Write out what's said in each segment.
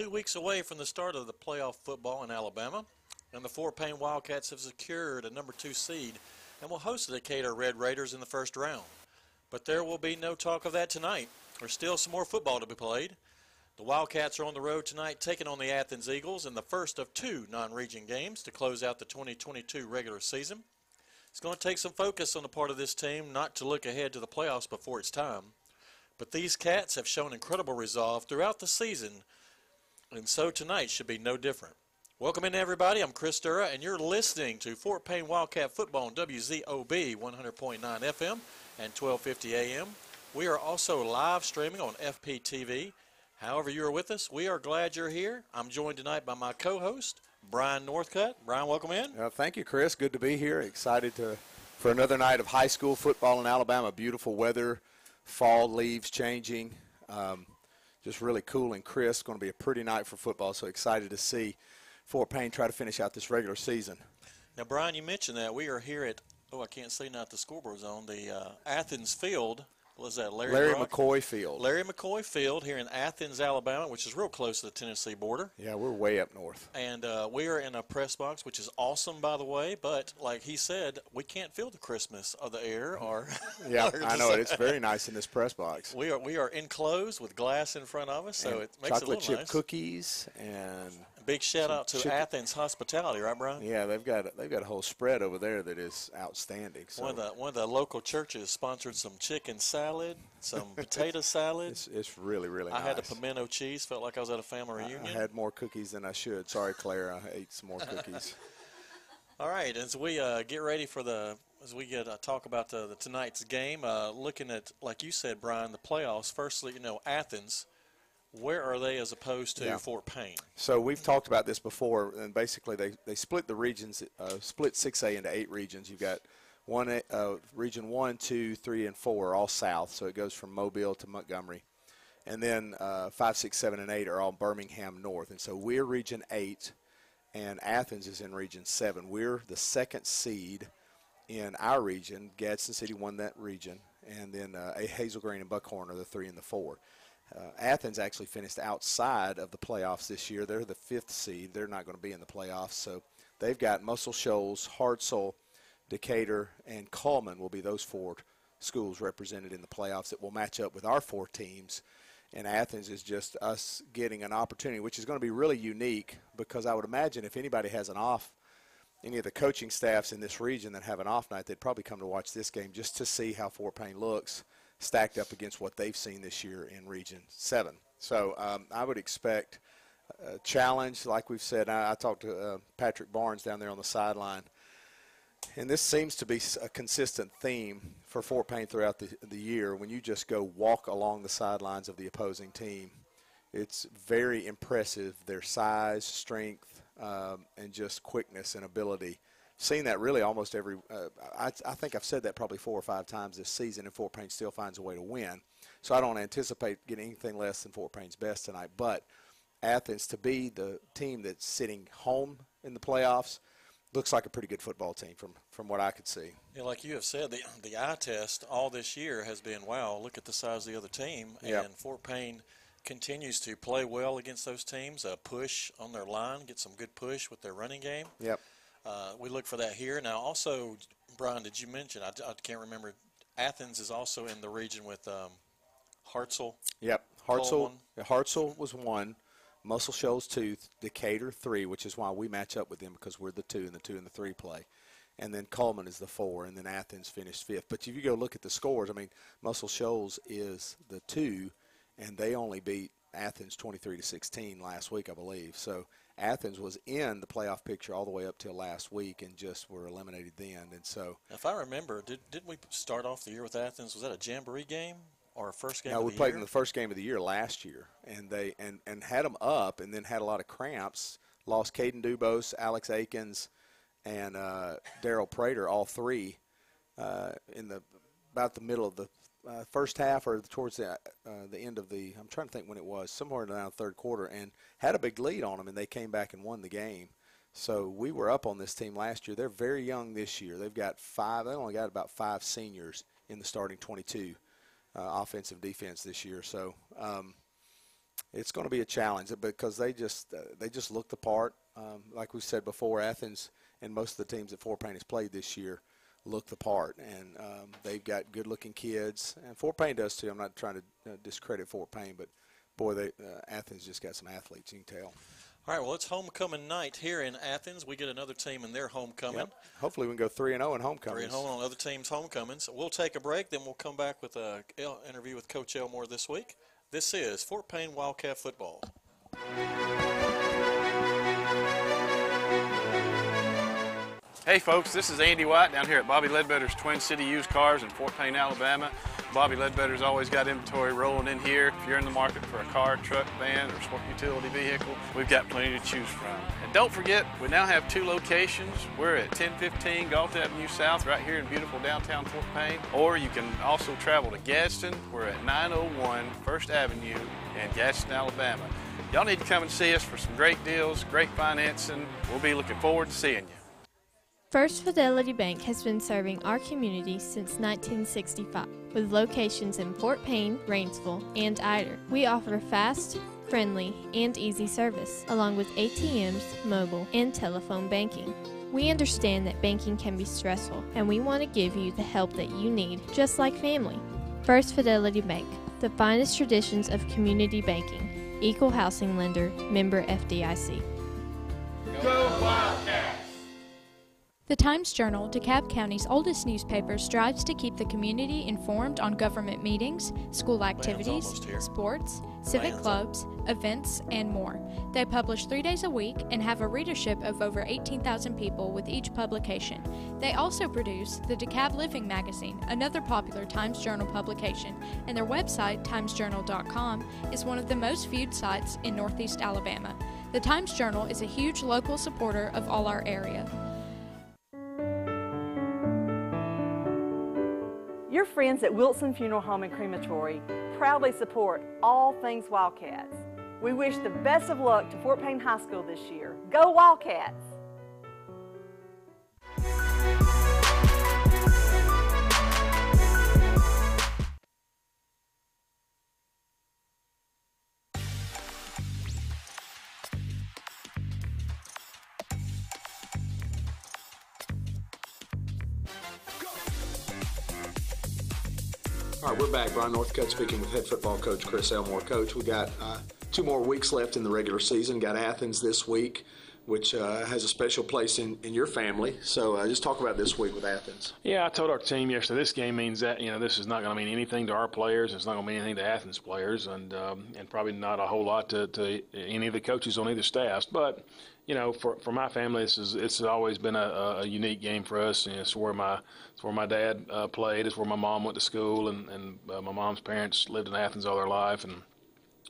Two weeks away from the start of the playoff football in Alabama, and the Fort Payne Wildcats have secured a number two seed and will host the Decatur Red Raiders in the first round. But there will be no talk of that tonight. There's still some more football to be played. The Wildcats are on the road tonight taking on the Athens Eagles in the first of two non-region games to close out the 2022 regular season. It's going to take some focus on the part of this team not to look ahead to the playoffs before it's time. But these Cats have shown incredible resolve throughout the season, and so tonight should be no different. Welcome in, everybody. I'm Chris Dura, and you're listening to Fort Payne Wildcat Football on WZOB 100.9 FM and 1250 AM. We are also live streaming on FPTV. However, you are with us, we are glad you're here. I'm joined tonight by my co-host, Brian Northcutt. Brian, welcome in. Uh, thank you, Chris. Good to be here. Excited to for another night of high school football in Alabama. Beautiful weather, fall leaves changing. Um, just really cool and crisp. Going to be a pretty night for football. So excited to see Fort Payne try to finish out this regular season. Now, Brian, you mentioned that we are here at oh, I can't see now the scoreboard zone, the uh, Athens Field was that Larry, Larry Brock? McCoy Field. Larry McCoy Field here in Athens, Alabama, which is real close to the Tennessee border. Yeah, we're way up north. And uh, we are in a press box, which is awesome, by the way. But like he said, we can't feel the Christmas of the air. Or yeah, or I know it. It's very nice in this press box. We are we are enclosed with glass in front of us, so it makes chocolate it a chip little nice. cookies and Big shout out to chicken- Athens Hospitality, right, Brian? yeah, they've got they've got a whole spread over there that is outstanding. So One of the one of the local churches sponsored some chicken salad, some potato salad. it's it's really really I nice. had the pimento cheese. Felt like I was at a family I- reunion. I had more cookies than I should. Sorry, Claire. I ate some more cookies. All right, as we uh, get ready for the as we get uh, talk about the, the tonight's game, uh, looking at like you said, Brian, the playoffs. Firstly, you know Athens. Where are they as opposed to Yeah. Fort Payne? So we've talked about this before, and basically they, they split the regions, uh, split 6A into eight regions. You've got one uh, region one, two, three, and four are all south, so it goes from Mobile to Montgomery, and then uh, five, six, seven, and eight are all Birmingham North, and so we're region eight, and Athens is in region seven. We're the second seed in our region. Gadsden City won that region, and then uh, Hazel Green and Buckhorn are the three and the four. Uh, Athens actually finished outside of the playoffs this year. They're the fifth seed. They're not going to be in the playoffs. So they've got Muscle Shoals, Hartselle, Decatur, and Coleman will be those four schools represented in the playoffs that will match up with our four teams. And Athens is just us getting an opportunity, which is going to be really unique because I would imagine if anybody has an off, any of the coaching staffs in this region that have an off night, they'd probably come to watch this game just to see how Fort Payne looks stacked up against what they've seen this year in Region 7. So um, I would expect a challenge, like we've said. I, I talked to uh, Patrick Barnes down there on the sideline, and this seems to be a consistent theme for Fort Payne throughout the, the year. When you just go walk along the sidelines of the opposing team, it's very impressive their size, strength, um, and just quickness and ability. Seen that really almost every. Uh, I, I think I've said that probably four or five times this season, and Fort Payne still finds a way to win. So I don't anticipate getting anything less than Fort Payne's best tonight. But Athens to be the team that's sitting home in the playoffs looks like a pretty good football team from from what I could see. Yeah, like you have said, the the eye test all this year has been wow. Look at the size of the other team, Yep. and Fort Payne continues to play well against those teams. Uh, push on their line, get some good push with their running game. Yep. Uh, we look for that here. Now, also, Brian, did you mention? I, I can't remember. Athens is also in the region with um, Hartselle. Yep. Hartselle, Coleman. Hartselle was one. Muscle Shoals two. Decatur three, which is why we match up with them because we're the two and the two and the three play. And then Coleman is the four, and then Athens finished fifth. But if you go look at the scores, I mean, Muscle Shoals is the two, and they only beat Athens 23 to 16 last week, I believe. So Athens was in the playoff picture all the way up till last week, and just were eliminated then. And so If I remember, did didn't we start off the year with Athens? Was that a jamboree game or a first game? Of we played year? in the first game of the year last year, and they and and had them up, and then had a lot of cramps. Lost Caden Dubose, Alex Akins, and uh, Daryl Prater, all three, uh, in the about the middle of the uh, first half or towards the uh, the end of the. I'm trying to think when it was, somewhere around the third quarter, and had a big lead on them, and they came back and won the game. So we were up on this team last year. They're very young this year. They've got five. They only got about five seniors in the starting 22 uh, offensive defense this year. So um, it's going to be a challenge because they just uh, they just look the part. Um, like we said before, Athens and most of the teams that Fort Payne has played this year look the part, and um, they've got good-looking kids, and Fort Payne does too. I'm not trying to uh, discredit Fort Payne, but boy, they, uh, Athens just got some athletes. You can tell. All right, well, it's homecoming night here in Athens. We get another team in their homecoming. Yep. Hopefully, we can go three and zero oh in homecomings. Three and zero oh on other teams' homecomings. We'll take a break, then we'll come back with an interview with Coach Elmore this week. This is Fort Payne Wildcat football. Hey folks, this is Andy White down here at Bobby Ledbetter's Twin City Used Cars in Fort Payne, Alabama. Bobby Ledbetter's always got inventory rolling in here. If you're in the market for a car, truck, van, or sport utility vehicle, we've got plenty to choose from. And don't forget, we now have two locations. We're at 1015 Gault Avenue South right here in beautiful downtown Fort Payne. Or you can also travel to Gadsden. We're at 901 First Avenue in Gadsden, Alabama. Y'all need to come and see us for some great deals, great financing. We'll be looking forward to seeing you. First Fidelity Bank has been serving our community since 1965 with locations in Fort Payne, Rainsville, and Ider. We offer fast, friendly, and easy service, along with ATMs, mobile, and telephone banking. We understand that banking can be stressful, and we want to give you the help that you need, just like family. First Fidelity Bank, the finest traditions of community banking, equal housing lender, member FDIC. Go Wildcats! The Times Journal, DeKalb County's oldest newspaper, strives to keep the community informed on government meetings, school activities, sports, civic clubs, events, and more. They publish three days a week and have a readership of over 18,000 people with each publication. They also produce the DeKalb Living magazine, another popular Times Journal publication, and their website, timesjournal.com, is one of the most viewed sites in Northeast Alabama. The Times Journal is a huge local supporter of all our area. Your friends at Wilson Funeral Home and Crematory proudly support all things Wildcats. We wish the best of luck to Fort Payne High School this year. Go Wildcats! Brian Northcutt speaking with head football coach Chris Elmore. Coach, we got uh, two more weeks left in the regular season. Got Athens this week, which uh, has a special place in, in your family. So uh, just talk about this week with Athens. Yeah, I told our team yesterday this game means that you know this is not going to mean anything to our players. It's not going to mean anything to Athens players, and um, and probably not a whole lot to, to any of the coaches on either staffs. But you know, for for my family, this is it's always been a, a unique game for us. And it's where my it's where my dad uh, played. It's where my mom went to school, and and uh, my mom's parents lived in Athens all their life, and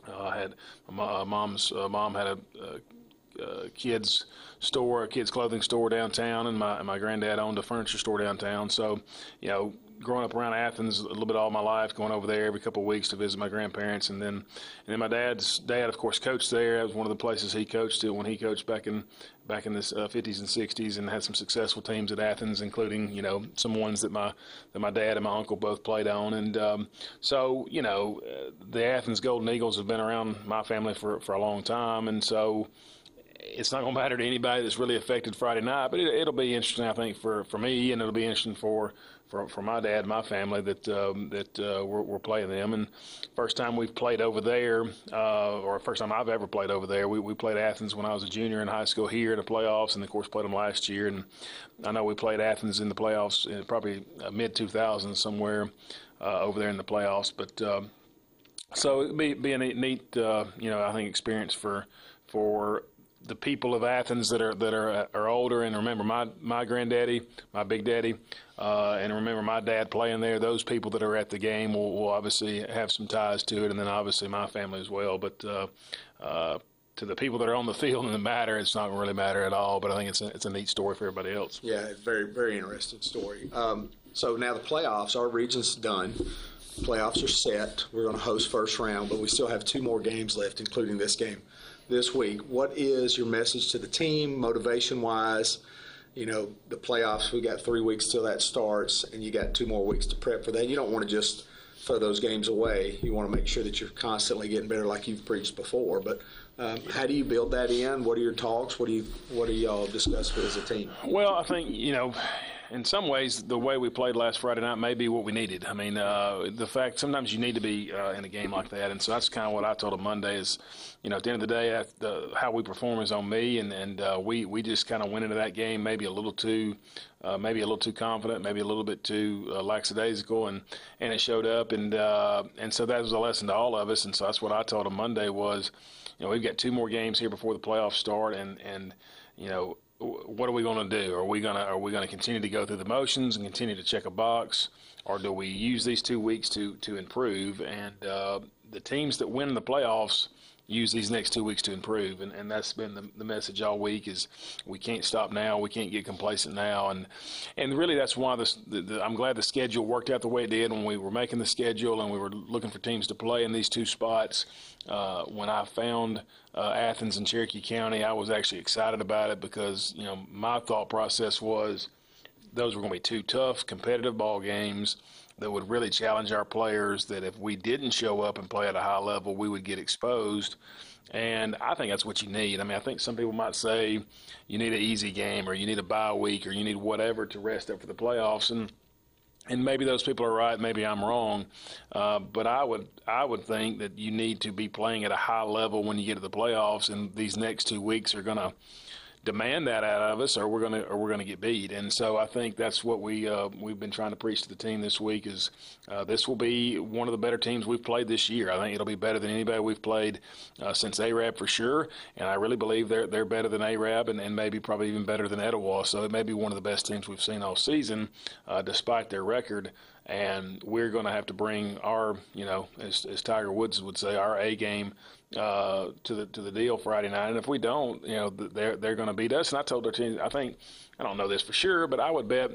uh, had my mom's uh, mom had a, a, a kids store, a kids clothing store downtown, and my and my granddad owned a furniture store downtown. So, you know, growing up around Athens a little bit all my life, going over there every couple of weeks to visit my grandparents, and then and then my dad's dad, of course, coached there. That was one of the places he coached it when he coached back in back in the uh, 50s and 60s, and had some successful teams at Athens, including you know some ones that my that my dad and my uncle both played on, and um, so you know uh, the Athens Golden Eagles have been around my family for for a long time, and so it's not going to matter to anybody that's really affected Friday night, but it, will be interesting, I think, for, for me, and it'll be interesting for for, for my dad my family that um, that uh, we're, we're, playing them. And first time we've played over there, uh, or first time I've ever played over there, we, we played Athens when I was a junior in high school here in the playoffs, and of course played them last year. And I know we played Athens in the playoffs in probably uh, mid 2000s somewhere uh, over there in the playoffs. But um, so it'd be, be a neat, neat uh, you know, I think experience for for the people of Athens that are that are are older and remember my my granddaddy, my big daddy, uh, and remember my dad playing there. Those people that are at the game will, will obviously have some ties to it, and then obviously my family as well. But uh, uh, to the people that are on the field and the matter, it's not really matter at all. But I think it's a, it's a neat story for everybody else. Yeah, very very interesting story. Um, so now the playoffs, our region's done. Playoffs are set. We're going to host first round, but we still have two more games left, including this game this week. What is your message to the team, motivation wise? You know, the playoffs, we got three weeks till that starts, and you got two more weeks to prep for that. You don't want to just throw those games away. You want to make sure that you're constantly getting better, like you've preached before. But um, how do you build that in? What are your talks? What do you what do y'all discuss as a team? Well, I think you know in some ways, the way we played last Friday night may be what we needed. I mean, uh, the fact sometimes you need to be uh, in a game like that, and so that's kind of what I told them Monday is, you know, at the end of the day, the, how we perform is on me, and and uh, we we just kind of went into that game maybe a little too, uh, maybe a little too confident, maybe a little bit too uh, lackadaisical, and and it showed up, and uh, and so that was a lesson to all of us, and so that's what I told them Monday was, you know, we've got two more games here before the playoffs start, and and you know what are we going to do? Are we going to are we going to continue to go through the motions and continue to check a box, or do we use these two weeks to to improve? And uh, the teams that win the playoffs use these next two weeks to improve, and, and that's been the, the message all week. Is we can't stop now, we can't get complacent now, and and really that's why this. The, the, I'm glad the schedule worked out the way it did when we were making the schedule and we were looking for teams to play in these two spots. Uh, when I found uh, Athens and Cherokee County, I was actually excited about it because you know my thought process was those were going to be two tough, competitive ball games that would really challenge our players. That if we didn't show up and play at a high level, we would get exposed. And I think that's what you need. I mean, I think some people might say you need an easy game or you need a bye week or you need whatever to rest up for the playoffs. And and maybe those people are right, maybe I'm wrong, uh, but I would I would think that you need to be playing at a high level when you get to the playoffs, and these next two weeks are going to demand that out of us, or we're gonna or we're gonna get beat. And so I think that's what we uh, we've been trying to preach to the team this week is uh, this will be one of the better teams we've played this year. I think it'll be better than anybody we've played uh, since Arab for sure, and I really believe they're they're better than Arab and, and maybe probably even better than Etowah. So it may be one of the best teams we've seen all season, uh, despite their record and we're going to have to bring our, you know, as, as Tiger Woods would say, our A game uh, to the to the deal Friday night. And if we don't, you know, they're they're going to beat us. And I told their team, I think I don't know this for sure, but I would bet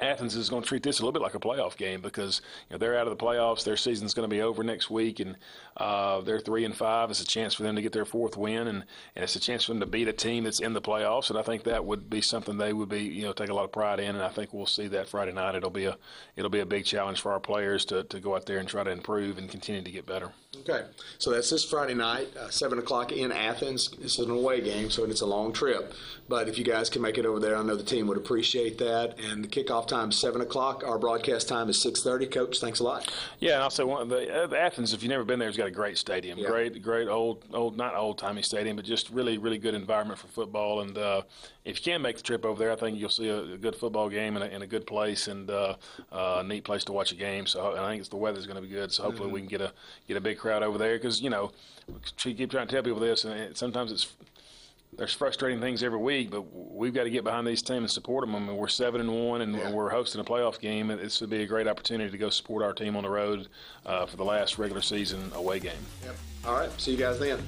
Athens is going to treat this a little bit like a playoff game because you know, they're out of the playoffs. Their season's going to be over next week, and uh, they're three and five. It's a chance for them to get their fourth win, and, and it's a chance for them to beat a team that's in the playoffs. And I think that would be something they would be you know take a lot of pride in. And I think we'll see that Friday night. It'll be a it'll be a big challenge for our players to, to go out there and try to improve and continue to get better. Okay, so that's this Friday night, uh, seven o'clock in Athens. This is an away game, so it's a long trip. But if you guys can make it over there, I know the team would appreciate that. And the kickoff time is seven o'clock. Our broadcast time is six thirty. Coach, thanks a lot. Yeah, and I'll say one the, uh, Athens. If you've never been there, has got a great stadium. Yeah. Great, great old, old, not old timey stadium, but just really, really good environment for football. And uh, if you can make the trip over there, I think you'll see a, a good football game in a, in a good place and uh, uh, a neat place to watch a game. So I think it's the weather's going to be good. So hopefully mm-hmm. we can get a get a big crowd over there because you know we keep trying to tell people this, and sometimes it's there's frustrating things every week, but we've got to get behind these teams and support them. I mean, we're seven and one, and yeah. we're hosting a playoff game. This would be a great opportunity to go support our team on the road uh, for the last regular season away game. Yep. All right. See you guys then.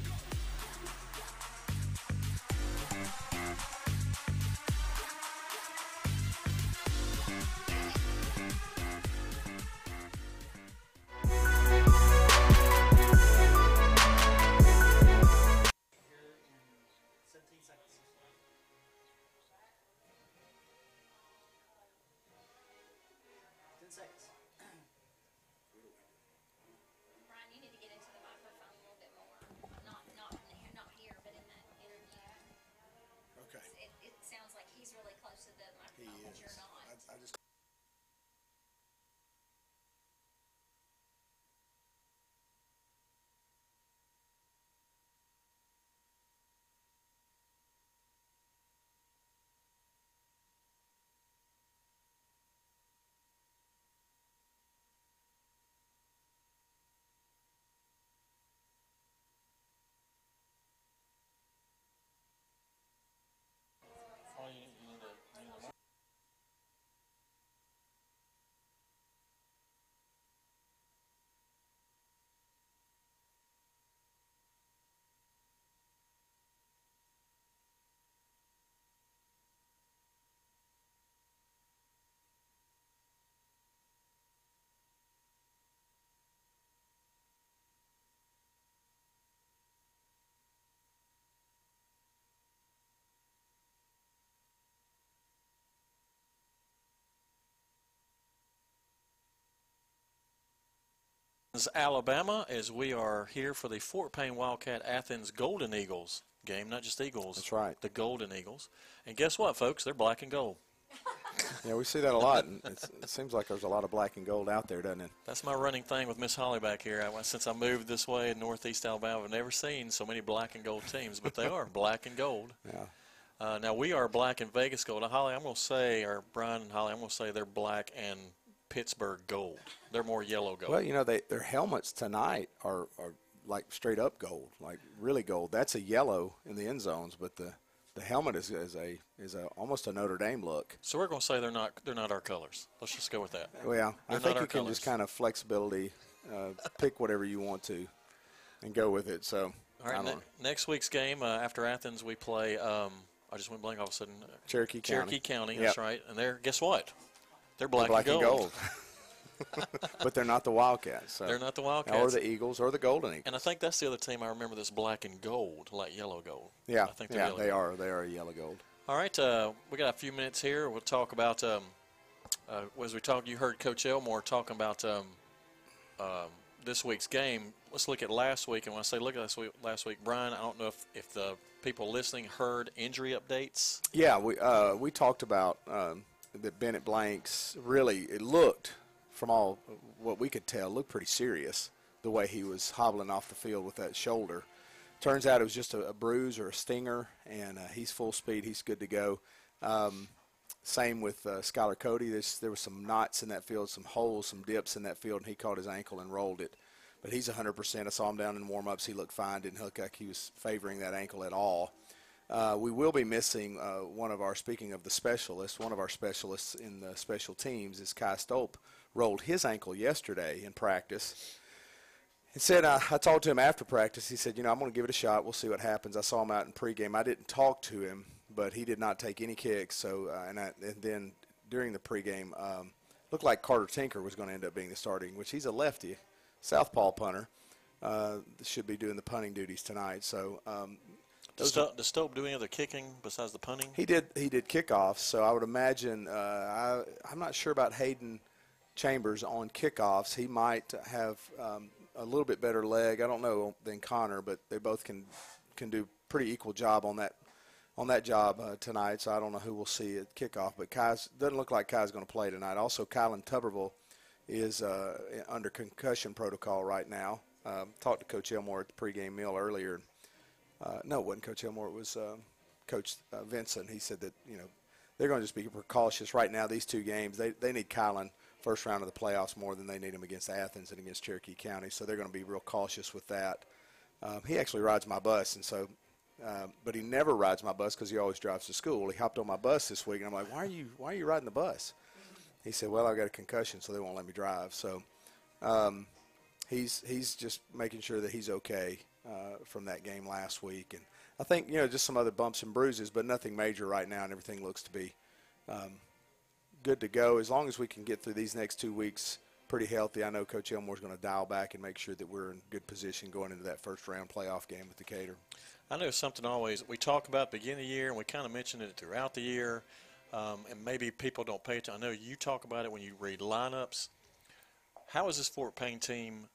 Athens, Alabama, as we are here for the Fort Payne Wildcat Athens Golden Eagles game, not just Eagles. That's right. The Golden Eagles. And guess what, folks? They're black and gold. Yeah, we see that a lot. And it seems like there's a lot of black and gold out there, doesn't it? That's my running thing with Miss Holly back here. I, since I moved this way in northeast Alabama, I've never seen so many black and gold teams, but they are black and gold. Yeah. Uh, now we are black and Vegas gold. Now, Holly, I'm going to say, or Brian and Holly, I'm going to say they're black and Pittsburgh gold. They're more yellow gold. Well, you know, they, their helmets tonight are, are like straight up gold, like really gold. That's a yellow in the end zones, but the the helmet is, is a is a almost a Notre Dame look. So we're going to say they're not they're not our colors. Let's just go with that. Well, they're I think you can colors. just kind of flexibility, uh, pick whatever you want to, and go with it. So. All right. Ne- next week's game uh, after Athens, we play. Um, I just went blank all of a sudden. Cherokee County. Cherokee County. Yep. That's right. And they're guess what? They're black, They're black and gold. gold. but they're not the Wildcats. So. They're not the Wildcats. Or the Eagles or the Golden Eagles. And I think that's the other team I remember that's black and gold, like yellow gold. Yeah, I think yeah, they gold. are. They are yellow gold. All right, uh, we got a few minutes here. We'll talk about um, uh, as we talk. You heard Coach Elmore talking about um, um, this week's game. Let's look at last week. And when I say look at last week, last week, Brian, I don't know if, if the people listening heard injury updates. Yeah, we uh, we talked about um, that Bennett Blanks. Really, it looked from all what we could tell looked pretty serious. The way he was hobbling off the field with that shoulder. Turns out it was just a, a bruise or a stinger, and uh, he's full speed. He's good to go. Um, same with uh, Skylar Cody. There's, there were some knots in that field, some holes, some dips in that field, and he caught his ankle and rolled it. But he's 100%. I saw him down in warm-ups. He looked fine. Didn't look like he was favoring that ankle at all. Uh, we will be missing uh, one of our, speaking of the specialists, one of our specialists in the special teams is Kai Stolp. Rolled his ankle yesterday in practice. He said, uh, I talked to him after practice. He said, you know, I'm going to give it a shot. We'll see what happens. I saw him out in pregame. I didn't talk to him, but he did not take any kicks. So, uh, and, I, and then during the pregame, um, looked like Carter Tinker was going to end up being the starting, which he's a lefty, southpaw punter. Uh, should be doing the punting duties tonight. So, um, Does, Sto- does Stope do any other kicking besides the punting? he did. He did kickoffs. So I would imagine. Uh, I, I'm not sure about Hayden Chambers on kickoffs. He might have um, a little bit better leg. I don't know than Connor, but they both can can do pretty equal job on that on that job uh, tonight. So I don't know who we'll see at kickoff. But Kai's doesn't look like Kai's going to play tonight. Also, Kylan Tuberville is uh, under concussion protocol right now. Um, talked to Coach Elmore at the pregame meal earlier. Uh, no, it wasn't Coach Elmore. It was uh, Coach uh, Vincent. He said that you know they're going to just be precautious right now. These two games, they they need Kylan first round of the playoffs more than they need him against Athens and against Cherokee County. So they're going to be real cautious with that. Um, he actually rides my bus, and so. Um, but he never rides my bus because he always drives to school. He hopped on my bus this week, and I'm like, "Why are you? Why are you riding the bus?" He said, "Well, I got a concussion, so they won't let me drive." So um, he's he's just making sure that he's okay from that game last week, and I think you know just some other bumps and bruises, but nothing major right now, and everything looks to be um, good to go as long as we can get through these next two weeks pretty healthy. I know Coach Elmore's going to dial back and make sure that we're in good position going into that first round playoff game with Decatur. I know something always we talk about beginning of the year, and we kind of mention it throughout the year, um, and maybe people don't pay attention. I know you talk about it when you read lineups. How is this Fort Payne team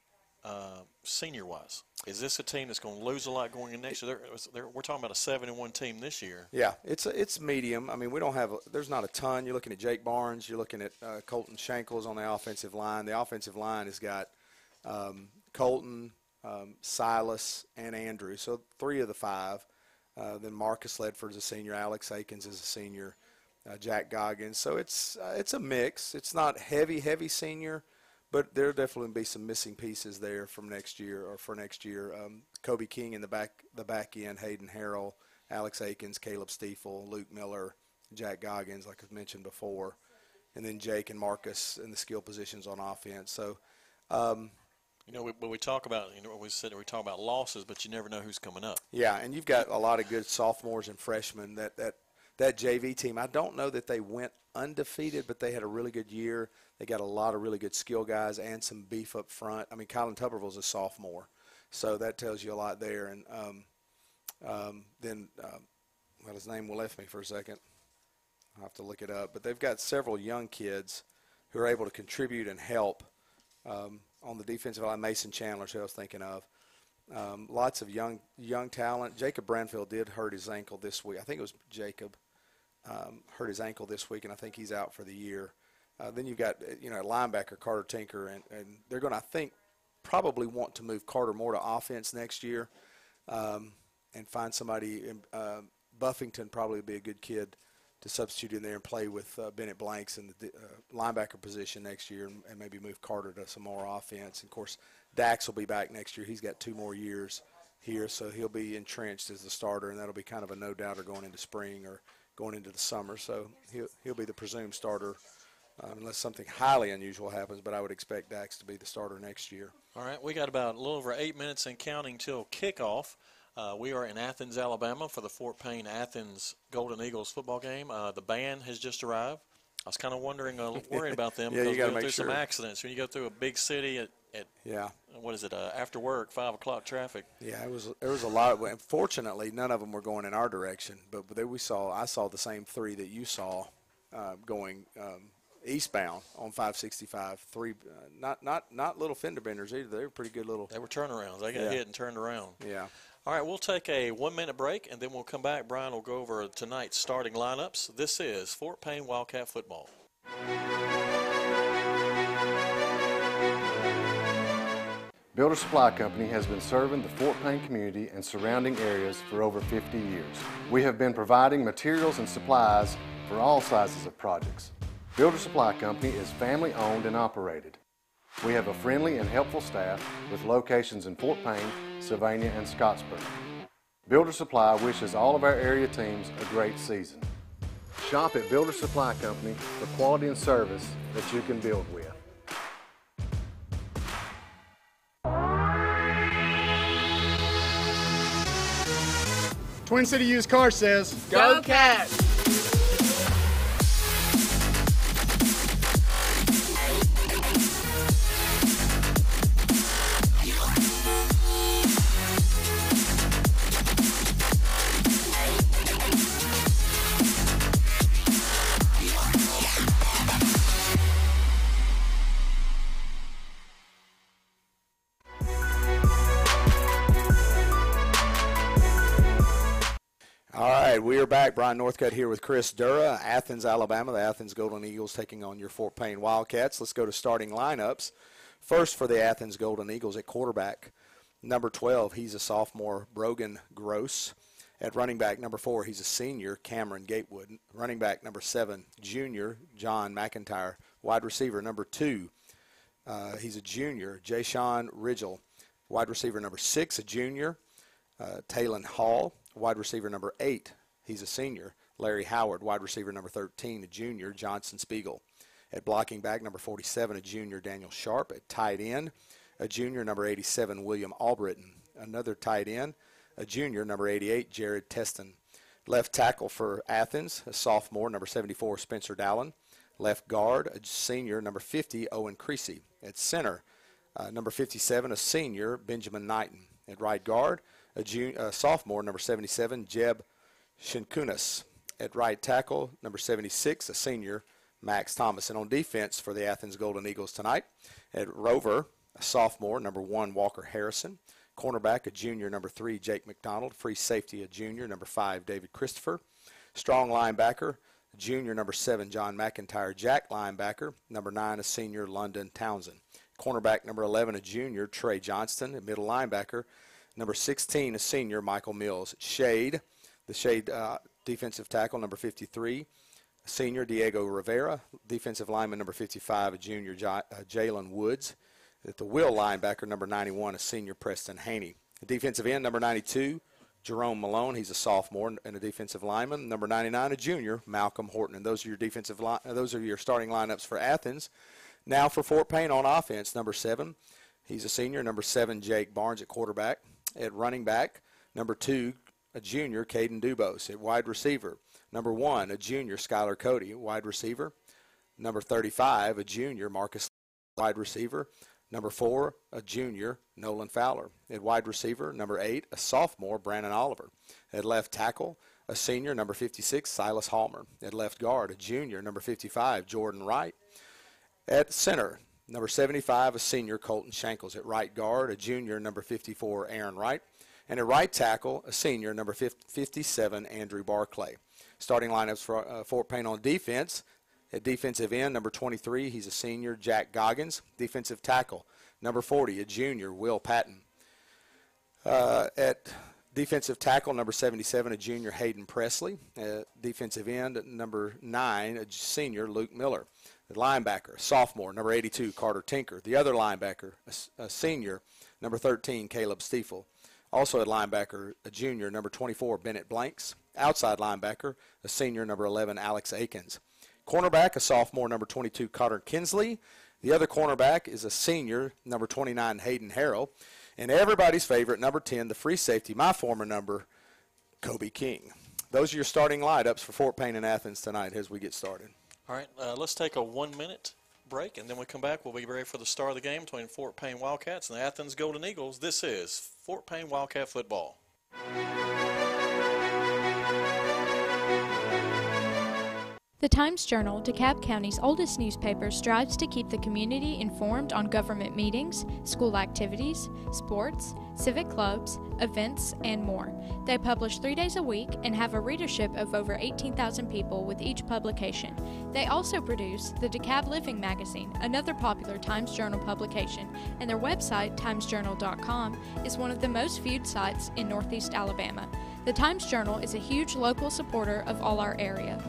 uh, senior-wise? Is this a team that's going to lose a lot going in next year? They're, they're, we're talking about a seven and one team this year. Yeah, it's a, it's medium. I mean, we don't have a, there's not a ton. You're looking at Jake Barnes. You're looking at uh, Colton Shankles on the offensive line. The offensive line has got um, Colton, um, Silas, and Andrew. So three of the five. Uh, then Marcus Ledford's a senior. Alex Akins is a senior. Uh, Jack Goggins. So it's uh, it's a mix. It's not heavy, heavy senior, but there'll definitely be some missing pieces there from next year or for next year. Um, Kobe King in the back the back end, Hayden Harrell, Alex Akins, Caleb Stiefel, Luke Miller, Jack Goggins, like I've mentioned before, and then Jake and Marcus in the skill positions on offense. So. Um, you know, we, but we talk about you know we said we talk about losses, but you never know who's coming up. Yeah, and you've got a lot of good sophomores and freshmen. That that that JV team. I don't know that they went undefeated, but they had a really good year. They got a lot of really good skill guys and some beef up front. I mean, Colin Tuberville's a sophomore, so that tells you a lot there. And um, um, then, um, well, his name will left me for a second. I'll have to look it up. But they've got several young kids who are able to contribute and help Um, on the defensive line, Mason Chandler, who I was thinking of. Um, lots of young young talent. Jacob Branfield did hurt his ankle this week. I think it was Jacob um, hurt his ankle this week, and I think he's out for the year. Uh, then you've got you know linebacker Carter Tinker, and, and they're going to I think probably want to move Carter more to offense next year, um, and find somebody. In, uh, Buffington probably would be a good kid to substitute in there and play with uh, Bennett Blanks in the uh, linebacker position next year, and, and, maybe move Carter to some more offense. And of course, Dax will be back next year. He's got two more years here, so he'll be entrenched as the starter, and that'll be kind of a no doubter going into spring or going into the summer. So he'll he'll be the presumed starter. Uh, unless something highly unusual happens, but I would expect Dax to be the starter next year. All right, we got about a little over eight minutes and counting till kickoff. Uh, we are in Athens, Alabama for the Fort Payne Athens Golden Eagles football game. Uh, the band has just arrived. I was kind of wondering, uh, worrying about them yeah, because we go through sure. some accidents. When you go through a big city at, at yeah, what is it? Uh, after work, five o'clock traffic. Yeah, it was. There was a lot. Of, fortunately, none of them were going in our direction. But there we saw. I saw the same three that you saw, uh, going um, eastbound on 565. Three, uh, not not not little fender benders either. They were pretty good little. They were turnarounds. They got yeah. hit and turned around. Yeah. All right, we'll take a one minute break and then we'll come back. Brian will go over tonight's starting lineups. This is Fort Payne Wildcat Football. Builder Supply Company has been serving the Fort Payne community and surrounding areas for over 50 years. We have been providing materials and supplies for all sizes of projects. Builder Supply Company is family owned and operated. We have a friendly and helpful staff with locations in Fort Payne, Sylvania, and Scottsboro. Builder Supply wishes all of our area teams a great season. Shop at Builder Supply Company for quality and service that you can build with. Twin City Used Car says, Go Cats! Back. Brian Northcutt here with Chris Dura, Athens, Alabama. The Athens Golden Eagles taking on your Fort Payne Wildcats. Let's go to starting lineups. First for the Athens Golden Eagles at quarterback, number 12, he's a sophomore, Brogan Gross. At running back, number four, he's a senior, Cameron Gatewood. Running back, number seven, junior, John McIntyre. Wide receiver, number two, uh, he's a junior, Jashawn Ridgel. Wide receiver, number six, a junior, uh, Hall. Wide receiver, number eight, He's a senior. Larry Howard, wide receiver number 13, a junior. Johnson Spiegel. At blocking back, number 47, a junior. Daniel Sharp. At tight end, a junior, number 87, William Albritton. Another tight end, a junior, number 88, Jared Teston. Left tackle for Athens, a sophomore, number 74, Spencer Dallin. Left guard, a senior, number 50, Owen Creasy. At center, uh, number 57, a senior, Benjamin Knighton. At right guard, a, junior, a sophomore, number 77, Jeb Shinkunas. At right tackle, number 76, a senior, Max Thomas. And on defense for the Athens Golden Eagles tonight, at Rover, a sophomore, number one, Walker Harrison. Cornerback, a junior, number three, Jake McDonald. Free safety, a junior, number five, David Christopher. Strong linebacker, junior, number seven, John McIntyre. Jack linebacker, number nine, a senior, London Townsend. Cornerback, number 11, a junior, Trey Johnston. Middle linebacker, number 16, a senior, Michael Mills. Shade, the Shade uh, defensive tackle, number 53, senior Diego Rivera. Defensive lineman, number 55, a junior J- uh, Jalen Woods. At the will linebacker, number 91, a senior Preston Haney. Defensive end, number 92, Jerome Malone. He's a sophomore and a defensive lineman. Number 99, a junior, Malcolm Horton. And those are your defensive line. Those are your starting lineups for Athens. Now for Fort Payne on offense, number seven, he's a senior. Number seven, Jake Barnes at quarterback. At running back, number two, a junior, Caden Dubose at wide receiver. Number one, a junior, Skylar Cody, wide receiver. Number 35, a junior, Marcus, wide receiver. Number four, a junior, Nolan Fowler. At wide receiver, number eight, a sophomore, Brandon Oliver. At left tackle, a senior, number 56, Silas Hallmer. At left guard, a junior, number 55, Jordan Wright. At center, Number 75, a senior, Colton Shankles at right guard. A junior, number 54, Aaron Wright. And at right tackle, a senior, number 57, Andrew Barclay. Starting lineups for uh, Fort Payne on defense. At defensive end, number 23, he's a senior, Jack Goggins. Defensive tackle, number 40, a junior, Will Patton. Uh, at defensive tackle, number 77, a junior, Hayden Presley. At defensive end, number 9, a senior, Luke Miller. The linebacker, sophomore, number 82, Carter Tinker. The other linebacker, a, a senior, number 13, Caleb Stiefel. Also at linebacker, a junior, number 24, Bennett Blanks. Outside linebacker, a senior, number 11, Alex Akins. Cornerback, a sophomore, number 22, Cotter Kinsley. The other cornerback is a senior, number 29, Hayden Harrell. And everybody's favorite, number 10, the free safety, my former number, Kobe King. Those are your starting lineups for Fort Payne and Athens tonight as we get started. All right, uh, let's take a one-minute break, and then we come back. We'll be ready for the start of the game between Fort Payne Wildcats and the Athens Golden Eagles. This is Fort Payne Wildcat football. The Times Journal, DeKalb County's oldest newspaper, strives to keep the community informed on government meetings, school activities, sports, civic clubs, events, and more. They publish three days a week and have a readership of over 18,000 people with each publication. They also produce the DeKalb Living magazine, another popular Times Journal publication, and their website, timesjournal.com, is one of the most viewed sites in Northeast Alabama. The Times Journal is a huge local supporter of all our area.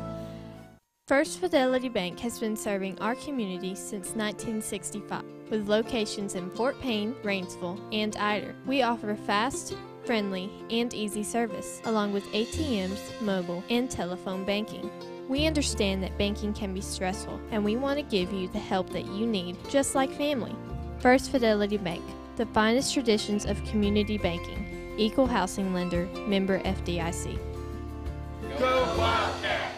First Fidelity Bank has been serving our community since 1965 with locations in Fort Payne, Rainsville, and Ider. We offer fast, friendly, and easy service, along with ATMs, mobile, and telephone banking. We understand that banking can be stressful, and we want to give you the help that you need, just like family. First Fidelity Bank, the finest traditions of community banking, equal housing lender, member FDIC. Go Wildcats!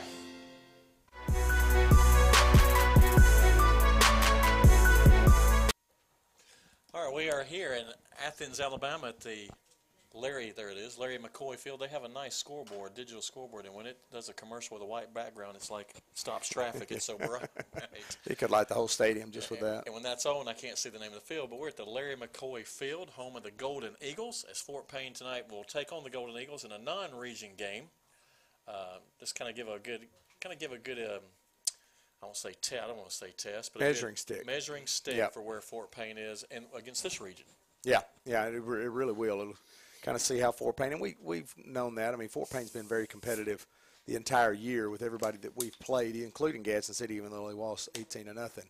All right, we are here in Athens, Alabama at the Larry, there it is, Larry McCoy Field. They have a nice scoreboard, digital scoreboard, and when it does a commercial with a white background, it's like stops traffic. It's so bright. It could light the whole stadium just with that. And when that's on, I can't see the name of the field, but we're at the Larry McCoy Field, home of the Golden Eagles. As Fort Payne tonight will take on the Golden Eagles in a non-region game. Uh, just kind of give a good, kind of give a good. Um, I won't say test. I don't want to say test, but Measuring a good stick. Measuring stick Yep. for where Fort Payne is and against this region. Yeah, yeah, it, re- it really will. It'll kind of see how Fort Payne, and we, we've known that. I mean, Fort Payne's been very competitive the entire year with everybody that we've played, including Gadsden City, even though they lost 18 to nothing.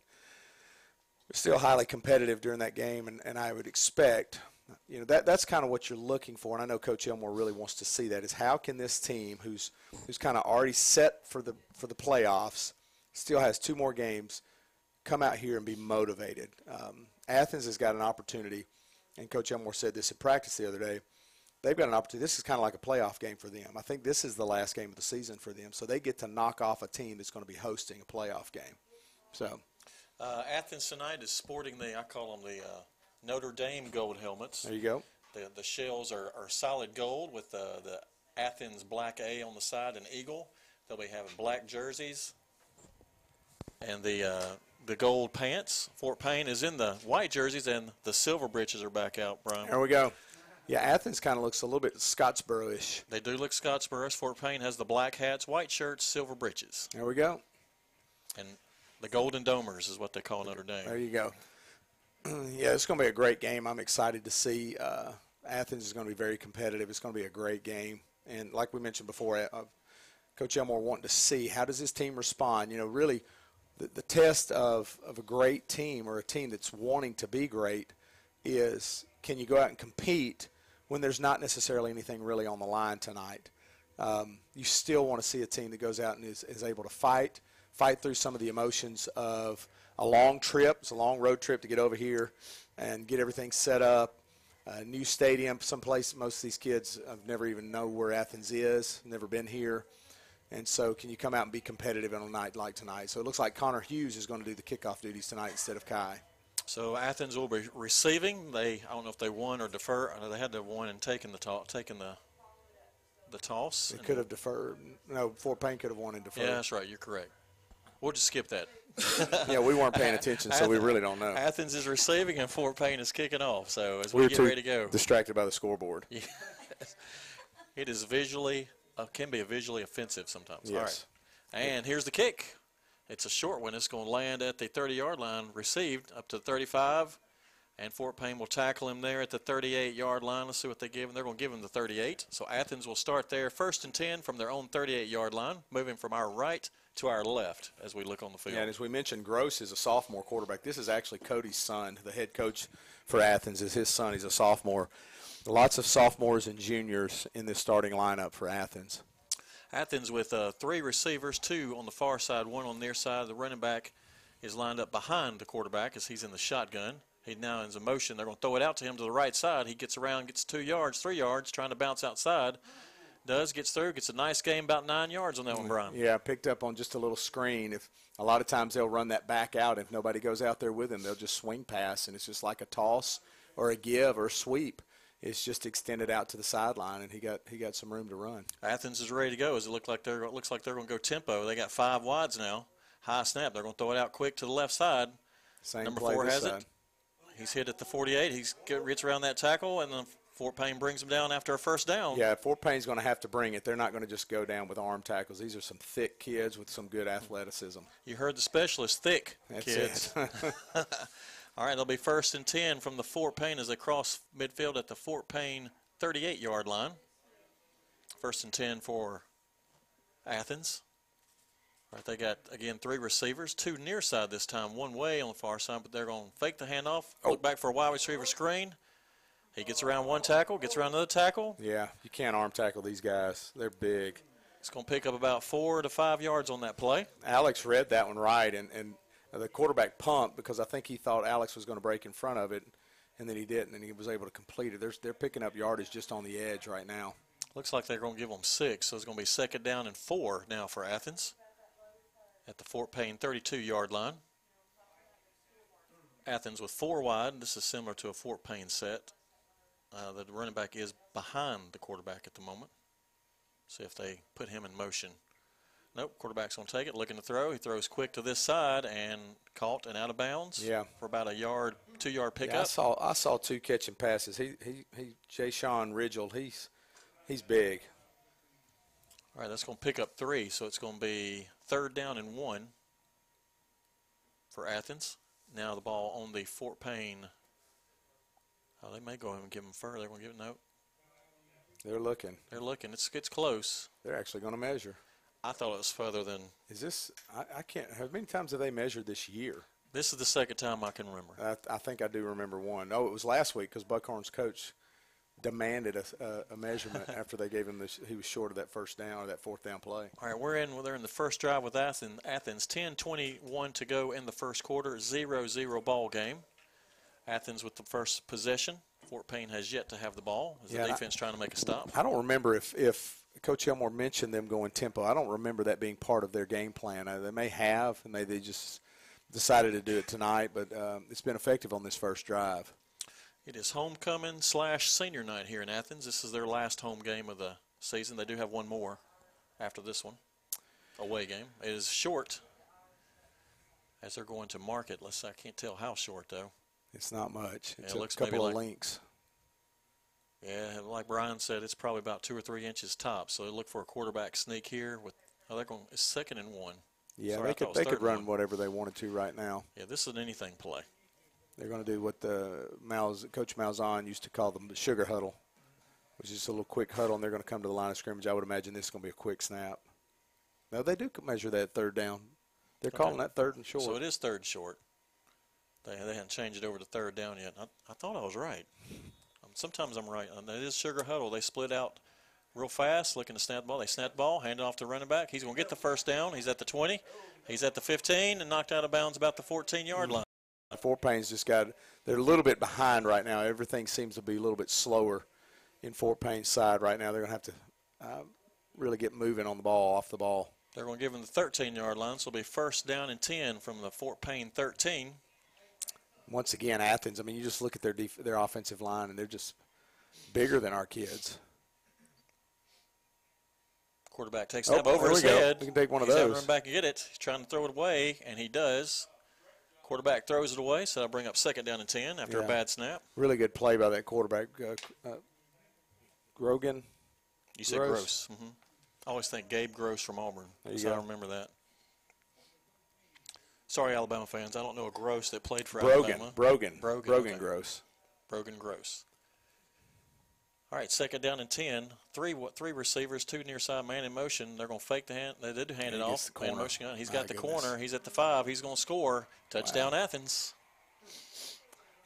We're still highly competitive during that game, and, and I would expect, you know, that that's kind of what you're looking for. And I know Coach Elmore really wants to see that is how can this team, who's who's kind of already set for the for the playoffs, still has two more games, come out here and be motivated. Um, Athens has got an opportunity, and Coach Elmore said this at practice the other day. They've got an opportunity. This is kind of like a playoff game for them. I think this is the last game of the season for them, so they get to knock off a team that's going to be hosting a playoff game. So, Uh, Athens tonight is sporting the, I call them the uh, Notre Dame gold helmets. there you go. The, the shells are, are solid gold with the, the Athens black A on the side and eagle. They'll be having black jerseys and the uh, the gold pants. Fort Payne is in the white jerseys and the silver breeches are back out, Brian. There we go. Yeah, Athens kind of looks a little bit Scottsboro-ish. They do look Scottsboro. Fort Payne has the black hats, white shirts, silver breeches, There we go. and the Golden Domers is what they call Notre Dame. There you go. yeah, it's going to be a great game. I'm excited to see. Uh, Athens is going to be very competitive. It's going to be a great game. And like we mentioned before, uh, Coach Elmore wanting to see how does this team respond. You know, really, the, the test of, of a great team or a team that's wanting to be great is can you go out and compete when there's not necessarily anything really on the line tonight. Um, you still want to see a team that goes out and is, is able to fight, fight through some of the emotions of a long trip. It's a long road trip to get over here and get everything set up. A new stadium, someplace most of these kids have never even know where Athens is, never been here. And so, can you come out and be competitive on a night like tonight? So it looks like Connor Hughes is going to do the kickoff duties tonight instead of Kai. So Athens will be receiving. They I don't know if they won or defer. They had to have won and taken the toss, taken the the toss. They could have deferred. No, Fort Payne could have won and deferred. Yeah, that's right. You're correct. We'll just skip that. yeah, we weren't paying attention, so we really don't know. Athens is receiving and Fort Payne is kicking off. So as we we, get too ready to go, distracted by the scoreboard. It is visually uh, can be a visually offensive sometimes. Yes. right. And here's the kick. It's a short one. It's going to land at the 30-yard line, received up to 35, and Fort Payne will tackle him there at the 38-yard line. Let's see what they give him. They're going to give him the 38. So Athens will start there, first and 10 from their own 38-yard line, moving from our right to our left as we look on the field. Yeah, and as we mentioned, Gross is a sophomore quarterback. This is actually Cody's son. The head coach for Athens is his son. He's a sophomore. Lots of sophomores and juniors in this starting lineup for Athens. Athens with uh, three receivers, two on the far side, one on their side. The running back is lined up behind the quarterback as he's in the shotgun. He now is in motion. They're going to throw it out to him to the right side. He gets around, gets two yards, three yards, trying to bounce outside. Does gets through, gets a nice game, about nine yards on that one, Brian. Yeah, picked up on just a little screen. If a lot of times they'll run that back out, if nobody goes out there with him, they'll just swing pass, and it's just like a toss or a give or a sweep. It's just extended out to the sideline, and he got he got some room to run. Athens is ready to go. As it look like they're it looks like they're going to go tempo. They got five wides now. High snap. They're going to throw it out quick to the left side. Same Number four has side. it. He's hit at the 48. He's get, gets around that tackle, and then Fort Payne brings him down after a first down. Yeah, Fort Payne's going to have to bring it. They're not going to just go down with arm tackles. These are some thick kids with some good athleticism. You heard the specialist, thick That's kids. All right, they'll be first and 10 from the Fort Payne as they cross midfield at the Fort Payne 38 yard line. First and 10 for Athens. All right, they got, again, three receivers, two near side this time, one way on the far side, but they're going to fake the handoff, oh. look back for a wide receiver screen. He gets around one tackle, gets around another tackle. yeah, you can't arm tackle these guys. They're big. It's going to pick up about four to five yards on that play. Alex read that one right, and, and the quarterback pumped because I think he thought Alex was going to break in front of it, and then he didn't, and he was able to complete it. They're, they're picking up yardage just on the edge right now. Looks like they're going to give them six, so it's going to be second down and four now for Athens at the Fort Payne 32 yard line. Athens with four wide. This is similar to a Fort Payne set. Uh, the running back is behind the quarterback at the moment. See if they put him in motion. Nope, quarterback's going to take it, looking to throw. He throws quick to this side and caught and out of bounds. Yeah. For about a yard, two yard pickup. Yeah, I saw I saw two catching passes. He he he Jay Sean Ridgel, he's he's big. All right, that's going to pick up three, so it's going to be third down and one for Athens. Now the ball on the Fort Payne. Oh, they may go ahead and give them further. They're going to give it no. They're looking. They're looking. It's it's close. They're actually going to measure. I thought it was further than. Is this? I, I can't. How many times have they measured this year? This is the second time I can remember. I, I think I do remember one. Oh, it was last week because Buckhorn's coach demanded a, a, a measurement after they gave him this. He was short of that first down or that fourth down play. All right, we're in. They're in the first drive with Athens. Athens 10-21 to go in the first quarter. 0-0 ball game. Athens with the first possession. Fort Payne has yet to have the ball. Is Yeah, the and I- defense trying to make a stop. I don't remember if if Coach Elmore mentioned them going tempo. I don't remember that being part of their game plan. Uh, they may have, and they, they just decided to do it tonight. But um, it's been effective on this first drive. It is homecoming slash senior night here in Athens. This is their last home game of the season. They do have one more after this one, away game. It is short as they're going to market. Let's. I can't tell how short though. It's not much. It's it a looks couple of like- links. Yeah, like Brian said, it's probably about two or three inches top. So they look for a quarterback sneak here with. Oh, they're going. It's second and one. Yeah, Sorry, they could they could run one. whatever they wanted to right now. Yeah, this is an anything play. They're going to do what the Malz, Coach Malzahn used to call the sugar huddle, which is just a little quick huddle, and they're going to come to the line of scrimmage. I would imagine this is going to be a quick snap. No, they do measure that third down. They're calling that third and short. So it is third short. They, they hadn't changed it over to third down yet. I, I thought I was right. Sometimes I'm right. It is Sugar Huddle. They split out real fast, looking to snap the ball. They snap the ball, hand it off to running back. He's going to get the first down. He's at the 20. He's at the 15 and knocked out of bounds about the 14 yard line. Fort Payne's just got they're a little bit behind right now. Everything seems to be a little bit slower in Fort Payne's side right now. They're going to have to uh, really get moving on the ball, off the ball. They're going to give him the 13 yard line, so it'll be first down and 10 from the Fort Payne 13. Once again, Athens. I mean, you just look at their def- their offensive line, and they're just bigger than our kids. Quarterback takes Oh, snap over his go. head. We can take one of He's to those. run back and get it. He's trying to throw it away, and he does. Quarterback throws it away, so that'll bring up second down and 10 after a bad snap. Really good play by that quarterback, uh, uh, Grogan. You said Gross. hmm I always think Gabe Gross from Auburn. So I remember that. Sorry, Alabama fans. I don't know a Gross that played for Brogan, Alabama. Brogan, Brogan. Brogan okay. Gross. Brogan Gross. All right, second down and 10. Three what, three receivers, two near side man in motion. They're going to fake the hand. They did hand it off. Man motion gun. He's My got the goodness. corner. He's at the five. He's going to score. Touchdown Athens.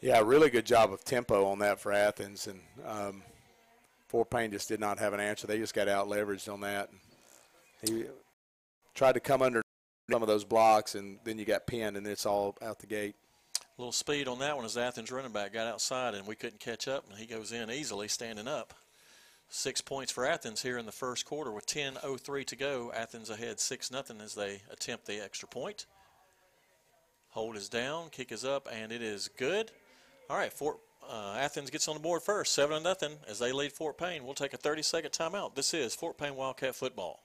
Yeah, really good job of tempo on that for Athens, and um, Fort Payne just did not have an answer. They just got out leveraged on that. He tried to come under some of those blocks, and then you got pinned, and it's all out the gate. A little speed on that one as Athens running back got outside and we couldn't catch up, and he goes in easily standing up. Six points for Athens here in the first quarter with 10.03 to go. Athens ahead 6 nothing as they attempt the extra point. Hold is down, kick is up, and it is good. All right, Fort uh, Athens gets on the board first, 7 nothing as they lead Fort Payne. We'll take a 30 second timeout. This is Fort Payne Wildcat football.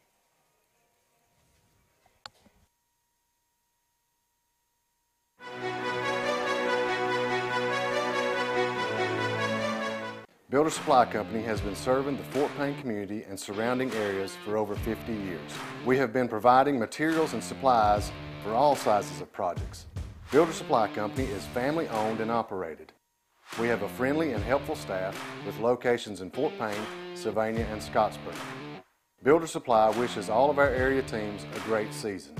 Builder Supply Company has been serving the Fort Payne community and surrounding areas for over 50 years. We have been providing materials and supplies for all sizes of projects. Builder Supply Company is family owned and operated. We have a friendly and helpful staff with locations in Fort Payne, Sylvania, and Scottsboro. Builder Supply wishes all of our area teams a great season.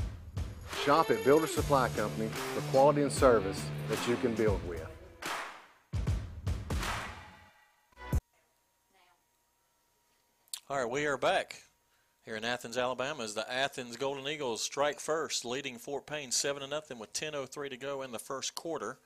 Shop at Builder Supply Company for quality and service that you can build with. All right, we are back here in Athens, Alabama, as the Athens Golden Eagles strike first, leading Fort Payne seven to nothing with 10:03 to go in the first quarter.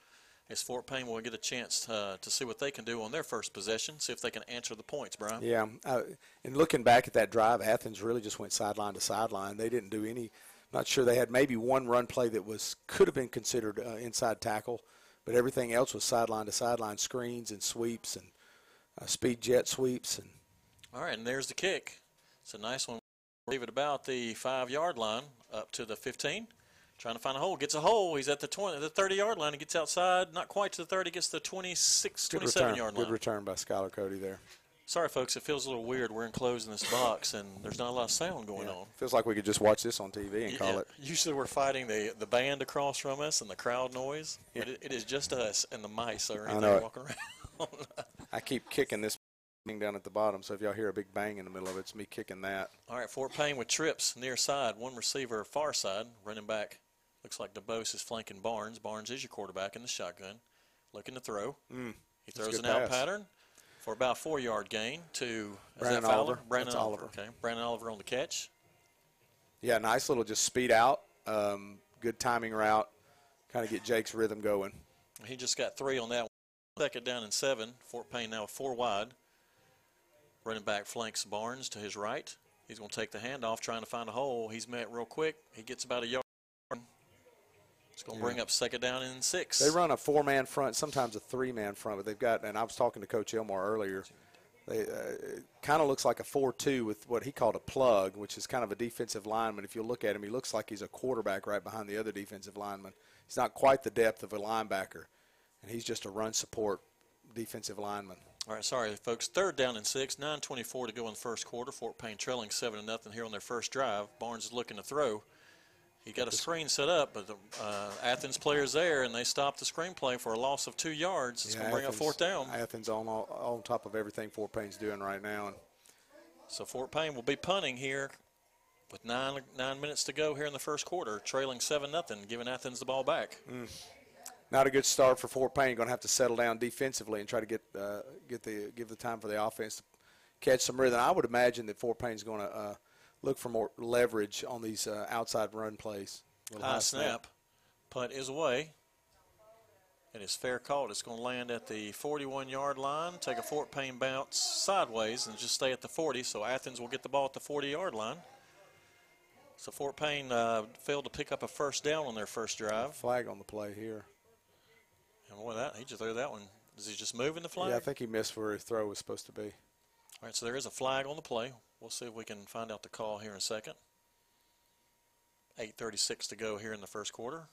As Fort Payne will get a chance uh, to see what they can do on their first possession, see if they can answer the points, Brian. Yeah, uh, and looking back at that drive, Athens really just went sideline to sideline. They didn't do any. Not sure they had maybe one run play that was could have been considered uh, inside tackle, but everything else was sideline to sideline screens and sweeps and uh, speed jet sweeps and All right, and there's the kick. It's a nice one. Leave it about the five-yard line up to the 15. Trying to find a hole. Gets a hole. He's at the 20, the 30-yard line. He gets outside, not quite to the 30. Gets the 26, good 27 return. yard Good return by Skylar Cody there. Sorry, folks. It feels a little weird. We're enclosed in this box, and there's not a lot of sound going on. Feels like we could just watch this on TV and Yeah, call it. Usually we're fighting the, the band across from us and the crowd noise. But it, it is just us and the mice or anything walking around. I keep kicking this down at the bottom, so if y'all hear a big bang in the middle of it, it's me kicking that. All right, Fort Payne with trips near side, one receiver far side, running back. Looks like DeBose is flanking Barnes. Barnes is your quarterback in the shotgun, looking to throw. Mm, he throws an out pattern for about four yard gain to is Brandon that Oliver. Brandon Oliver. Oliver. Okay, Brandon Oliver on the catch. Yeah, nice little just speed out, um, good timing route, kind of get Jake's rhythm going. He just got three on that one. Second down and seven. Fort Payne now four wide. Running back flanks Barnes to his right. He's going to take the handoff, trying to find a hole. He's met real quick. He gets about a yard. It's going to Yeah. bring up second down and six. They run a four-man front, sometimes a three-man front, but they've got. And I was talking to Coach Elmore earlier. They uh, it kind of looks like a four-two with what he called a plug, which is kind of a defensive lineman. If you look at him, he looks like he's a quarterback right behind the other defensive lineman. He's not quite the depth of a linebacker, and he's just a run support defensive lineman. All right, sorry, folks. Third down and six. 9.24 to go in the first quarter. Fort Payne trailing 7 to nothing here on their first drive. Barnes is looking to throw. He got a screen set up, but the uh, Athens player's there, and they stopped the screenplay for a loss of two yards. It's Yeah, going to bring up Athens- fourth down. Athens on all, on top of everything Fort Payne's doing right now, and So Fort Payne will be punting here with nine nine minutes to go here in the first quarter, trailing seven nothing, giving Athens the ball back. Not a good start for Fort Payne. Going to have to settle down defensively and try to get uh, get the give the time for the offense to catch some rhythm. I would imagine that Fort Payne's going to uh, look for more leverage on these uh, outside run plays. High snap, punt is away. And It is fair caught. It's going to land at the 41 yard line, take a Fort Payne bounce sideways, and just stay at the 40. So Athens will get the ball at the 40 yard line. So Fort Payne uh, failed to pick up a first down on their first drive. Flag on the play here. And boy, that he just threw that one. Is he just moving the flag? Yeah, I think he missed where his throw was supposed to be. All right, so there is a flag on the play. We'll see if we can find out the call here in a second. 8.36 to go here in the first quarter.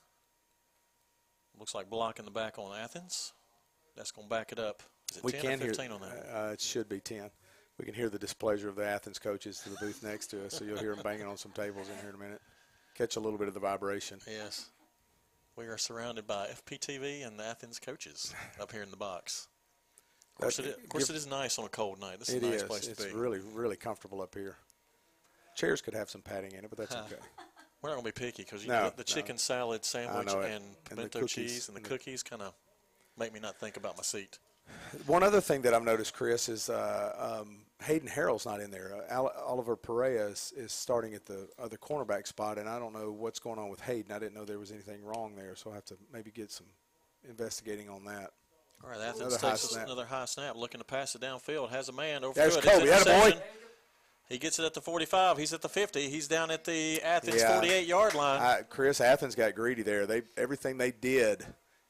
Looks like blocking the back on Athens. That's going to back it up. Is it we 10 can or 15 hear, on that? Uh, it should be 10. We can hear the displeasure of the Athens coaches to the booth next to us, so you'll hear them banging on some tables in here in a minute. Catch a little bit of the vibration. Yes. We are surrounded by FPTV and the Athens coaches up here in the box. Of course, it is, of course it is nice on a cold night. This is It a nice is. place It's to be. It's really, really comfortable up here. Chairs could have some padding in it, but that's Huh. okay. We're not going to be picky because No, the, the chicken no. salad sandwich and And pimento cookies cheese and the and cookies kind of make me not think about my seat. One other thing that I've noticed, Chris, is uh, um, Hayden Harrell's not in there. Uh, Al- Oliver Perea is, is starting at the other cornerback spot, and I don't know what's going on with Hayden. I didn't know there was anything wrong there, so I'll have to maybe get some investigating on that. All right, Athens Another high takes snap. another high snap, looking to pass it downfield. Has a man over There's. Kobe. Atta boy. He gets it at the 45. He's at the 50. He's down at the Athens 48 yard line. I, Chris, Athens got greedy there. They everything they did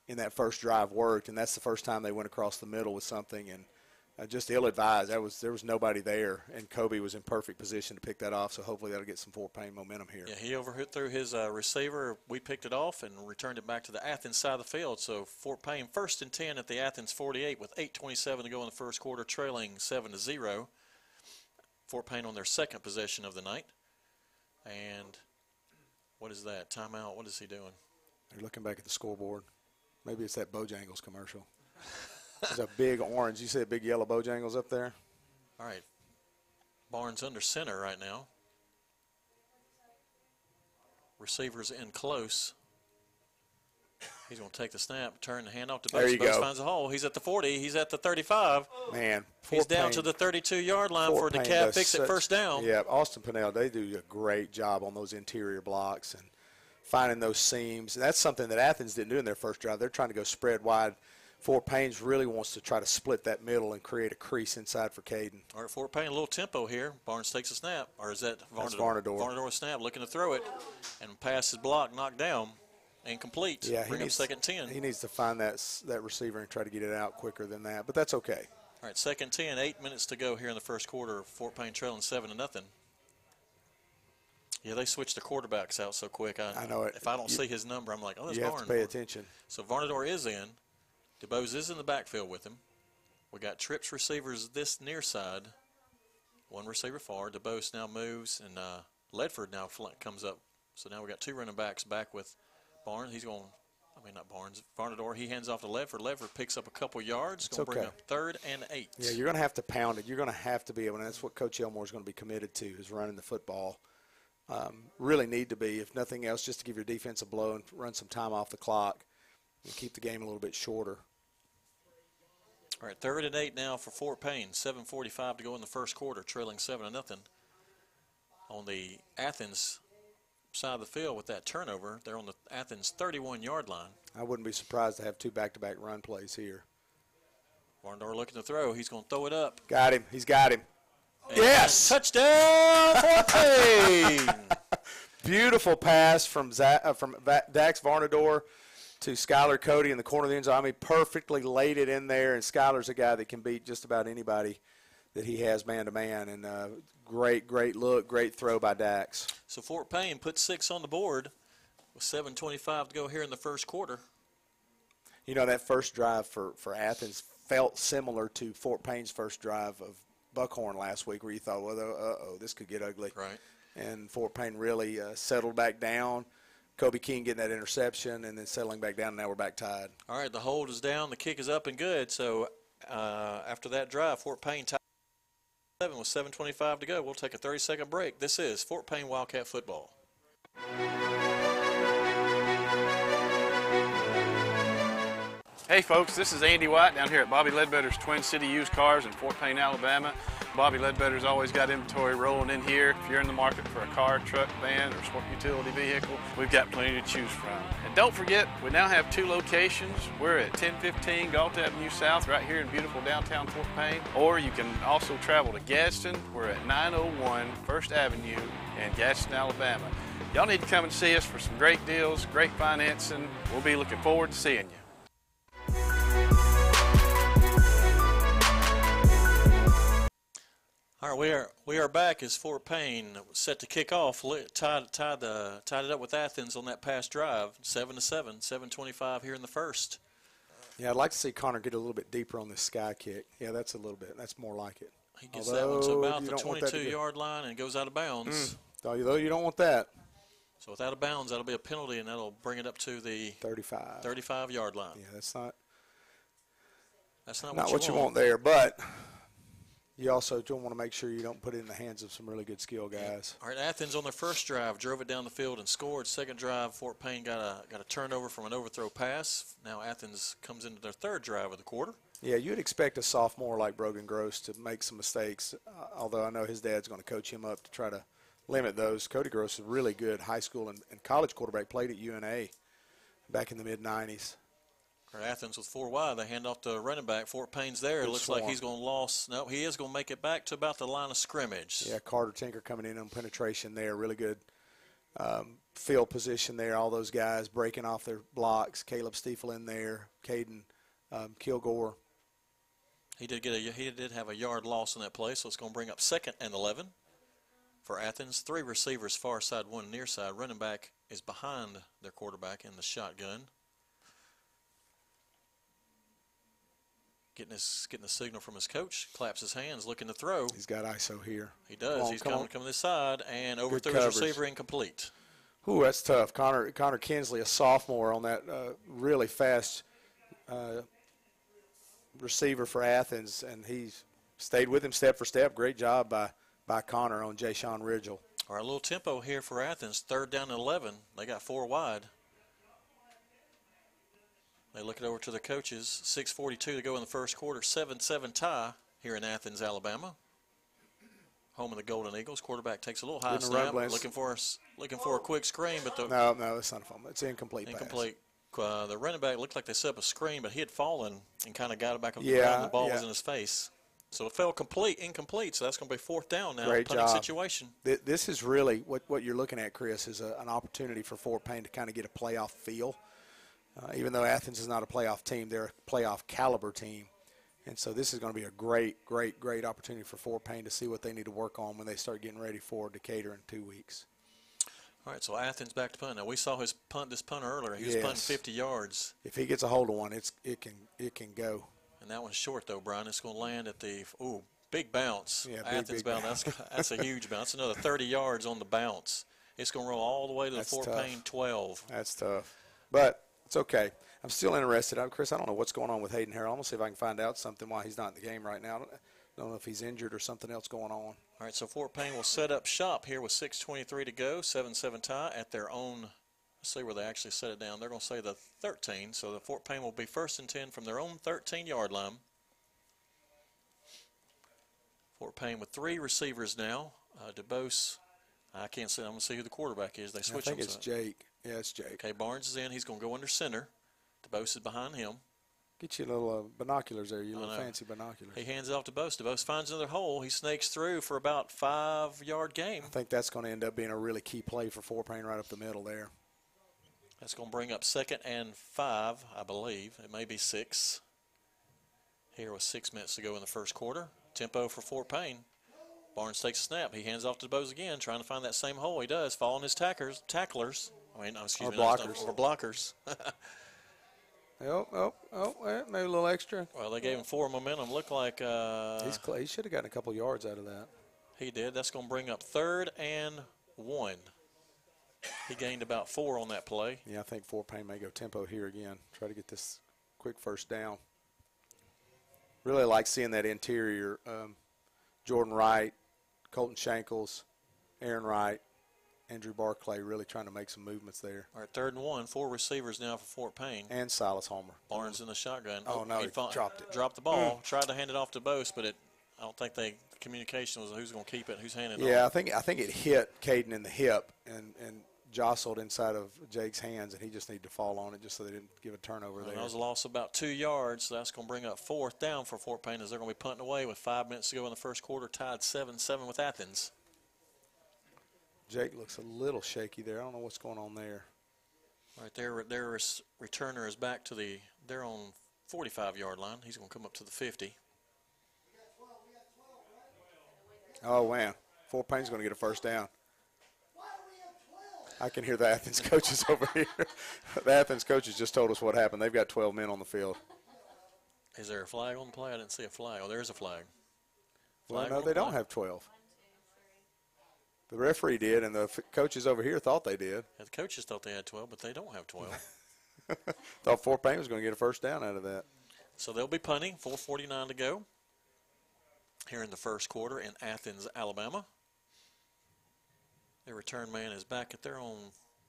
in that first drive worked, and that's the first time they went across the middle with something and uh, just ill-advised. That was there was nobody there, and Kobe was in perfect position to pick that off. So hopefully that'll get some Fort Payne momentum here. Yeah, he overhit through his uh, receiver. We picked it off and returned it back to the Athens side of the field. So Fort Payne first and 10 at the Athens 48 with 8:27 to go in the first quarter, trailing seven to zero. Fort Payne on their second possession of the night. And what is that? Timeout. What is he doing? They're looking back at the scoreboard. Maybe it's that Bojangles commercial. There's a big orange. You see a big yellow Bojangles up there? All right. Barnes under center right now. Receivers in close. He's going to take the snap, turn the hand off to There Bose. you Bose go. finds a hole. He's at the 40. He's at the 35. Man, He's down Payne- to the 32-yard line Fort for Payne DeKalb fix it first down. Yeah, Austin Pinnell, they do a great job on those interior blocks and finding those seams. And that's something that Athens didn't do in their first drive. They're trying to go spread wide. Fort Payne's really wants to try to split that middle and create a crease inside for Caden. All right, Fort Payne, a little tempo here. Barnes takes a snap, or is that That's Varnador? Varnador. Varnador with snap, looking to throw it, and pass is blocked, knocked down, incomplete. Yeah, he Bring up needs, second 10. he needs to find that that receiver and try to get it out quicker than that. But that's okay. All right, second 10, eight minutes to go here in the first quarter. Fort Payne trailing 7 to nothing. Yeah, they switched the quarterbacks out so quick. I, I know it. If I don't You- see his number, I'm like, oh, that's you have to pay attention. So Varnador is in. DeBose is in the backfield with him. We got trips receivers this near side. One receiver far. DeBose now moves, and uh, Ledford now fl- comes up. So now we got two running backs back with Barnes. He's going, I mean, not Barnes, Varnador. He hands off to Ledford. Ledford picks up a couple yards. It's Going to bring okay. up third and eight. Yeah, you're going to have to pound it. You're going to have to be able, and that's what Coach Elmore is going to be committed to, is running the football. Um, really need to be, if nothing else, just to give your defense a blow and run some time off the clock and keep the game a little bit shorter. All right, third and eight now for Fort Payne. 7:45 to go in the first quarter, trailing seven to nothing. On the Athens side of the field with that turnover, they're on the Athens 31-yard line. I wouldn't be surprised to have two back-to-back run plays here. Varnador looking to throw. He's going to throw it up. Got him. He's got him. And Yes! Touchdown, Fort Payne! Beautiful pass from Zach, uh, from Dax Varnador to Skylar Cody in the corner of the end zone. I mean, perfectly laid it in there, and Skylar's a guy that can beat just about anybody that he has man to man. And uh, great, great look, great throw by Dax. so Fort Payne put six on the board with 7:25 to go here in the first quarter. You know, that first drive for, for Athens felt similar to Fort Payne's first drive of Buckhorn last week, where you thought, well, uh oh, this could get ugly. Right. And Fort Payne really uh, settled back down. Kobe King getting that interception and then settling back down. And now we're back tied. All right, the hold is down, the kick is up and good. So uh, after that drive, Fort Payne tied seven with 7:25 to go. We'll take a 30-second break. This is Fort Payne Wildcat football. Hey folks, this is Andy White down here at Bobby Ledbetter's Twin City Used Cars in Fort Payne, Alabama. Bobby Ledbetter's always got inventory rolling in here. If you're in the market for a car, truck, van, or sport utility vehicle, we've got plenty to choose from. And don't forget, we now have two locations. We're at 1015 Gault Avenue South right here in beautiful downtown Fort Payne. Or you can also travel to Gadsden. We're at 901 First Avenue in Gadsden, Alabama. Y'all need to come and see us for some great deals, great financing. We'll be looking forward to seeing you. Right, we are we are back as Fort Payne set to kick off. Tied tied the tied it up with Athens on that past drive, seven to seven, seven twenty-five here in the first. Yeah, I'd like to see Connor get a little bit deeper on this sky kick. Yeah, that's a little bit. That's more like it. He gets Although, that one to about the 22-yard line and goes out of bounds. Mm. Although you don't want that. So without a bounds, that'll be a penalty, and that'll bring it up to the 35 35 yard line. Yeah, that's not. That's not, not what, what you, you want. there, but you also don't want to make sure you don't put it in the hands of some really good skill guys. All right, Athens on their first drive drove it down the field and scored. Second drive, Fort Payne got a got a turnover from an overthrow pass. Now Athens comes into their third drive of the quarter. Yeah, you'd expect a sophomore like Brogan Gross to make some mistakes, uh, although I know his dad's going to coach him up to try to limit those. Cody Gross is a really good high school and, and college quarterback, played at UNA back in the mid 90s. Athens with four wide. They hand off to running back. Fort Payne's there. It looks like he's going to loss. No, he is going to make it back to about the line of scrimmage. Yeah, Carter Tinker coming in on penetration there. Really good um, field position there. All those guys breaking off their blocks. Caleb Stiefel in there. Caden um, Kilgore. He did get a he did have a yard loss in that play, so it's going to bring up second and 11 for Athens. Three receivers far side, one near side. Running back is behind their quarterback in the shotgun. Getting his getting the signal from his coach, claps his hands, looking to throw. He's got ISO here. He does. On, He's coming coming this side and overthrew his receiver incomplete. Ooh, that's tough. Connor Connor Kinsley, a sophomore on that uh, really fast uh, receiver for Athens, and he's stayed with him step for step. Great job by by Connor on Jay Sean Ridgel. All right, a little tempo here for Athens. Third down and 11. They got four wide. They look it over to the coaches. 6.42 to go in the first quarter. 7-7 tie here in Athens, Alabama. Home of the Golden Eagles. Quarterback takes a little high snap, looking for a, looking for a quick screen, but the no, no, it's not a fumble. It's incomplete. Incomplete. Uh, the running back looked like they set up a screen, but he had fallen and kind of got it back on the yeah, ground. The ball yeah. was in his face. So it fell complete, incomplete. So that's going to be fourth down now. Great job. situation. This is really what, what you're looking at, Chris, is a, an opportunity for Fort Payne to kind of get a playoff feel. Uh, even though Athens is not a playoff team, they're a playoff caliber team. And so this is going to be a great, great, great opportunity for Fort Payne to see what they need to work on when they start getting ready for Decatur in two weeks. All right, so Athens back to punt. Now we saw his punt this punter earlier. He was yes. punting 50 yards. If he gets a hold of one, it's it can it can go. And that one's short though, Brian. It's going to land at the ooh big bounce. Yeah, Athens big, big bounce. That's that's a huge bounce. Another 30 yards on the bounce. It's going to roll all the way to that's the Fort tough. Payne 12. That's tough, but it's okay. I'm still interested. I'm, Chris, I don't know what's going on with Hayden Harrell. I'm going to see if I can find out something why he's not in the game right now. I don't, don't know if he's injured or something else going on. All right, so Fort Payne will set up shop here with 6.23 to go, 7-7 tie at their own, let's see where they actually set it down. They're going to say the 13, so the Fort Payne will be first and 10 from their own 13-yard line. Fort Payne with three receivers now. Uh, DeBose, I can't see. I'm going to see who the quarterback is. They switch I think it's Jake. Yeah, it's Jake. Okay, Barnes is in. He's going to go under center. DeBose is behind him. Get you a little uh, binoculars there, you little fancy binoculars. He hands it off to Bose. DeBose finds another hole. He snakes through for about five-yard game. I think that's going to end up being a really key play for Fort Payne right up the middle there. That's going to bring up second and five, I believe. It may be six. Here with six minutes to go in the first quarter. Tempo for Fort Payne. Barnes takes a snap. He hands off to DeBose again, trying to find that same hole. He does, following his tackers, tacklers. I mean, excuse or me, blockers. or blockers. Oh, oh, oh, maybe a little extra. Well, they gave him four momentum. Looked like uh, He's he should have gotten a couple yards out of that. He did. That's going to bring up third and one. He gained about four on that play. Yeah, I think four Payne may go tempo here again. Try to get this quick first down. Really like seeing that interior. Um, Jordan Wright, Colton Shankles, Aaron Wright, Andrew Barclay really trying to make some movements there. All right, third and one. Four receivers now for Fort Payne. And Silas Homer. Barnes in the shotgun. Oh, no, he, he dropped it. Dropped the ball. Mm. Tried to hand it off to Bose, but it. I don't think they communication was who's going to keep it, who's handing it. Yeah, I think I think it hit Caden in the hip and and jostled inside of Jake's hands, and he just needed to fall on it just so they didn't give a turnover there. That was a loss of about two yards. So that's going to bring up fourth down for Fort Payne as they're going to be punting away with five minutes to go in the first quarter, tied 7-7 with Athens. Jake looks a little shaky there. I don't know what's going on there. Right there, their returner is back to the their own 45-yard line. He's going to come up to the 50. Oh, man. Fort Payne's going to get a first down. I can hear the Athens coaches over here. the Athens coaches just told us what happened. They've got 12 men on the field. Is there a flag on the play? I didn't see a flag. Oh, there's a flag. Well, no, they the don't have 12. The referee did, and the f- coaches over here thought they did. Yeah, the coaches thought they had 12, but they don't have 12. Thought Fort Payne was going to get a first down out of that. so they'll be punting. 4:49 to go. Here in the first quarter in Athens, Alabama. The return man is back at their own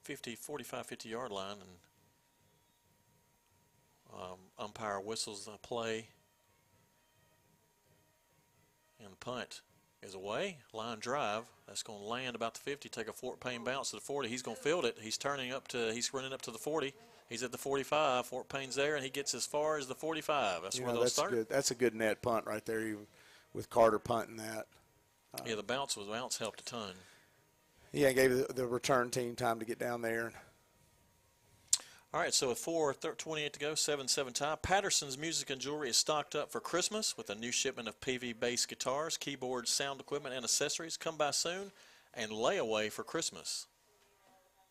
50, 45, 50 yard line, and um, umpire whistles the play. And the punt is away. Line drive. That's going to land about the 50. Take a Fort Payne bounce to the 40. He's going to field it. He's turning up to. He's running up to the 40. He's at the 45. Fort Payne's there, and he gets as far as the 45. That's You where know, they'll that's start. good. That's a good net punt right there, even with Carter punting that. Yeah, the bounce was bounce helped a ton. Yeah, gave the, the return team time to get down there. All right, so with 4 28 to go, 7 7 tie. Patterson's Music and Jewelry is stocked up for Christmas with a new shipment of PV bass guitars, keyboards, sound equipment, and accessories. Come by soon and lay away for Christmas.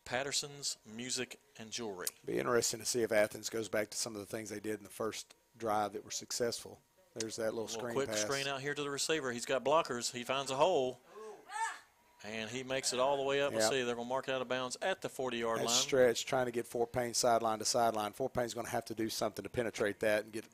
Patterson's Music and Jewelry. Be interesting to see if Athens goes back to some of the things they did in the first drive that were successful. There's that little little screen quick pass. screen out here to the receiver. He's got blockers. He finds a hole. And he makes it all the way up. Let's see, they're going to mark it out of bounds at the 40 yard That line. stretch, trying to get Fort Payne sideline to sideline. Fort Payne's going to have to do something to penetrate that and get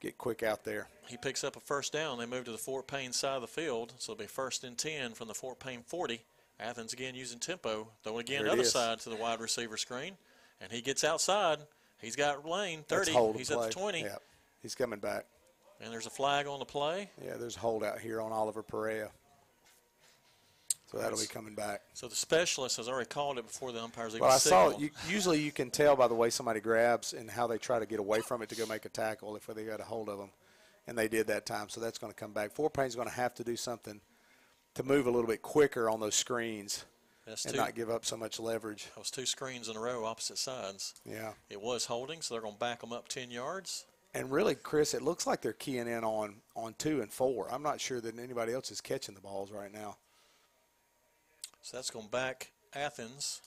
get quick out there. He picks up a first down. They move to the Fort Payne side of the field, so it'll be first and 10 from the Fort Payne 40. Athens again using tempo. Though again, other is. side to the wide receiver screen. And he gets outside. He's got lane 30. hold He's play. at the 20. Yeah, he's coming back. And there's a flag on the play. Yeah, there's a holdout here on Oliver Perea. So that'll be coming back. So the specialist has already called it before the umpires even Well, I saw it. You, usually you can tell by the way somebody grabs and how they try to get away from it to go make a tackle if they got a hold of them. And they did that time, so that's going to come back. Fort Payne's going to have to do something to move a little bit quicker on those screens That's and two- not give up so much leverage. That was two screens in a row, opposite sides. Yeah. It was holding, so they're going to back them up 10 yards. And really, Chris, it looks like they're keying in on, on two and four. I'm not sure that anybody else is catching the balls right now. So that's going back Athens.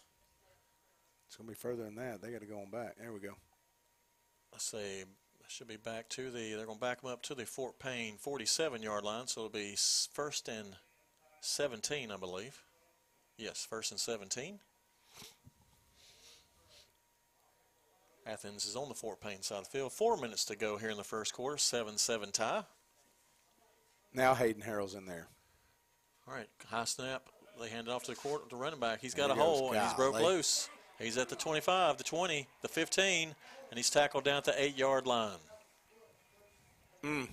It's going to be further than that. They got to go on back. There we go. let's say should be back to the they're going to back them up to the Fort Payne 47 yard line so it'll be first and 17 I believe yes first and 17 Athens is on the Fort Payne side of the field four minutes to go here in the first quarter 7-7 tie Now Hayden Harrell's in there. all right high snap they hand it off to the court the running back He's got a hole and he's broke Golly. loose he's at the 25 the 20 the 15 and he's tackled down at the 8 yard line Mm.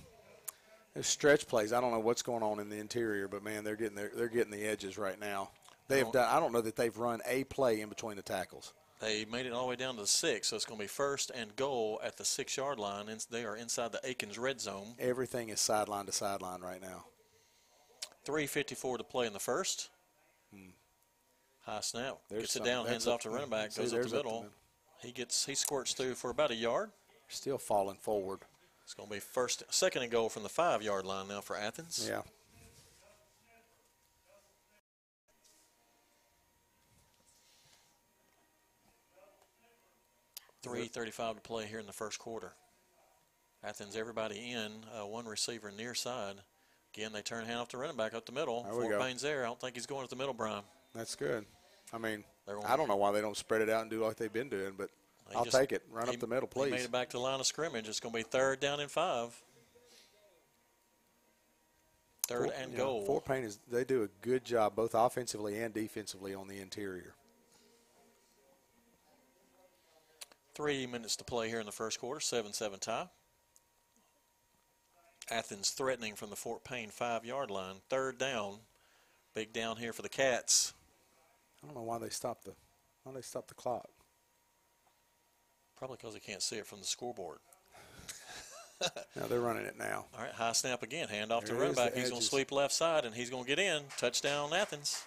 There's stretch plays. I don't know what's going on in the interior, but man, they're getting their, they're getting the edges right now. They have done. I don't know that they've run a play in between the tackles. They made it all the way down to the six, so it's going to be first and goal at the six yard line. And they are inside the Aikens red zone. Everything is sideline to sideline right now. 3.54 to play in the first. High snap. Hmm. There's Gets it down, hands off to running back, see, goes up the up the middle. middle. He gets he squirts through for about a yard. Still falling forward. It's going to be first, second and goal from the five yard line now for Athens. Yeah. Three thirty-five to play here in the first quarter. Athens, everybody in, uh, one receiver near side. Again, they turn hand off to running back up the middle. There Fort. Payne's there. I don't think he's going at the middle, Brian. That's good. I mean, I don't know why they don't spread it out and do like they've been doing, but He I'll just- take it. Run he- up the middle, He made please. it back to the line of scrimmage. It's going to be third down and five. Third Fort- and you know, goal. Fort Payne is they do a good job both offensively and defensively on the interior. Three minutes to play here in the first quarter. 7 7 tie. Athens threatening from the Fort Payne five yard line. Third down. Big down here for the Cats. I don't know why they stopped the why they stopped the clock. Probably because they can't see it from the scoreboard. now they're running it now. All right, high snap again. Hand off to There running back. He's going to sweep left side, and he's going to get in. Touchdown, Athens.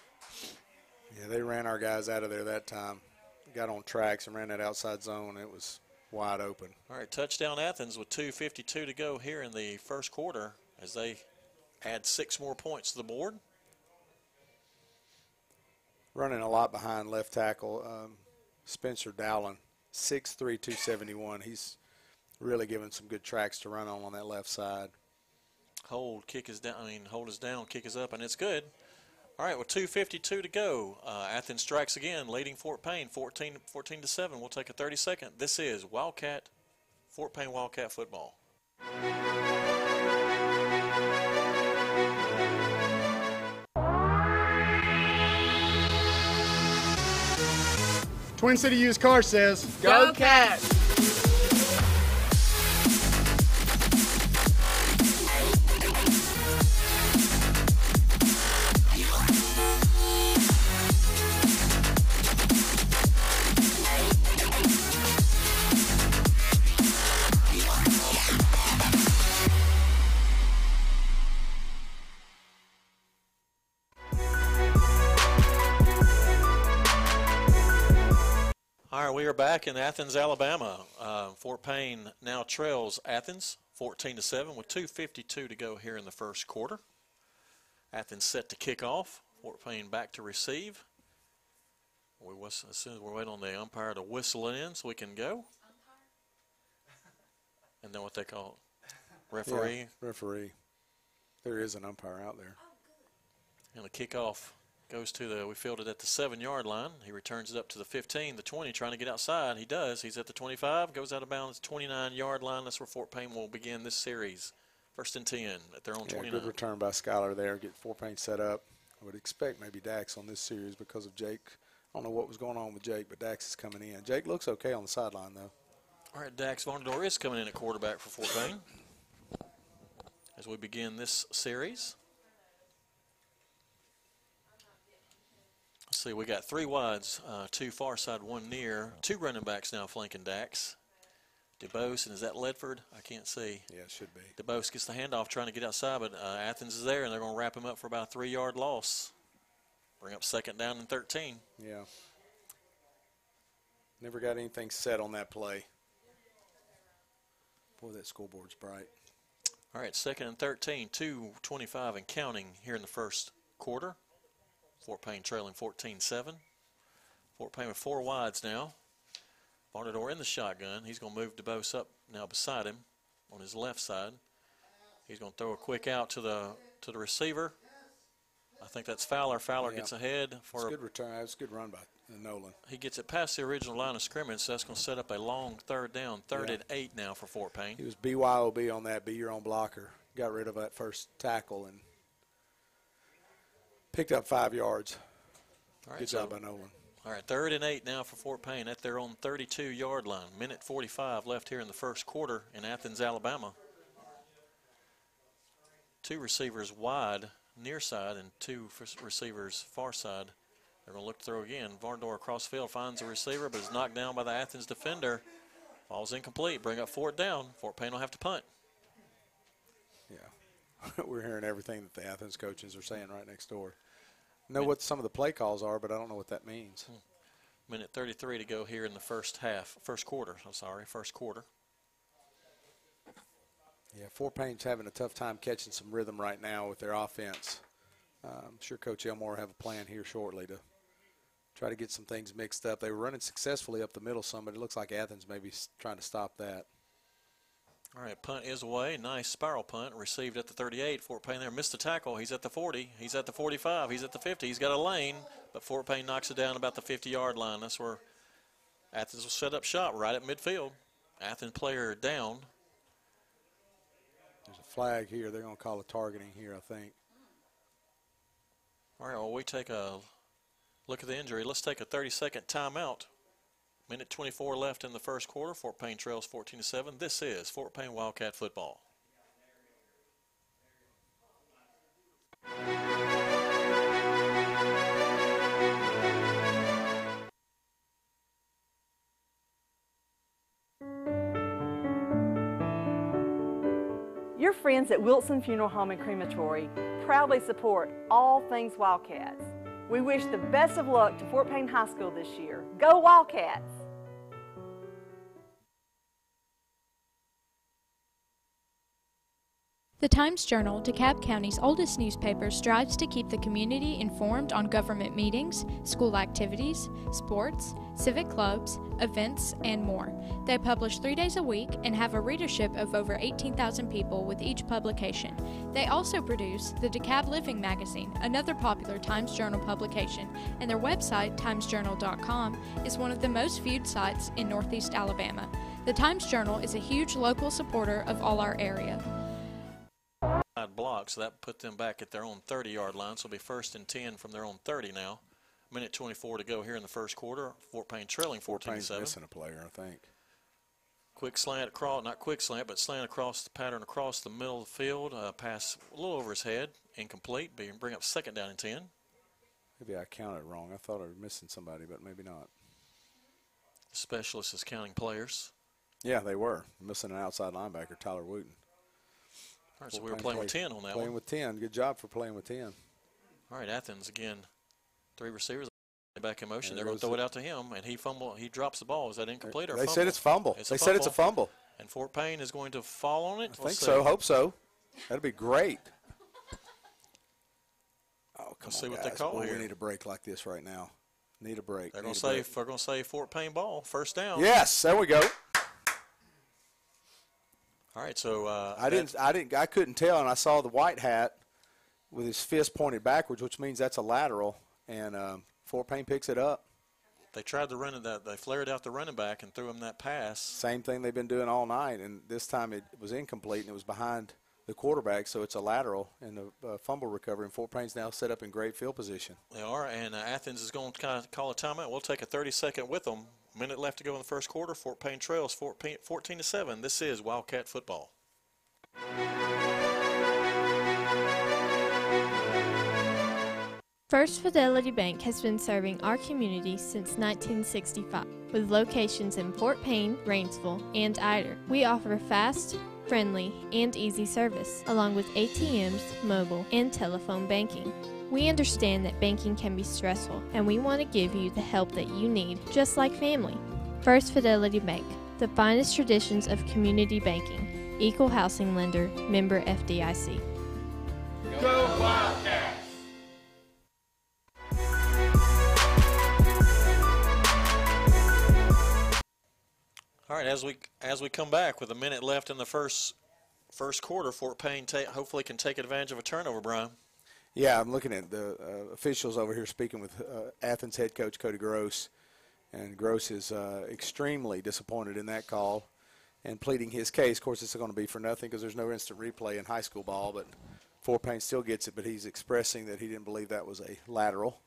Yeah, they ran our guys out of there that time. Got on tracks and ran that outside zone. It was wide open. All right, touchdown Athens with 2.52 to go here in the first quarter as they add six more points to the board. Running a lot behind left tackle, um, Spencer Dowlin, 6'3", 271. He's really giving some good tracks to run on on that left side. Hold, kick is down, I mean, hold is down, kick is up, and it's good. All right, with 2.52 to go, uh, Athens strikes again, leading Fort Payne 14, 14 to 7. We'll take a 30 second. This is Wildcat, Fort Payne Wildcat football. Twin City Used Car says, Go Cats! We are back in Athens, Alabama. Uh, Fort Payne now trails Athens 14 to 7 with 2.52 to go here in the first quarter. Athens set to kick off. Fort Payne back to receive. We whistle, as soon as we're waiting on the umpire to whistle it in so we can go. And then what they call it? referee. Yeah, referee. There is an umpire out there. And the kickoff Goes to the, we fielded at the seven yard line. He returns it up to the 15, the 20, trying to get outside. He does. He's at the 25, goes out of bounds, 29 yard line. That's where Fort Payne will begin this series. First and 10 at their own yeah, 29. Good return by Skylar there. Get Fort Payne set up. I would expect maybe Dax on this series because of Jake. I don't know what was going on with Jake, but Dax is coming in. Jake looks okay on the sideline, though. All right, Dax Vonador is coming in at quarterback for Fort Payne as we begin this series. See, we got three wides, uh, two far side, one near. Two running backs now flanking Dax. DeBose, and is that Ledford? I can't see. Yeah, it should be. DeBose gets the handoff trying to get outside, but uh, Athens is there, and they're going to wrap him up for about a three yard loss. Bring up second down and 13. Yeah. Never got anything set on that play. Boy, that scoreboard's bright. All right, second and 13, 2.25 and counting here in the first quarter. Fort Payne trailing 14-7. Fort Payne with four wides now. Barnador in the shotgun. He's going to move DeBose up now beside him on his left side. He's going to throw a quick out to the to the receiver. I think that's Fowler. Fowler yeah. gets ahead for that's a good return. That's a good run by Nolan. He gets it past the original line of scrimmage, so that's going to set up a long third down. Third yeah. and eight now for Fort Payne. He was BYOB on that. Be your own blocker. Got rid of that first tackle and Picked up five yards. Good so, job by Nolan. All right, third and eight now for Fort Payne at their own 32-yard line. Minute 45 left here in the first quarter in Athens, Alabama. Two receivers wide, near side, and two receivers far side. They're going to look to throw again. Varnador across field finds a receiver, but is knocked down by the Athens defender. Falls incomplete. Bring up Fort down. Fort Payne will have to punt. Yeah. We're hearing everything that the Athens coaches are saying right next door know what some of the play calls are, but I don't know what that means. Hmm. Minute 33 to go here in the first half, first quarter. I'm sorry, first quarter. Yeah, Fort Payne's having a tough time catching some rhythm right now with their offense. Uh, I'm sure Coach Elmore will have a plan here shortly to try to get some things mixed up. They were running successfully up the middle some, but it looks like Athens may be trying to stop that. All right, punt is away. Nice spiral punt received at the 38. Fort Payne there missed the tackle. He's at the 40. He's at the 45. He's at the 50. He's got a lane, but Fort Payne knocks it down about the 50-yard line. That's where Athens will set up shop right at midfield. Athens player down. There's a flag here. They're going to call a targeting here, I think. All right, well, we take a look at the injury. Let's take a 30-second timeout. Minute 24 left in the first quarter. Fort Payne trails 14 to 7. This is Fort Payne Wildcat football. Your friends at Wilson Funeral Home and Crematory proudly support all things Wildcats. We wish the best of luck to Fort Payne High School this year. Go Wildcats! The Times Journal, DeKalb County's oldest newspaper, strives to keep the community informed on government meetings, school activities, sports, civic clubs, events, and more. They publish three days a week and have a readership of over 18,000 people with each publication. They also produce the DeKalb Living magazine, another popular Times Journal publication, and their website, timesjournal.com, is one of the most viewed sites in Northeast Alabama. The Times Journal is a huge local supporter of all our area block, so that put them back at their own 30-yard line. So it'll be first and 10 from their own 30 now. Minute 24 to go here in the first quarter. Fort Payne trailing 14 7. missing a player, I think. Quick slant across, not quick slant, but slant across the pattern across the middle of the field. Uh, pass a little over his head, incomplete. Bring up second down and 10. Maybe I counted wrong. I thought I was missing somebody, but maybe not. Specialist is counting players. Yeah, they were. Missing an outside linebacker, Tyler Wooten. All right, so we were playing play, with 10 on that one. Playing one. with 10. Good job for playing with 10. All right, Athens again. Three receivers back in motion. They're going to throw it out to him, and he fumble. He drops the ball. Is that incomplete or They fumble? said it's fumble. It's they fumble. said it's a fumble. And Fort Payne is going to fall on it. I think so. Hope so. That'd be great. Oh, come Let's on, see what guys. they call Boy, here. We need a break like this right now. Need a break. They're going to a say break. they're going to say Fort Payne ball, first down. Yes, there we go. All right, so uh, I didn't, I didn't, I couldn't tell, and I saw the white hat with his fist pointed backwards, which means that's a lateral, and um, Fort Payne picks it up. They tried to run it that they flared out the running back and threw him that pass. Same thing they've been doing all night, and this time it was incomplete and it was behind the quarterback, so it's a lateral and a uh, fumble recovery. And Fort Payne's now set up in great field position. They are, and uh, Athens is going to kind of call a timeout. We'll take a 30 second with them. Minute left to go in the first quarter. Fort Payne trails 14, 14 to 7. This is Wildcat football. First Fidelity Bank has been serving our community since 1965 with locations in Fort Payne, Rainsville, and Ider. We offer fast, friendly, and easy service, along with ATMs, mobile, and telephone banking. We understand that banking can be stressful, and we want to give you the help that you need, just like family. First Fidelity Bank, the finest traditions of community banking, equal housing lender, member FDIC. Go Wildcats! All right, as we as we come back with a minute left in the first first quarter, Fort Payne ta- hopefully can take advantage of a turnover, Brian. Yeah, I'm looking at the uh, officials over here speaking with uh, Athens head coach Cody Gross, and Gross is uh, extremely disappointed in that call and pleading his case. Of course, it's going to be for nothing because there's no instant replay in high school ball, but Fort Payne still gets it, but he's expressing that he didn't believe that was a lateral.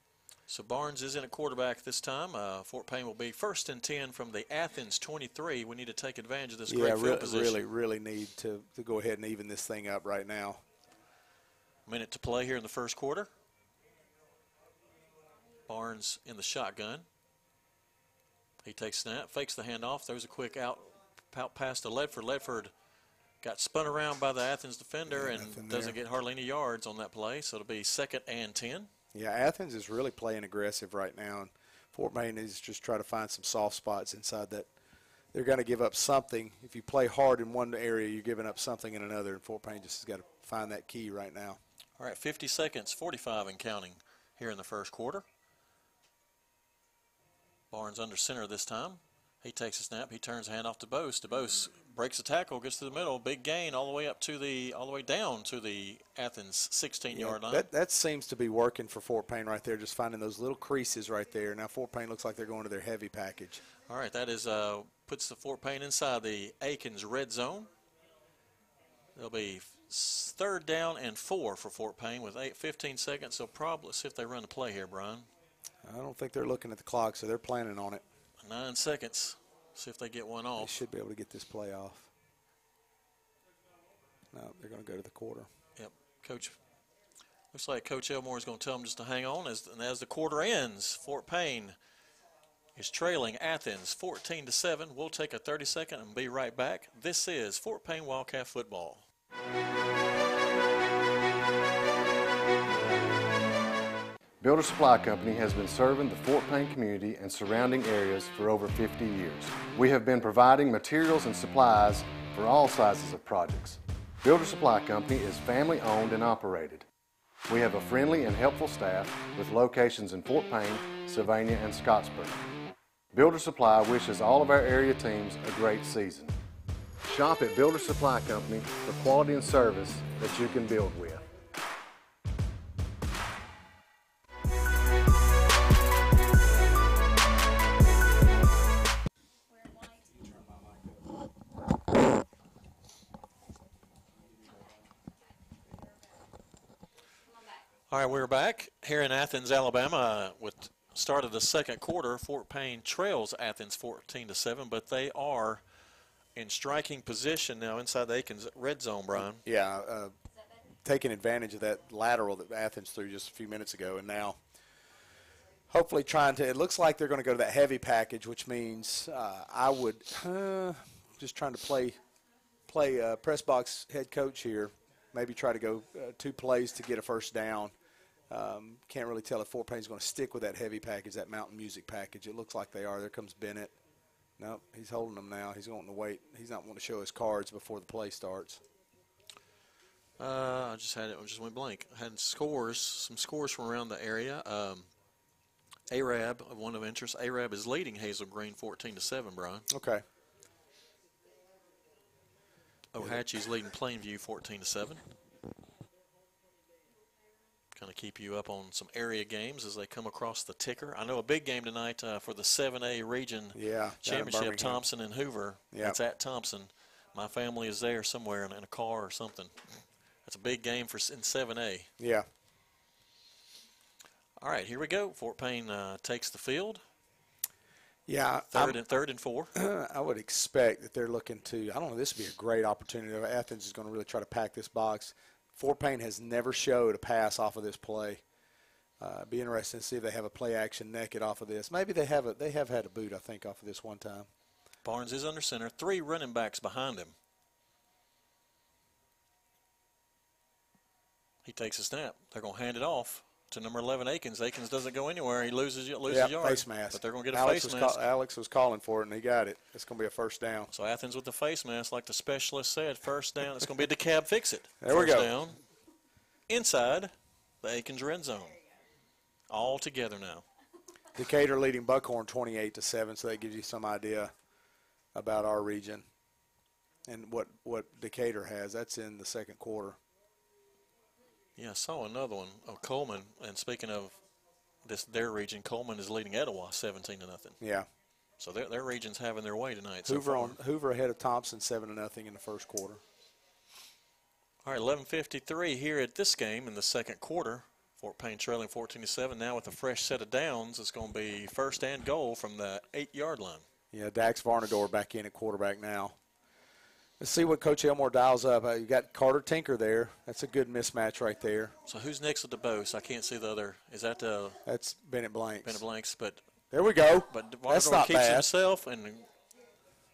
So Barnes is in at quarterback this time. Uh, Fort Payne will be first and 10 from the Athens 23. We need to take advantage of this yeah, great field re- position. really, really need to, to go ahead and even this thing up right now. Minute to play here in the first quarter. Barnes in the shotgun. He takes snap, fakes the handoff, throws a quick out, out pass to Ledford. Ledford got spun around by the Athens defender Yeah, and doesn't there. get hardly any yards on that play. So it'll be second and 10. Yeah, Athens is really playing aggressive right now, and Fort Payne is just trying to find some soft spots inside that. They're going to give up something. If you play hard in one area, you're giving up something in another, and Fort Payne just has got to find that key right now. All right, 50 seconds, 45 and counting here in the first quarter. Barnes under center this time. He takes a snap. He turns hand off to Bose. DeBose breaks the tackle, gets to the middle, big gain all the way up to the all the way down to the Athens 16-yard line. That, that seems to be working for Fort Payne right there, just finding those little creases right there. Now Fort Payne looks like they're going to their heavy package. All right, that is uh, puts the Fort Payne inside the Athens red zone. It'll be third down and four for Fort Payne with eight, 15 seconds. So probably see if they run the play here, Brian. I don't think they're looking at the clock, so they're planning on it. Nine seconds. See if they get one off. They should be able to get this play off. No, they're going to go to the quarter. Yep, Coach. Looks like Coach Elmore is going to tell them just to hang on as and as the quarter ends. Fort Payne is trailing Athens 14 to 7. We'll take a 30 second and be right back. This is Fort Payne Wildcat football. Builder Supply Company has been serving the Fort Payne community and surrounding areas for over 50 years. We have been providing materials and supplies for all sizes of projects. Builder Supply Company is family owned and operated. We have a friendly and helpful staff with locations in Fort Payne, Sylvania, and Scottsboro. Builder Supply wishes all of our area teams a great season. Shop at Builder Supply Company for quality and service that you can build with. We're back here in Athens, Alabama, with start of the second quarter. Fort Payne trails Athens 14 to seven, but they are in striking position now inside the Athens red zone. Brian. Yeah, uh, taking advantage of that lateral that Athens threw just a few minutes ago, and now hopefully trying to. It looks like they're going to go to that heavy package, which means uh, I would uh, just trying to play play uh, press box head coach here. Maybe try to go uh, two plays to get a first down um, can't really tell if Fort Payne's going to stick with that heavy package, that mountain music package. It looks like they are. There comes Bennett. Nope, he's holding them now. He's wanting to wait. He's not wanting to show his cards before the play starts. Uh, I just had it. I just went blank. I had scores, some scores from around the area. Um, Arab, one of interest. Arab is leading Hazel Green 14 to seven. Brian. Okay. Ohatchee's leading Plainview 14 to seven kind of keep you up on some area games as they come across the ticker. I know a big game tonight uh, for the 7A region yeah, championship, Thompson and Hoover. Yeah. It's at Thompson. My family is there somewhere in, in a car or something. That's a big game for in 7A. Yeah. All right, here we go. Fort Payne uh, takes the field. Yeah, 3rd and third and four. I would expect that they're looking to. I don't know. This would be a great opportunity. Athens is going to really try to pack this box. Fort Payne has never showed a pass off of this play. Uh, be interesting to see if they have a play action naked off of this. Maybe they have a, they have had a boot, I think, off of this one time. Barnes is under center. Three running backs behind him. He takes a snap. They're going to hand it off to number 11 Akins. Akins doesn't go anywhere. He loses loses yep, yard. face mask. But they're going to get a Alex face mask. Call, Alex was calling for it, and he got it. It's going to be a first down. So Athens with the face mask, like the specialist said, first down. It's going to be the cab fix it. There first we go. down inside the Athens red zone. All together now. Decatur leading Buckhorn 28 to 7, so that gives you some idea about our region and what, what Decatur has. That's in the second quarter. Yeah, I saw another one. Oh, Cullman. And speaking of this, their region, Cullman is leading Etowah 17 to nothing. Yeah. So their, their region's having their way tonight. Hoover so on Hoover ahead of Thompson 7 to nothing in the first quarter. All right, 11:53 here at this game in the second quarter. Fort Payne trailing 14 to 7. Now with a fresh set of downs, it's going to be first and goal from the eight-yard line. Yeah, Dax Varnador back in at quarterback now. Let's see what Coach Elmore dials up. Uh, you got Carter Tinker there. That's a good mismatch right there. So who's next with the Bose? I can't see the other. Is that uh, That's Bennett Blanks. Bennett Blanks? But there we go. But That's not keeps bad. himself and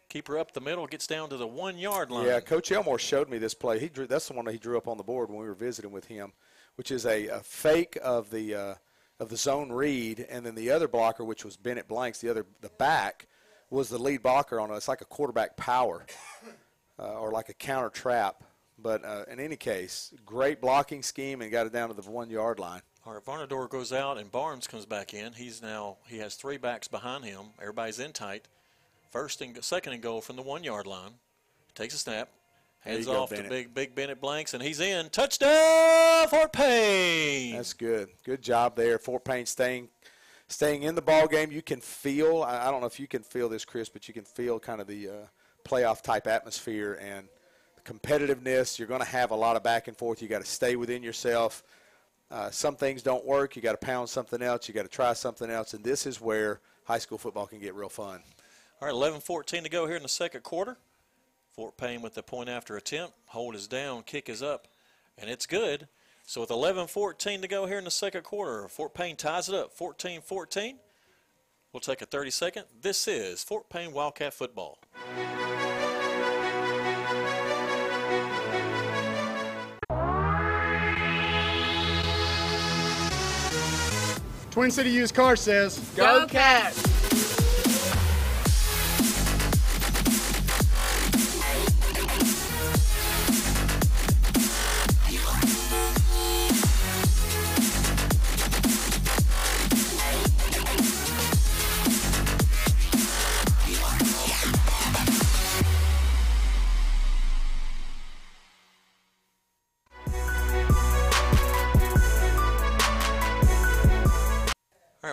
keeper up the middle gets down to the one-yard line. Yeah, Coach Elmore showed me this play. He drew. That's the one that he drew up on the board when we were visiting with him, which is a, a fake of the uh, of the zone read, and then the other blocker, which was Bennett Blanks, the other the back, was the lead blocker on it. It's like a quarterback power, uh, or like a counter trap. But uh, in any case, great blocking scheme and got it down to the one yard line. All right, Varnador goes out and Barnes comes back in. He's now he has three backs behind him. Everybody's in tight. First and second and goal from the one yard line. Takes a snap, hands you go, off to big big Bennett Blanks, and he's in. Touchdown Fort Payne. That's good. Good job there. Fort Payne staying staying in the ball game. You can feel. I, I don't know if you can feel this, Chris, but you can feel kind of the uh, playoff type atmosphere and competitiveness. You're going to have a lot of back and forth. You got to stay within yourself. Uh, some things don't work. You got to pound something else. You got to try something else, and this is where high school football can get real fun. All right, 11-14 to go here in the second quarter. Fort Payne with the point after attempt. Hold is down, kick is up, and it's good. So with 11-14 to go here in the second quarter, Fort Payne ties it up 14-14. We'll take a 30 second. This is Fort Payne Wildcat football. Twin City Used Car says, Go Cats!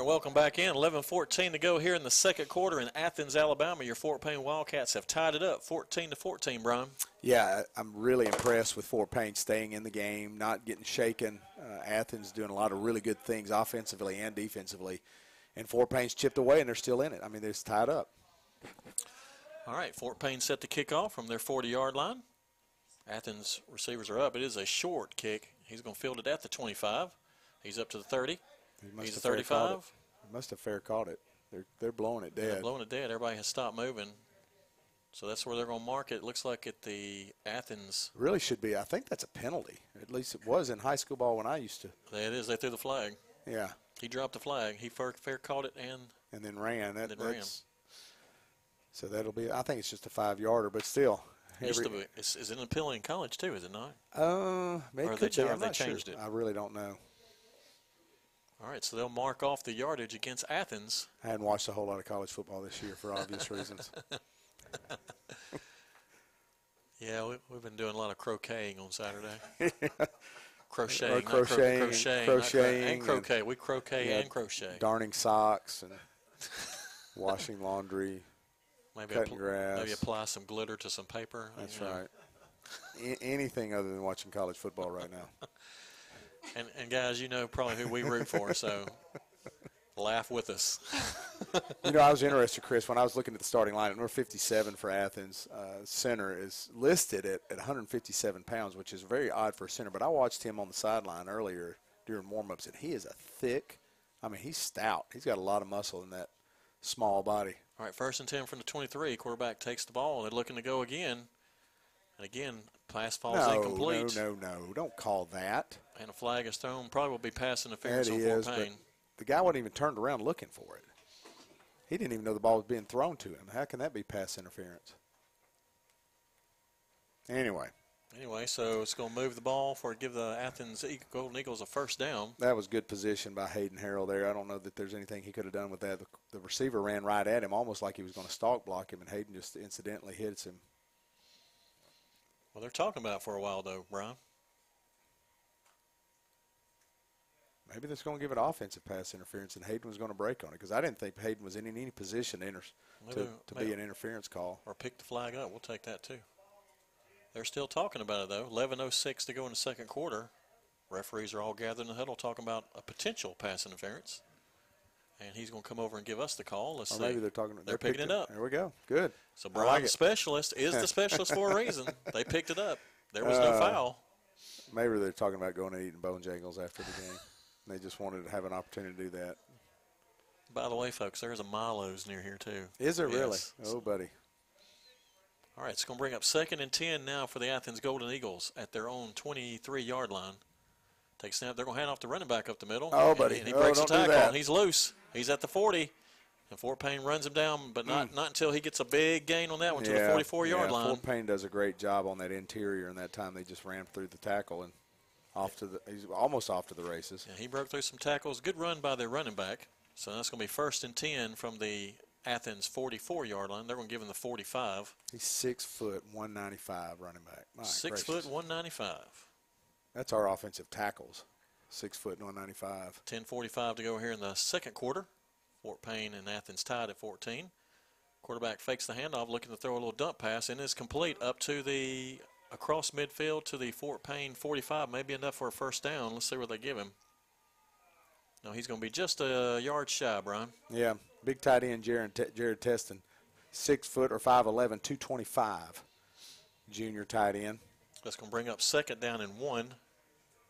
Welcome back in. 11-14 to go here in the second quarter in Athens, Alabama. Your Fort Payne Wildcats have tied it up 14 to 14, Brian. Yeah, I'm really impressed with Fort Payne staying in the game, not getting shaken. Uh, Athens doing a lot of really good things offensively and defensively. And Fort Payne's chipped away, and they're still in it. I mean, they're tied up. All right, Fort Payne set to kick off from their 40-yard line. Athens receivers are up. It is a short kick. He's going to field it at the 25. He's up to the 30. He's 35. Must have fair caught it. They're they're blowing it dead. They're blowing it dead. Everybody has stopped moving. So that's where they're going to mark it. it. Looks like at the Athens. Really should be. I think that's a penalty. At least it was in high school ball when I used to. It is. They threw the flag. Yeah. He dropped the flag. He fair, fair caught it and. And then ran. That, then ran. So that'll be. I think it's just a five yarder, but still. Every, used to be. Is, is it an appeal in college too? Is it not? Uh, maybe or they, they, I'm they not changed sure. it. I really don't know. All right, so they'll mark off the yardage against Athens. I hadn't watched a whole lot of college football this year for obvious reasons. yeah, we, have been doing a lot of croqueting on Saturday. crocheting, or crocheting, cro- crocheting, crocheting, and croquet. And, we croquet yeah, and crochet. Darning socks and washing laundry. Maybe cutting grass. maybe apply some glitter to some paper. That's you know. right. A- anything other than watching college football right now. And, and guys, you know probably who we root for, so laugh with us. you know, I was interested, Chris, when I was looking at the starting line at number 57 for Athens. Uh, center is listed at, at 157 pounds, which is very odd for a center. But I watched him on the sideline earlier during warm-ups, and he is a thick. I mean, he's stout. He's got a lot of muscle in that small body. All right, first and 10 from the 23. Quarterback takes the ball. They're looking to go again. And again, pass falls no, incomplete. No, no, no. Don't call that. And a flag is thrown. Probably will be pass interference that on is, Payne. the guy wasn't even turned around looking for it. He didn't even know the ball was being thrown to him. How can that be pass interference? Anyway. Anyway, so it's going to move the ball for give the Athens Golden Eagles a first down. That was good position by Hayden Harrell there. I don't know that there's anything he could have done with that. The, the receiver ran right at him, almost like he was going to stalk block him, and Hayden just incidentally hits him. Well, they're talking about it for a while, though, Brian. Maybe that's going to give it offensive pass interference, and Hayden was going to break on it because I didn't think Hayden was in any position to, inter- maybe, to, to maybe, be an interference call. Or pick the flag up. We'll take that too. They're still talking about it though. 11:06 to go in the second quarter. Referees are all gathered in the huddle talking about a potential pass interference, and he's going to come over and give us the call. Let's or see. maybe they're talking. They're, they're picking it up. There we go. Good. So Brian, like specialist, is the specialist for a reason. They picked it up. There was no uh, foul. Maybe they're talking about going and eating Bojangles after the game. they just wanted to have an opportunity to do that. By the way, folks, there's a Milo's near here too. Is there yes. really? Oh, buddy. All right, it's going to bring up second and 10 now for the Athens Golden Eagles at their own 23-yard line. Take snap. They're going to hand off the running back up the middle. Oh, buddy. And he, oh, breaks don't the tackle, and he's loose. He's at the 40. And Fort Payne runs him down, but not, Mm. not until he gets a big gain on that one yeah, to the 44-yard yeah, line. Fort Payne does a great job on that interior, and that time they just ran through the tackle and off to the. He's almost off to the races. Yeah, he broke through some tackles. Good run by their running back. So that's going to be first and 10 from the Athens 44-yard line. They're going to give him the 45. He's six foot, 195 running back. My Six gracious. foot 195. That's our offensive tackles. Six foot, 195. 10:45 to go here in the second quarter. Fort Payne and Athens tied at 14. Quarterback fakes the handoff, looking to throw a little dump pass, and is complete up to the across midfield to the Fort Payne 45. Maybe enough for a first down. Let's see what they give him. No, he's going to be just a yard shy, Brian. Yeah, big tight end Jared, Jared Teston, six foot or 5'11", 225. Junior tight end. That's going to bring up second down and one,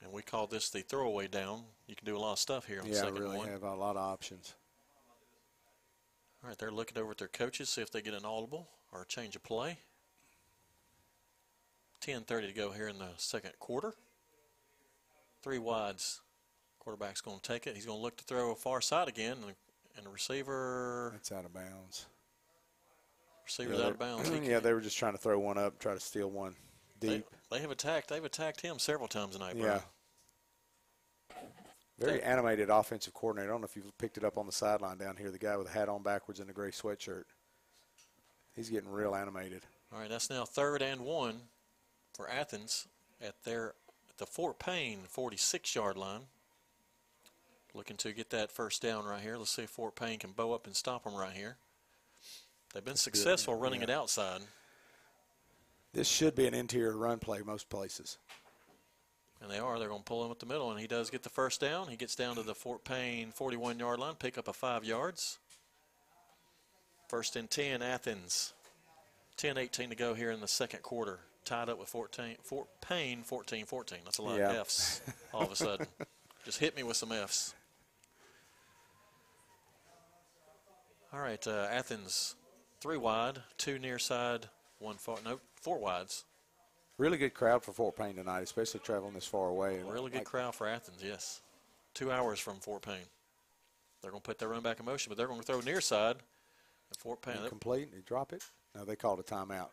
and we call this the throwaway down. You can do a lot of stuff here on Yeah, second really one. have a lot of options. All right, they're looking over at their coaches, see if they get an audible or a change of play. 10.30 to go here in the second quarter. Three wides. Quarterback's going to take it. He's going to look to throw a far side again, and, and the receiver. That's out of bounds. Receiver's yeah, out of bounds. Yeah, they were just trying to throw one up, try to steal one deep. they have attacked. They've attacked him several times tonight, yeah. Very They- animated offensive coordinator. I don't know if you picked it up on the sideline down here. The guy with the hat on backwards and the gray sweatshirt. He's getting real animated. All right, that's now third and one for Athens at their at the Fort Payne 46-yard line. looking to get that first down right here. Let's see if Fort Payne can bow up and stop them right here. They've been successful running yeah. it outside. This should be an interior run play most places. And they are. They're going to pull him at the middle, and he does get the first down. He gets down to the Fort Payne 41 yard line, pick up a five yards. First and 10, Athens. 10 18 to go here in the second quarter. Tied up with 14, Fort Payne 14 14. That's a lot yeah. of F's all of a sudden. Just hit me with some F's. All right, uh, Athens, three wide, two near side, one far. No, four wides. Really good crowd for Fort Payne tonight, especially traveling this far away. Really good like, crowd for Athens, yes. Two hours from Fort Payne. They're going to put their run back in motion, but they're going to throw near side. At Fort Payne. Complete. They drop it. No, they called a timeout.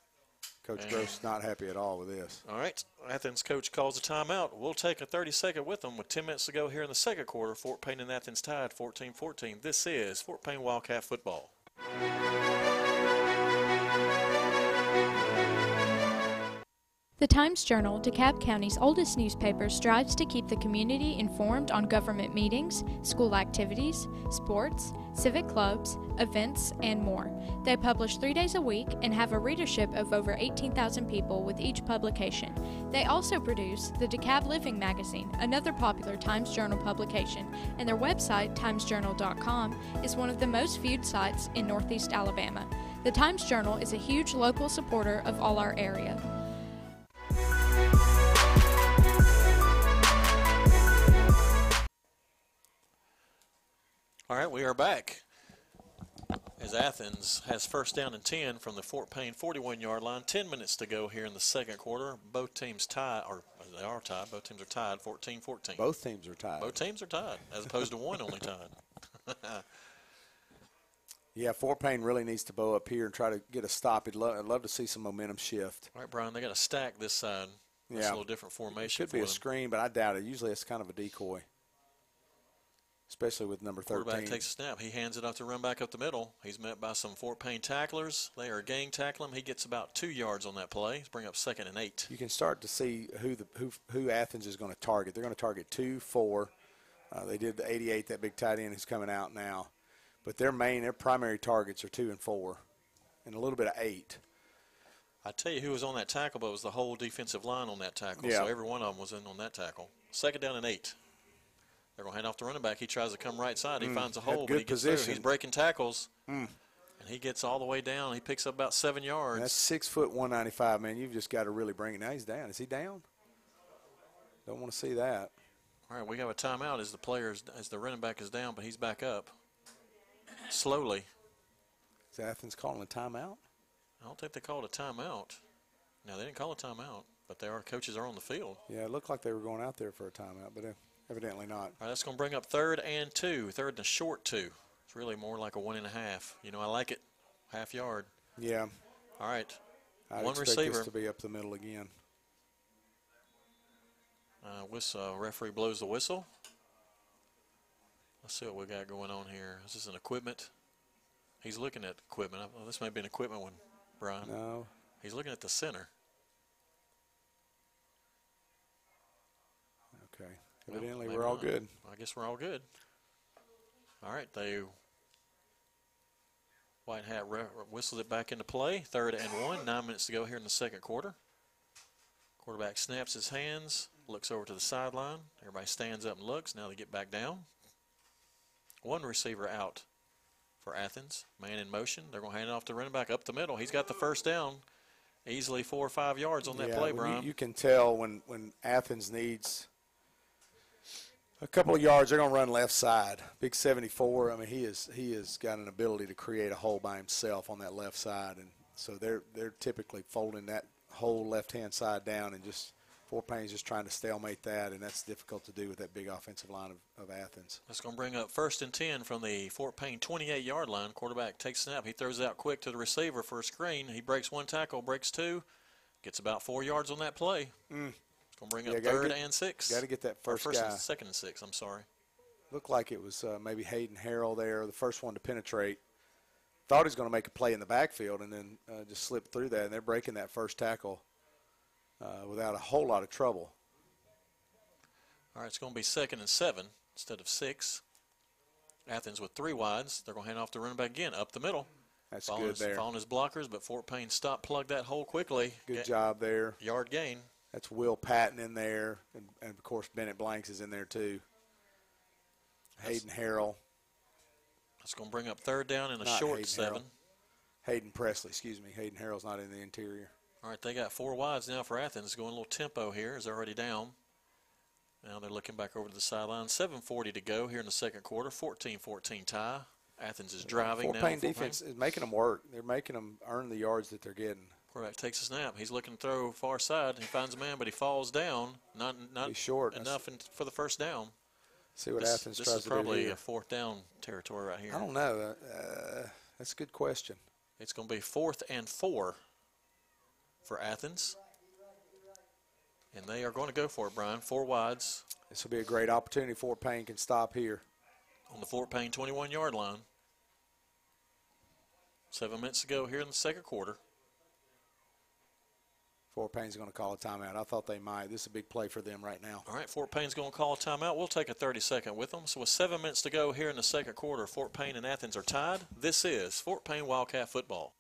Coach and Gross not happy at all with this. All right. Athens coach calls a timeout. We'll take a 30 second with them with 10 minutes to go here in the second quarter. Fort Payne and Athens tied 14 14. This is Fort Payne Wildcat football. The Times Journal, DeKalb County's oldest newspaper, strives to keep the community informed on government meetings, school activities, sports, civic clubs, events, and more. They publish three days a week and have a readership of over 18,000 people with each publication. They also produce the DeKalb Living magazine, another popular Times Journal publication, and their website, timesjournal.com, is one of the most viewed sites in Northeast Alabama. The Times Journal is a huge local supporter of all our area. All right, we are back. As Athens has first down and 10 from the Fort Payne 41 yard line. 10 minutes to go here in the second quarter. Both teams tied, or they are tied. Both teams are tied 14 14. Both teams are tied. Both teams are tied, as opposed to one only tied. yeah, Fort Payne really needs to bow up here and try to get a stop. I'd, lo- I'd love to see some momentum shift. All right, Brian, they got a stack this side. That's yeah. a little different formation. It could be a them. screen, but I doubt it. Usually it's kind of a decoy especially with number 13. Quarterback takes a snap. He hands it off to run back up the middle. He's met by some Fort Payne tacklers. They are gang tackling him. He gets about two yards on that play. He's bring up second and eight. You can start to see who the who who Athens is going to target. They're going to target two, four. Uh, they did the 88, that big tight end who's coming out now. But their main, their primary targets are two and four, and a little bit of eight. I tell you who was on that tackle, but it was the whole defensive line on that tackle. Yeah. So every one of them was in on that tackle. Second down and eight. They're going to hand off the running back. He tries to come right side. He mm, finds a hole, good but he gets position. through. He's breaking tackles, mm. and he gets all the way down. He picks up about seven yards. That's six foot one ninety five. Man, you've just got to really bring it. Now he's down. Is he down? Don't want to see that. All right, we have a timeout as the players as the running back is down, but he's back up slowly. Is Athens calling a timeout? I don't think they called a timeout. No, they didn't call a timeout, but their coaches are on the field. Yeah, it looked like they were going out there for a timeout, but. Evidently not. All right, that's going to bring up third and two. Third and a short two. It's really more like a one and a half. You know, I like it. Half yard. Yeah. All right. I'd one expect receiver. This to be up the middle again. Uh, whistle, uh, referee blows the whistle. Let's see what we got going on here. Is this an equipment? He's looking at equipment. Oh, this may be an equipment one, Brian. No. He's looking at the center. Okay. Evidently, well, we're all not. good. I guess we're all good. All right, they White Hat re- whistles it back into play. Third and one. Nine minutes to go here in the second quarter. Quarterback snaps his hands, looks over to the sideline. Everybody stands up and looks. Now they get back down. One receiver out for Athens. Man in motion. They're going to hand it off to running back up the middle. He's got the first down. Easily four or five yards on that yeah, play, Brian. You, you can tell when, when Athens needs a couple of yards, they're going to run left side. Big 74. I mean, he is he has got an ability to create a hole by himself on that left side, and so they're they're typically folding that whole left hand side down and just Fort Payne's just trying to stalemate that, and that's difficult to do with that big offensive line of, of Athens. That's going to bring up first and 10 from the Fort Payne 28 yard line. Quarterback takes snap. He throws out quick to the receiver for a screen. He breaks one tackle, breaks two, gets about four yards on that play. Mm. It's going to bring Yeah, up third get- and six. Got to get that Or first, first guy. and second and six, I'm sorry. Looked like it was uh, maybe Hayden Harrell there, the first one to penetrate. Thought he was going to make a play in the backfield and then uh, just slipped through that, and they're breaking that first tackle uh, without a whole lot of trouble. All right, it's going to be second and seven instead of six. Athens with three wides. They're going to hand off to running back again up the middle. That's following good his, there. Following his blockers, but Fort Payne stopped, plugged that hole quickly. Good job there. Yard gain. That's Will Patton in there, and, and of course Bennett Blanks is in there too. Hayden Harrell, That's going to bring up third down in a Not short Hayden seven. Harrell. Hayden Presley, excuse me. Hayden Harrell's not in the interior. All right, they got four wides now for Athens. Going a little tempo here. Is already down. Now they're looking back over to the sideline. 7:40 to go here in the second quarter. 14-14 tie. Athens is driving Fort now. Payne defense is making them work. They're making them earn the yards that they're getting. Quarterback takes a snap. He's looking to throw far side. He finds a man, but he falls down. Not not He's short. enough in, for the first down. See what this, Athens this tries to do This is probably a fourth down territory right here. I don't know. Uh, that's a good question. It's going to be fourth and four for Athens. And they are going to go for it, Brian. Four wides This will be a great opportunity. Fort Payne can stop here. on the Fort Payne 21 yard line. Seven minutes to go here in the second quarter. Fort Payne's going to call a timeout. I thought they might. This is a big play for them right now. All right, Fort Payne's going to call a timeout. We'll take a 30 second with them. So with seven minutes to go here in the second quarter, Fort Payne and Athens are tied. This is Fort Payne Wildcat football.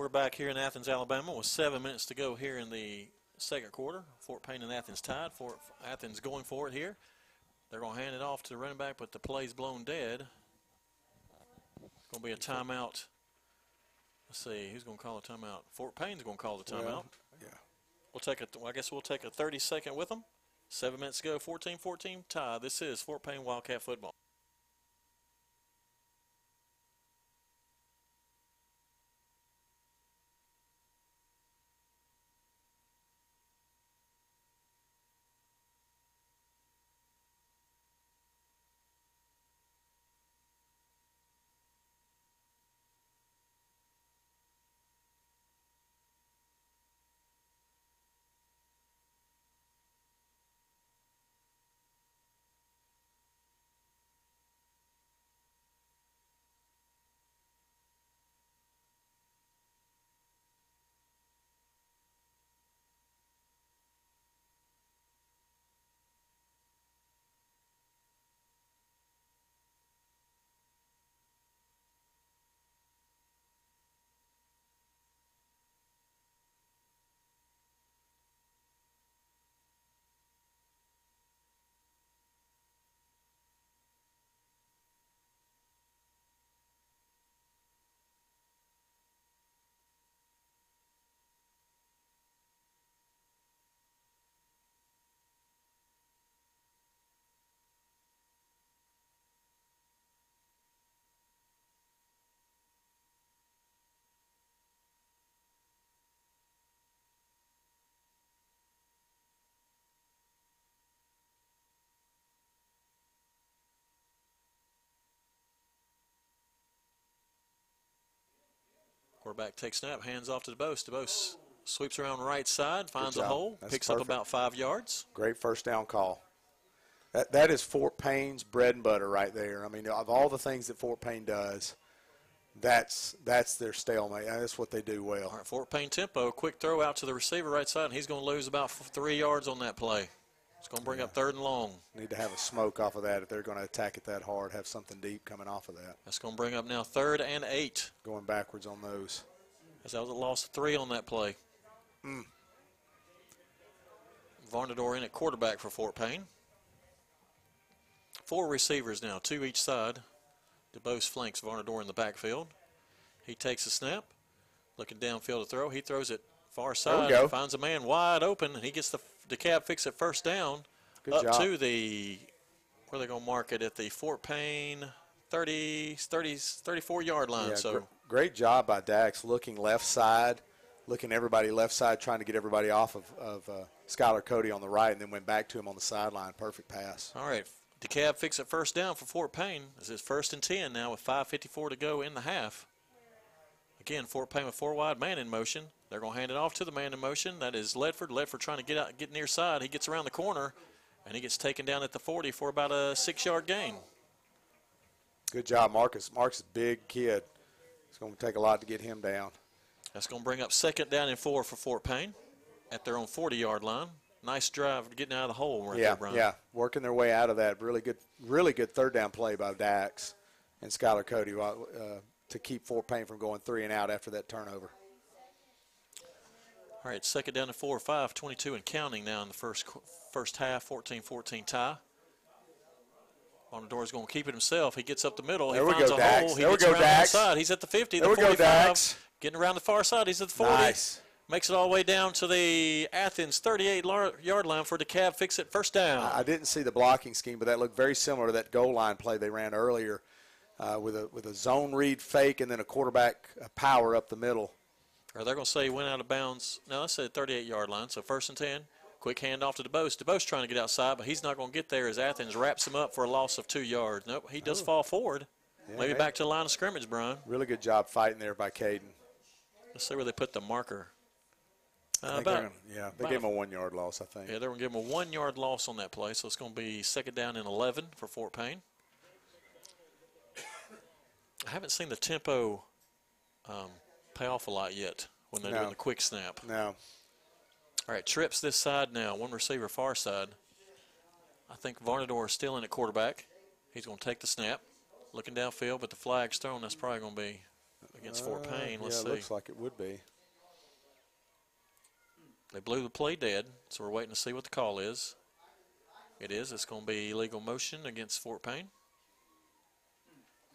We're back here in Athens, Alabama, with seven minutes to go here in the second quarter. Fort Payne and Athens tied. Fort Athens going for it here. They're going to hand it off to the running back, but the play's blown dead. Going to be a timeout. Let's see, who's going to call a timeout? Fort Payne's going to call the timeout. Well, yeah. We'll take a. I guess we'll take a 30 second with them. Seven minutes to go. 14-14 tie. This is Fort Payne Wildcat football. Quarterback takes snap, hands off to DeBose. DeBose sweeps around right side, finds a hole, That's picks up about five yards. Great first down call. That, that is Fort Payne's bread and butter right there. I mean, of all the things that Fort Payne does, that's that's their stalemate. That's what they do well. All right, Fort Payne tempo, quick throw out to the receiver right side, and he's going to lose about f- three yards on that play. It's going to bring up third and long. Need to have a smoke off of that if they're going to attack it that hard. Have something deep coming off of that. That's going to bring up now third and eight. Going backwards on those. As that was a loss of three on that play. Mm. Varnador in at quarterback for Fort Payne. Four receivers now, two each side. DeBose flanks Varnador in the backfield. He takes a snap, looking downfield to throw. He throws it Far side. go. Finds a man wide open, and he gets the DeKalb fix it first down. Good up job. to the, where are they going to mark it? At the Fort Payne 30, 30, 34 yard line. Yeah, so gr- great job by Dax looking left side, looking everybody left side, trying to get everybody off of, of uh, Skylar Cody on the right, and then went back to him on the sideline. Perfect pass. All right, DeKalb fix it first down for Fort Payne. This is first and 10 now with 5.54 to go in the half. Again, Fort Payne with four wide man in motion. They're going to hand it off to the man in motion. That is Ledford. Ledford trying to get out, get near side. He gets around the corner, and he gets taken down at the 40 for about a six-yard gain. Good job, Marcus. Marcus is a big kid. It's going to take a lot to get him down. That's going to bring up second down and four for Fort Payne at their own 40-yard line. Nice drive getting out of the hole right yeah, there, Brian. yeah, working their way out of that. Really good, really good third down play by Dax and Skylar Cody uh, to keep Fort Payne from going three and out after that turnover. All right, second down to four, five, 22 and counting now in the first first half, 14-14 tie. Varnador's going to keep it himself. He gets up the middle. There he we finds go, a Dax. hole. He There we gets go, around Dax. the outside. He's at the 50, There the we go, 45. Dax. Getting around the far side. He's at the 40. Nice. Makes it all the way down to the Athens 38-yard line for DeKalb. Fix it first down. I didn't see the blocking scheme, but that looked very similar to that goal line play they ran earlier, uh, with a with a zone read fake and then a quarterback power up the middle. Or they're going to say he went out of bounds. No, that's a 38 yard line. So first and 10. Quick handoff to DeBose. DeBose trying to get outside, but he's not going to get there as Athens wraps him up for a loss of two yards. Nope, he does fall forward. Yeah, Maybe hey. back to the line of scrimmage, Brian. Really good job fighting there by Caden. Let's see where they put the marker. Uh, about, gonna- yeah, they about gave him a one yard loss, I think. yeah, they're going to give him a one yard loss on that play, so it's going to be second down and 11 for Fort Payne. I haven't seen the tempo um, pay off a lot yet when they're No. doing the quick snap. No. All right, trips this side now. One receiver far side. I think Varnador is still in at quarterback. He's going to take the snap, looking downfield, but the flag's thrown. That's probably going to be against Fort Uh, Payne. Let's yeah, see. it looks like it would be. They blew the play dead, so we're waiting to see what the call is. It is. It's going to be illegal motion against Fort Payne.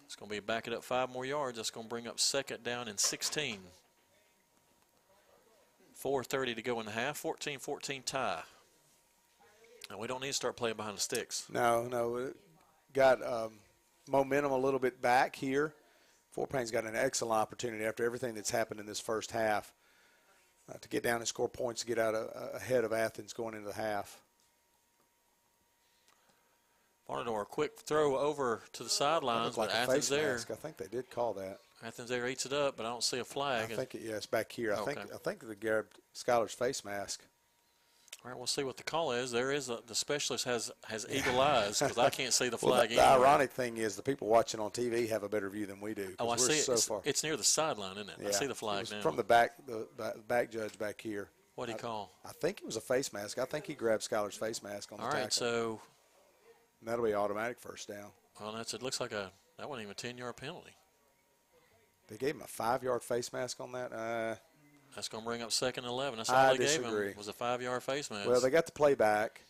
It's going to be back it up five more yards. That's going to bring up second down and 16. 4.30 to go in the half. 14-14 tie. And we don't need to start playing behind the sticks. No, no, got um, momentum a little bit back here. Fort Payne's got an excellent opportunity after everything that's happened in this first half uh, to get down and score points to get out of, uh, ahead of Athens going into the half. Varnador, a quick throw over to the sidelines, like but Athens there. mask. I think they did call that. Athens there eats it up, but I don't see a flag. I think it, yeah, it's back here. I think Okay. I think they grabbed Skylar's face mask. All right, we'll see what the call is. There is a, the specialist has has eagle eyes because I can't see the Well, flag. the, the ironic thing is the people watching on TV have a better view than we do. Oh, I see it. so It's, far. it's near the sideline, isn't it? Yeah. I see the flag now. From the back, the back, judge back here. what do you I- call? I think it was a face mask. I think he grabbed Skylar's face mask on the All right, tackle. so And that'll be automatic first down. well, that's it. Looks like a that wasn't even a ten yard penalty. They gave him a five-yard face mask on that. Uh, That's going to bring up second and eleven. That's all I they gave him was a five yard face mask. well, they got the play back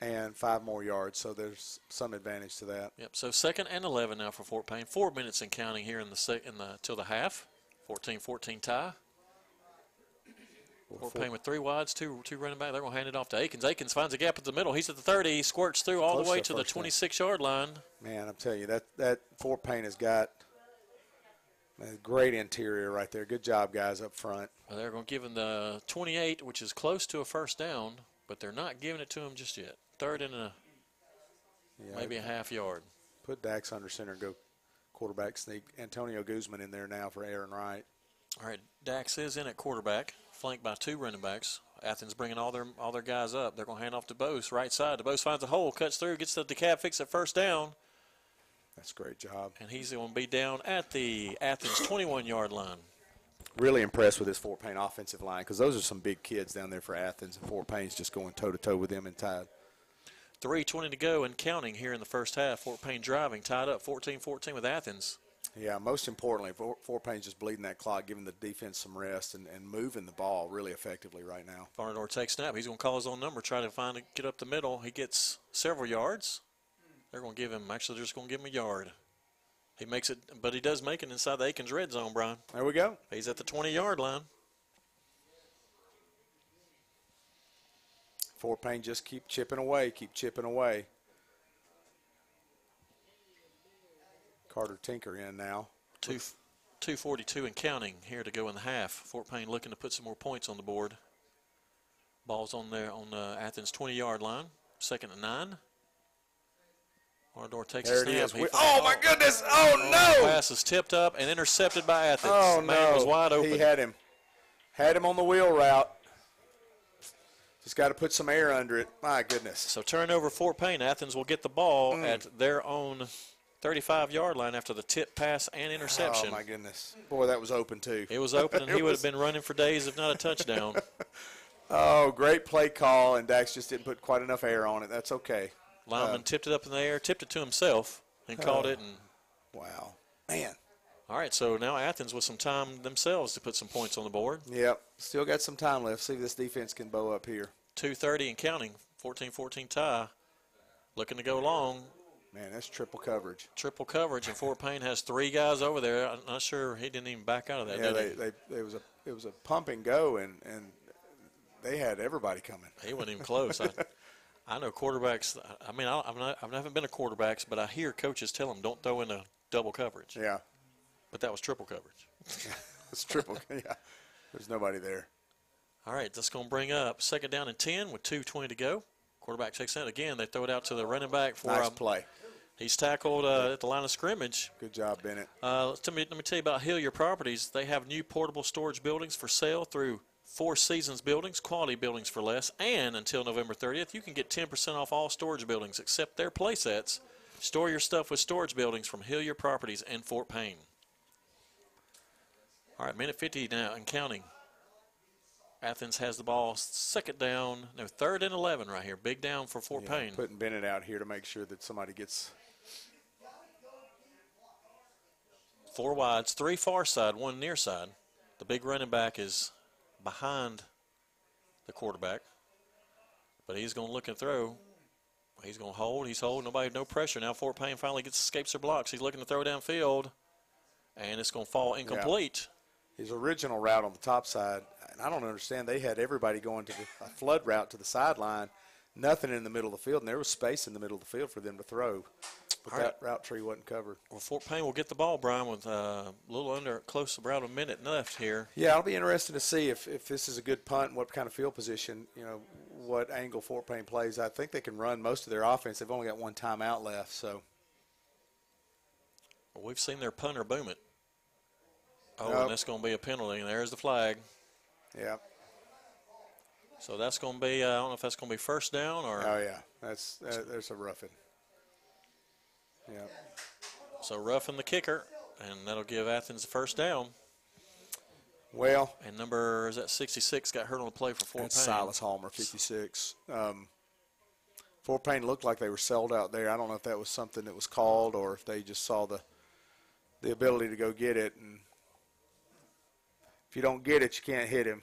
and five more yards, so there's some advantage to that. Yep. So second and eleven now for Fort Payne. Four minutes and counting here in the sec- in the till the half. 14-14 tie. Payne with three wides, two two running back. They're going to hand it off to Akins. Akins finds a gap at the middle. He's at the 30. He squirts through all Close the way to the 26 yard line. Man, I'm telling you that that Fort Payne has got a great interior right there. Good job, guys up front. Well, they're going to give him the 28, which is close to a first down, but they're not giving it to him just yet. Third and a Yeah, maybe a half yard. Put Dax under center. Go quarterback sneak. Antonio Guzman in there now for Aaron Wright. All right, Dax is in at quarterback, flanked by two running backs. Athens bringing all their all their guys up. They're going to hand off to Bose, right side. DeBose finds a hole, cuts through, gets the DeKalb fix at first down, That's a great job. and he's going to be down at the Athens 21 yard line. Really impressed with this Fort Payne offensive line because those are some big kids down there for Athens, and Fort Payne's just going toe to toe with them in tide. 3.20 to go and counting here in the first half. Fort Payne driving, tied up 14-14 with Athens. Yeah, most importantly, Fort, Fort Payne's just bleeding that clock, giving the defense some rest, and, and moving the ball really effectively right now. Varnador takes snap. He's going to call his own number, try to find it, get up the middle. He gets several yards. They're going to give him, actually, they're just going to give him a yard. He makes it, but he does make it inside the Athens red zone, Brian. There we go. He's at the 20 yard line. Fort Payne just keep chipping away, keep chipping away. Carter Tinker in now. Two, 242 and counting here to go in the half. Fort Payne looking to put some more points on the board. Ball's on there on the Athens 20 yard line. Second and nine. Ardor takes there a snap. it is. We- oh my goodness! Oh, no! Pass is tipped up and intercepted by Athens. Oh man no! was wide open. He had him, had him on the wheel route. Just got to put some air under it. My goodness. So turnover Fort Payne. Athens will get the ball Mm. at their own 35 yard line after the tip pass and interception. Oh my goodness! Boy, that was open too. It was open and he would have been running for days if not a touchdown. Oh, great play call, and Dax just didn't put quite enough air on it. That's okay. Lineman Uh, tipped it up in the air, tipped it to himself, and caught Oh. it. And wow, man. all right, so now Athens with some time themselves to put some points on the board. Yep. Still got some time left. See if this defense can bow up here. 2:30 and counting. 14-14 tie. Looking to go long. Man, that's triple coverage. Triple coverage, and Fort Payne has three guys over there. I'm not sure he didn't even back out of that. yeah, they, he? they, it was a it was a pump and go, and and they had everybody coming. He wasn't even close. I, I know quarterbacks. I mean, I, I'm not, I haven't been a quarterbacks, but I hear coaches tell them don't throw in a double coverage. Yeah, But that was triple coverage. it's triple. yeah, there's nobody there. All right, that's going to bring up second down and 10 with 2.20 to go. Quarterback takes that again. They throw it out to the running back for Nice um, play. He's tackled uh, at the line of scrimmage. Good job, Bennett. Uh, let, me, let me tell you about Hillier Properties. They have new portable storage buildings for sale through Four Seasons Buildings, quality buildings for less. And until November 30th, you can get 10% off all storage buildings except their playsets. Store your stuff with storage buildings from Hillier Properties in Fort Payne. All right, minute 50 now and counting. Athens has the ball second down, no, third and 11 right here. Big down for Fort Yeah, Payne. Putting Bennett out here to make sure that somebody gets. Four wides, three far side, one near side. The big running back is behind the quarterback, but he's going to look and throw. He's going to hold. He's holding. Nobody, no pressure. Now Fort Payne finally gets escapes their blocks. He's looking to throw downfield, and it's going to fall incomplete. His original route on the top side, and I don't understand. They had everybody going to the a flood route to the sideline, nothing in the middle of the field, and there was space in the middle of the field for them to throw. But All that route tree wasn't covered. Well, Fort Payne will get the ball, Brian, with uh, a little under, close to about a minute left here. Yeah, I'll be interested to see if, if this is a good punt and what kind of field position, you know, what angle Fort Payne plays. I think they can run most of their offense. They've only got one timeout left, so. Well, we've seen their punter boom it. Oh, Nope. and that's going to be a penalty. And there's the flag. Yeah. So that's going to be, uh, I don't know if that's going to be first down or. Oh yeah, that's uh, there's a roughing. Yeah. So roughing the kicker, and that'll give Athens the first down. Well, And number is that 66 got hurt on the play for Fort that's Payne. Silas Halmer, 56. Um, Fort Payne looked like they were sold out there. I don't know if that was something that was called or if they just saw the the ability to go get it. And if you don't get it, you can't hit him.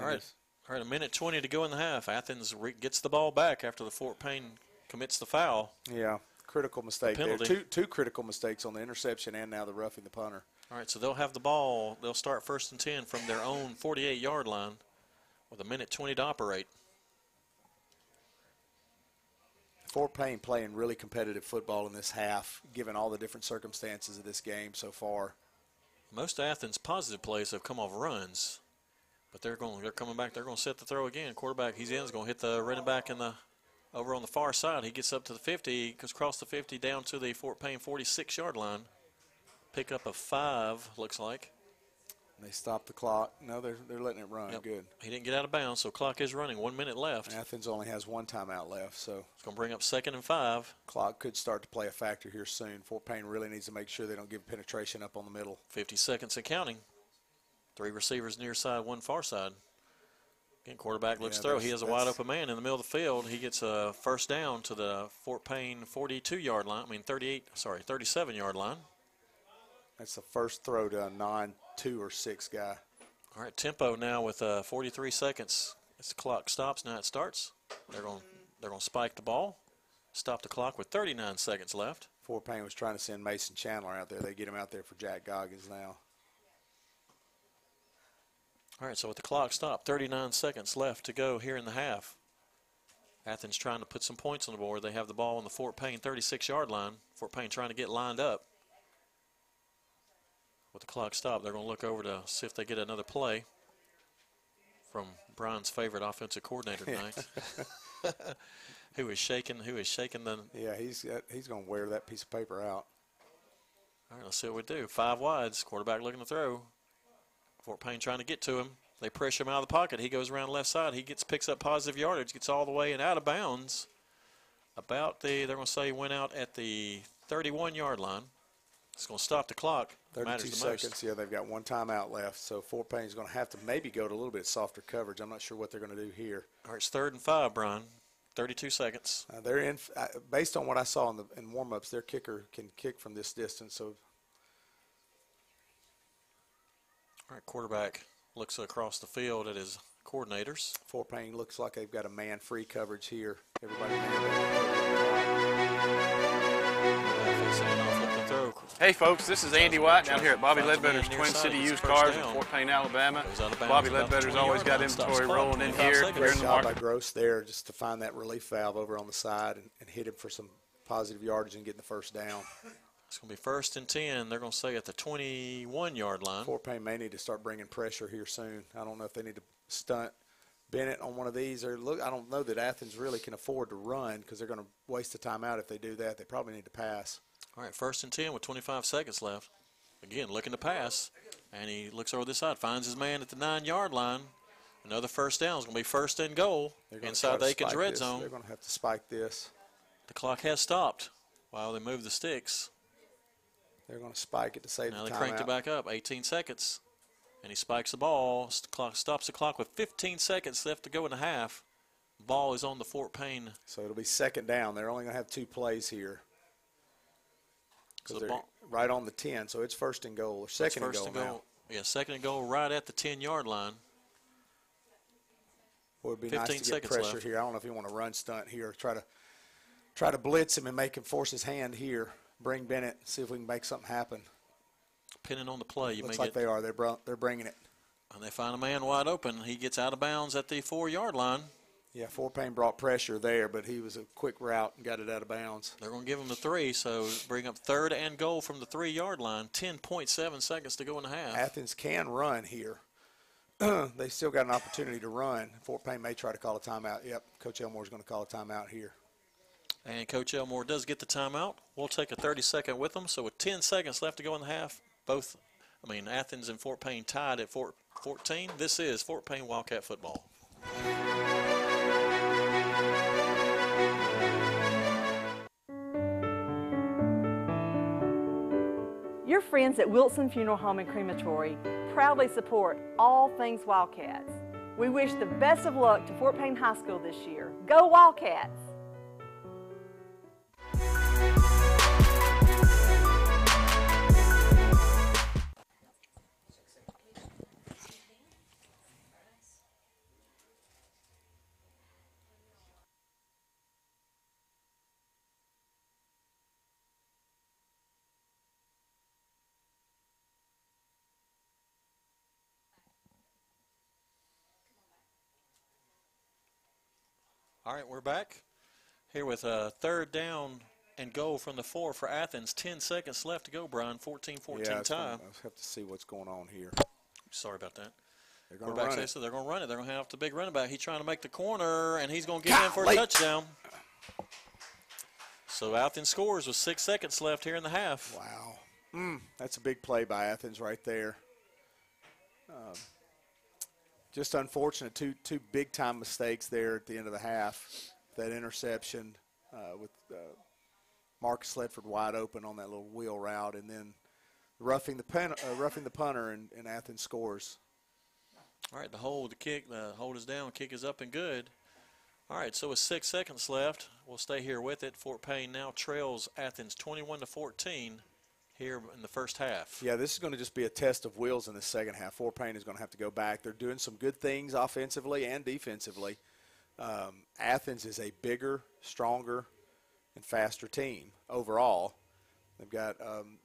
All right. All right, a minute 20 to go in the half. Athens re- gets the ball back after the Fort Payne commits the foul. Yeah, critical mistake there. penalty. Two two critical mistakes on the interception and now the roughing the punter. All right, so they'll have the ball. They'll start first and 10 from their own 48 yard line with a minute 20 to operate. Fort Payne playing really competitive football in this half, given all the different circumstances of this game so far. Most Athens positive plays have come off runs, but they're going. They're coming back. They're going to set the throw again. Quarterback, he's in. Is going to hit the running back in the over on the far side. He gets up to the 50, goes across the 50 down to the Fort Payne 46 yard line. Pick up a five, looks like. They stop the clock. No, they're they're letting it run. Yep. Good. He didn't get out of bounds, so clock is running. One minute left. Athens only has one timeout left, so It's going to bring up second and five. clock could start to play a factor here soon. Fort Payne really needs to make sure they don't give penetration up on the middle. 50 seconds and counting. Three receivers near side, one far side. Again, quarterback looks Yeah, throw. He has a wide open man in the middle of the field. He gets a first down to the Fort Payne 42 yard line. I mean 38. Sorry, 37 yard line. That's the first throw to a non-two or six guy. All right, tempo now with uh, 43 seconds. As the clock stops, now it starts. They're going they're going to spike the ball. Stop the clock with 39 seconds left. Fort Payne was trying to send Mason Chandler out there. They get him out there for Jack Goggins now. All right, so with the clock stopped, 39 seconds left to go here in the half. Athens trying to put some points on the board. They have the ball on the Fort Payne 36 yard line. Fort Payne trying to get lined up. With the clock stopped, they're going to look over to see if they get another play from Brian's favorite offensive coordinator tonight. who is shaking who is shaking the Yeah, he's got, he's going to wear that piece of paper out. All right, let's see what we do. Five wides, quarterback looking to throw. Fort Payne trying to get to him. They pressure him out of the pocket. He goes around left side. He gets picks up positive yardage, gets all the way and out of bounds. About the they're going to say he went out at the 31 yard line. It's going to stop the clock. 32 seconds. Yeah, they've got one timeout left. So Fort Payne's going to have to maybe go to a little bit softer coverage. I'm not sure what they're going to do here. All right, it's third and five, Brian. 32 seconds. Uh, they're in. Uh, based on what I saw in the in warm-ups, their kicker can kick from this distance. So, all right, quarterback looks across the field at his coordinators. Fort Payne looks like they've got a man-free coverage here. Everybody. Hey folks, this is Andy White down here at Bobby Ledbetter's Twin City Used Cars in Fort Payne, Alabama. Bobby Ledbetter's always got inventory rolling in here. Great job by Gross there just to find that relief valve over on the side and, and hit him for some positive yardage and getting the first down. It's going to be first and 10. They're going to say at the 21 yard line. Fort Payne may need to start bringing pressure here soon. I don't know if they need to stunt Bennett on one of these. Or look, I don't know that Athens really can afford to run because they're going to waste the timeout if they do that. They probably need to pass. All right, first and 10 with 25 seconds left. Again, looking to pass. And he looks over this side, finds his man at the nine yard line. Another first down is going to be first and goal inside the Athens red this. zone. They're going to have to spike this. The clock has stopped while they move the sticks. They're going to spike it to save now the Now they cranked it back up. 18 seconds. And he spikes the ball. Clock stops the clock with 15 seconds left to go in the half. Ball is on the Fort Payne. So it'll be second down. They're only going to have two plays here. So they're right on the 10, so it's first and goal or second and goal, and goal. now. Yeah, second and goal right at the 10 yard line. Well, it'd be nice to get pressure left. here. I don't know if you want to run stunt here or try to try to blitz him and make him force his hand here. Bring Bennett, see if we can make something happen. Pinning on the play, you Looks like they are. They're br- they're bringing it. And they find a man wide open. He gets out of bounds at the four yard line. Yeah, Fort Payne brought pressure there, but he was a quick route and got it out of bounds. They're going to give him the three, so bring up third and goal from the three yard line. 10.7 seconds to go in the half. Athens can run here. they still got an opportunity to run. Fort Payne may try to call a timeout. Yep, Coach Elmore's going to call a timeout here. And Coach Elmore does get the timeout. We'll take a 30 second with them. So with 10 seconds left to go in the half, both, I mean, Athens and Fort Payne tied at 14. This is Fort Payne Wildcat football. Your friends at Wilson Funeral Home and Crematory proudly support all things Wildcats. We wish the best of luck to Fort Payne High School this year. Go Wildcats! All right, we're back here with a third down and goal from the four for Athens. 10 seconds left to go, Brian. 14 14 yeah. Gonna, I have to see what's going on here. Sorry about that. They're going to run it. So they're going to run it. They're going to have the big running back. He's trying to make the corner, and he's going to get in for a touchdown. So Athens scores with six seconds left here in the half. Wow. Mm, that's a big play by Athens right there. Um, just unfortunate, two two big time mistakes there at the end of the half. That interception uh, with uh, Marcus Ledford wide open on that little wheel route, and then roughing the pen, uh, roughing the punter, and, and Athens scores. All right, the hold, the kick, the hold is down, kick is up and good. All right, so with six seconds left, we'll stay here with it. Fort Payne now trails Athens 21 to 14 here in the first half. Yeah, this is going to just be a test of wheels in the second half. Fort Payne is going to have to go back. They're doing some good things offensively and defensively. Um, Athens is a bigger, stronger, and faster team overall. They've got, um,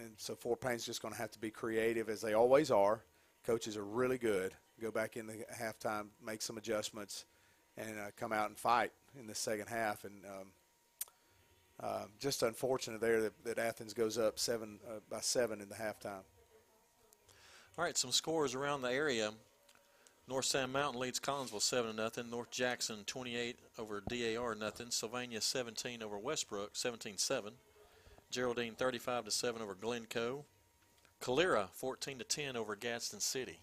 and so Fort Payne's just going to have to be creative as they always are. Coaches are really good. Go back in the halftime, make some adjustments, and uh, come out and fight in the second half. And um, uh, just unfortunate there that, that, Athens goes up seven uh, by seven in the halftime. All right, some scores around the area. North Sand Mountain leads Collinsville 7 to nothing. North Jackson 28 over DAR nothing. Sylvania 17 over Westbrook 17 7. Geraldine 35 to 7 over Glencoe. Calera 14 to 10 over Gadsden City.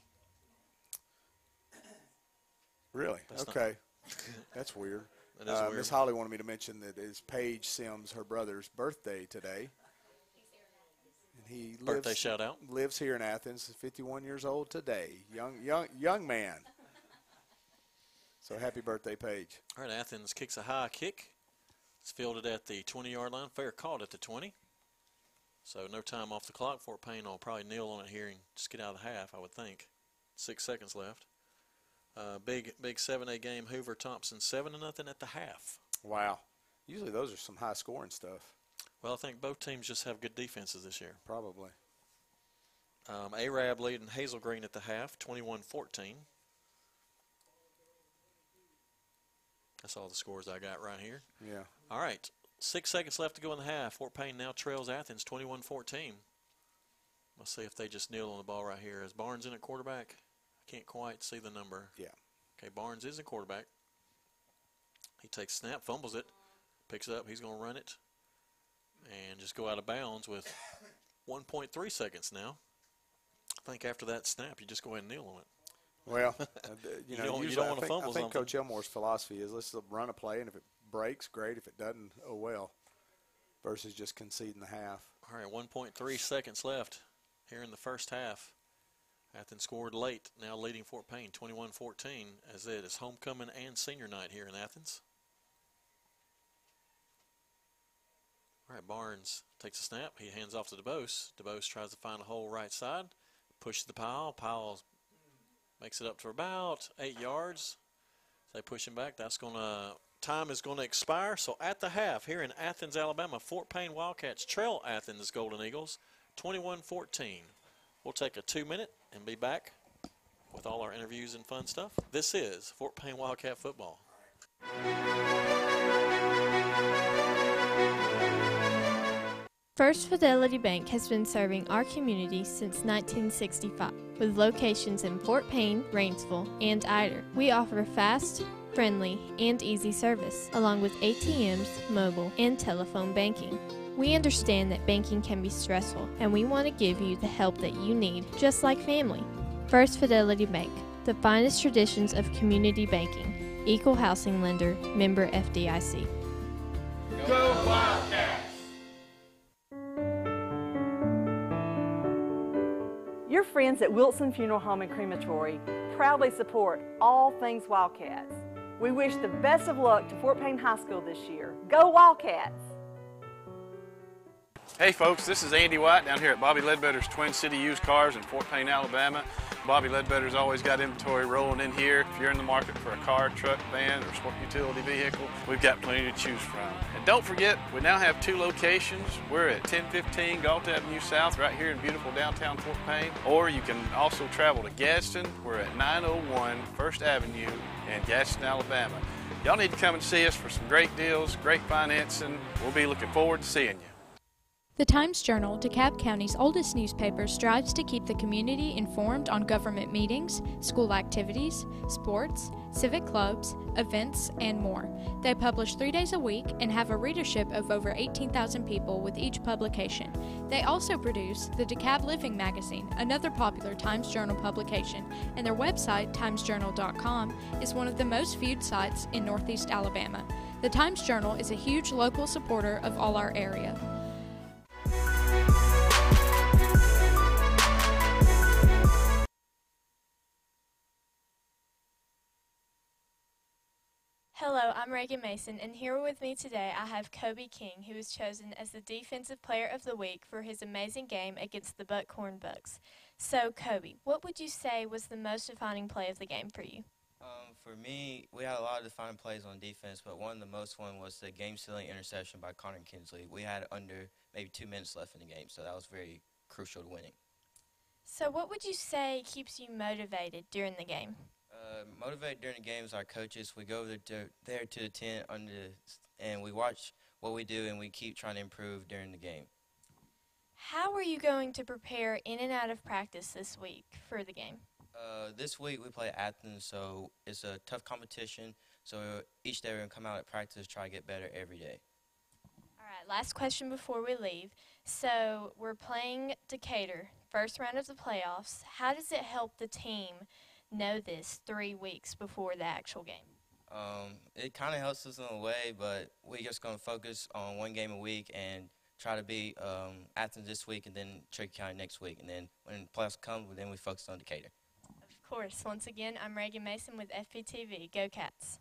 Really? That's okay. That's weird. Is uh. Miss Holly wanted me to mention that it's Paige Sims, her brother's birthday today. And he birthday lives, shout out. Lives here in Athens, 51 years old today. Young, young, young man. So happy birthday, Paige. All right, Athens kicks a high kick. It's fielded at the 20-yard line. Fair caught at the 20. So no time off the clock. Fort Payne will probably kneel on it here and just get out of the half, I would think. Six seconds left. Uh, big big 7A game, Hoover Thompson, 7 to nothing at the half. Wow. Usually those are some high scoring stuff. Well, I think both teams just have good defenses this year. Probably. Um, Arab leading Hazel Green at the half, 21 14. That's all the scores I got right here. Yeah. All right. Six seconds left to go in the half. Fort Payne now trails Athens 21 14. Let's see if they just kneel on the ball right here. Is Barnes in at quarterback? Can't quite see the number. Yeah. Okay, Barnes is a quarterback. He takes snap, fumbles it, picks it up. He's going to run it and just go out of bounds with 1.3 seconds now. I think after that snap, you just go ahead and kneel on it. Well, uh, you, know, you don't, you don't want to fumble I think something. Coach Elmore's philosophy is let's run a play, and if it breaks, great. If it doesn't, oh well. Versus just conceding the half. All right, 1.3 seconds left here in the first half. Athens scored late, now leading Fort Payne 21-14 as it is homecoming and senior night here in Athens. All right, Barnes takes a snap. He hands off to DeBose. DeBose tries to find a hole right side, pushes the pile. Pile makes it up to about eight yards. They push him back. That's going to time is going to expire. So at the half here in Athens, Alabama, Fort Payne Wildcats trail Athens Golden Eagles 21-14. We'll take a two-minute and be back with all our interviews and fun stuff. This is Fort Payne Wildcat Football. First Fidelity Bank has been serving our community since 1965 with locations in Fort Payne, Rainsville, and Ider. We offer fast, friendly, and easy service, along with ATMs, mobile, and telephone banking. We understand that banking can be stressful, and we want to give you the help that you need, just like family. First Fidelity Bank, the finest traditions of community banking, equal housing lender, member FDIC. Go Wildcats! Your friends at Wilson Funeral Home and Crematory proudly support all things Wildcats. We wish the best of luck to Fort Payne High School this year. Go Wildcats! Hey folks, this is Andy White down here at Bobby Ledbetter's Twin City Used Cars in Fort Payne, Alabama. Bobby Ledbetter's always got inventory rolling in here. If you're in the market for a car, truck, van, or sport utility vehicle, we've got plenty to choose from. And don't forget, we now have two locations. We're at 1015 Gault Avenue South right here in beautiful downtown Fort Payne. Or you can also travel to Gadsden. We're at 901 First Avenue in Gadsden, Alabama. Y'all need to come and see us for some great deals, great financing. We'll be looking forward to seeing you. The Times Journal, DeKalb County's oldest newspaper, strives to keep the community informed on government meetings, school activities, sports, civic clubs, events, and more. They publish three days a week and have a readership of over 18,000 people with each publication. They also produce the DeKalb Living magazine, another popular Times Journal publication, and their website, timesjournal.com, is one of the most viewed sites in Northeast Alabama. The Times Journal is a huge local supporter of all our area. Hello, I'm Reagan Mason, and here with me today I have Kobe King, who was chosen as the Defensive Player of the Week for his amazing game against the Buckhorn Bucks. So, Kobe, what would you say was the most defining play of the game for you? Um, for me, we had a lot of defining plays on defense, but one of the most one was the game-sealing interception by Connor Kinsley. We had under maybe two minutes left in the game, so that was very crucial to winning. So, what would you say keeps you motivated during the game? Uh, Uh, motivate during the games. Our coaches, we go there to, there to the tent under, and we watch what we do, and we keep trying to improve during the game. How are you going to prepare in and out of practice this week for the game? Uh, this week we play Athens, so it's a tough competition. So each day we're gonna come out at practice, try to get better every day. Last question before we leave. So we're playing Decatur, first round of the playoffs. How does it help the team know this three weeks before the actual game? Um, it kind of helps us in a way, but we're just going to focus on one game a week and try to beat um, Athens this week and then Cherokee County next week. And then when playoffs come, then we focus on Decatur. Of course. Once again, I'm Reagan Mason with FPTV. Go Cats.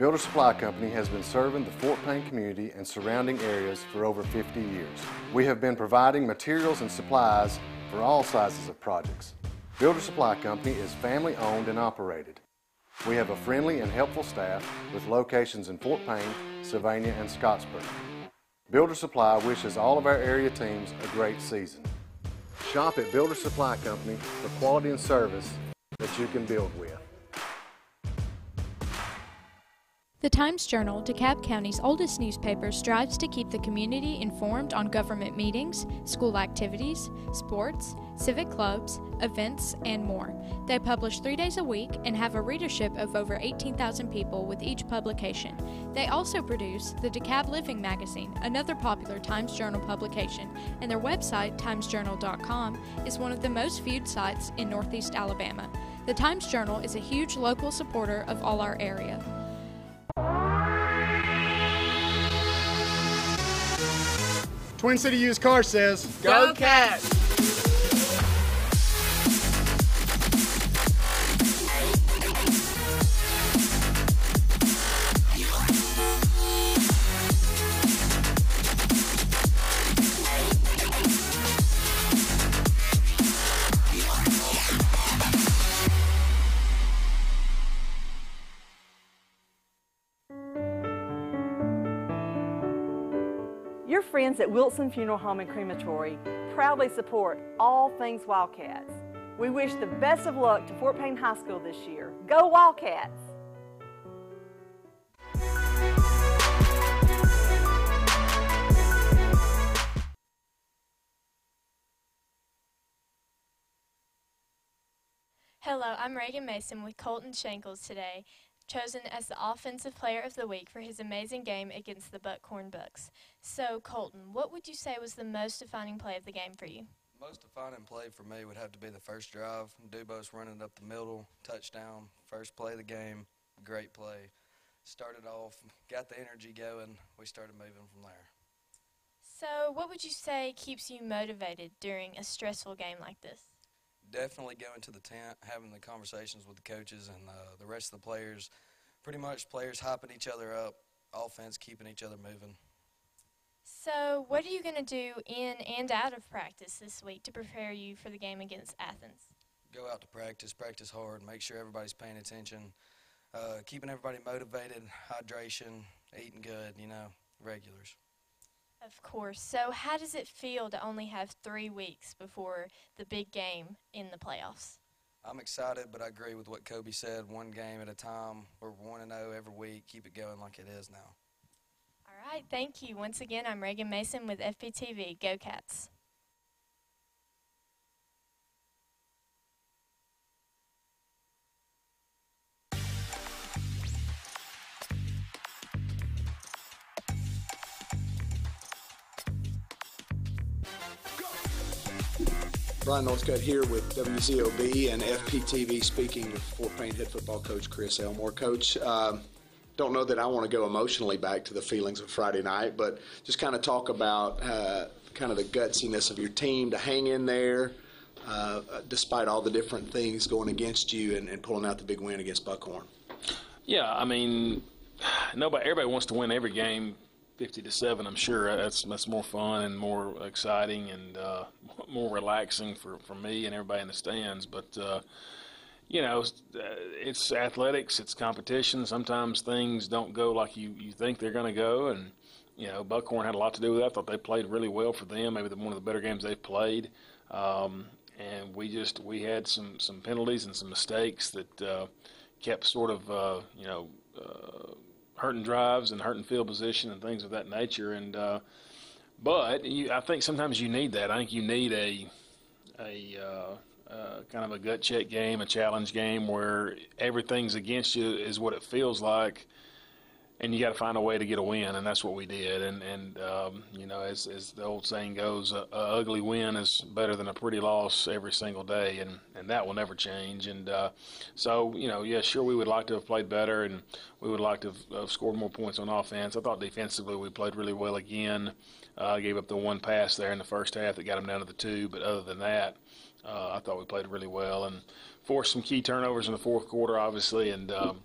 Builder Supply Company has been serving the Fort Payne community and surrounding areas for over 50 years. We have been providing materials and supplies for all sizes of projects. Builder Supply Company is family owned and operated. We have a friendly and helpful staff with locations in Fort Payne, Sylvania, and Scottsboro. Builder Supply wishes all of our area teams a great season. Shop at Builder Supply Company for quality and service that you can build with. The Times Journal, DeKalb County's oldest newspaper, strives to keep the community informed on government meetings, school activities, sports, civic clubs, events, and more. They publish three days a week and have a readership of over 18,000 people with each publication. They also produce the DeKalb Living magazine, another popular Times Journal publication, and their website, timesjournal.com, is one of the most viewed sites in Northeast Alabama. The Times Journal is a huge local supporter of all our area. Twin City Used Car says, Go Cats! At Wilson Funeral Home and Crematory proudly support all things Wildcats. We wish the best of luck to Fort Payne High School this year. Go Wildcats! Hello, I'm Reagan Mason with Colton Shankles today, chosen as the Offensive Player of the Week for his amazing game against the Buckhorn Bucks. So, Colton, what would you say was the most defining play of the game for you? Most defining play for me would have to be the first drive. DeBose running up the middle, touchdown, first play of the game, great play. Started off, got the energy going. We started moving from there. So, what would you say keeps you motivated during a stressful game like this? Definitely going to the tent, having the conversations with the coaches and uh, the rest of the players. Pretty much players hyping each other up, offense keeping each other moving. So, what are you going to do in and out of practice this week to prepare you for the game against Athens? Go out to practice, practice hard, make sure everybody's paying attention, uh, keeping everybody motivated, hydration, eating good, you know, regulars. Of course. So, how does it feel to only have three weeks before the big game in the playoffs? I'm excited, but I agree with what Kobe said. One game at a time. We're 1 0 every week. Keep it going like it is now. All right. Thank you. Once again, I'm Reagan Mason with FPTV. Go Cats. Brian Northcutt here with WZOB and FPTV speaking with Fort Payne head football coach Chris Elmore. Coach, um, don't know that I want to go emotionally back to the feelings of Friday night, but just kind of talk about uh, kind of the gutsiness of your team to hang in there uh, despite all the different things going against you and, and pulling out the big win against Buckhorn. Yeah, I mean, nobody, everybody wants to win every game, fifty to seven. I'm sure that's that's more fun and more exciting and uh, more relaxing for, for me and everybody in the stands. But uh, you know, it's athletics, it's competition. Sometimes things don't go like you, you think they're going to go, and you know, Buckhorn had a lot to do with that. I thought they played really well for them, maybe one of the better games they've played. Um, and we just we had some some penalties and some mistakes that uh, kept sort of uh, you know uh, hurting drives and hurting field position and things of that nature. And uh, but you, I think sometimes you need that. I think you need a a uh, uh, kind of a gut check game, a challenge game where everything's against you is what it feels like and you got to find a way to get a win, and that's what we did. And and um, you know, as as the old saying goes, a, a, ugly win is better than a pretty loss every single day, and and that will never change. And uh, so you know, yeah, sure, we would like to have played better, and we would like to have, have scored more points on offense. I thought defensively we played really well again. Uh, gave up the one pass there in the first half that got them down to the two, but other than that, uh, I thought we played really well and forced some key turnovers in the fourth quarter, obviously, and. Um,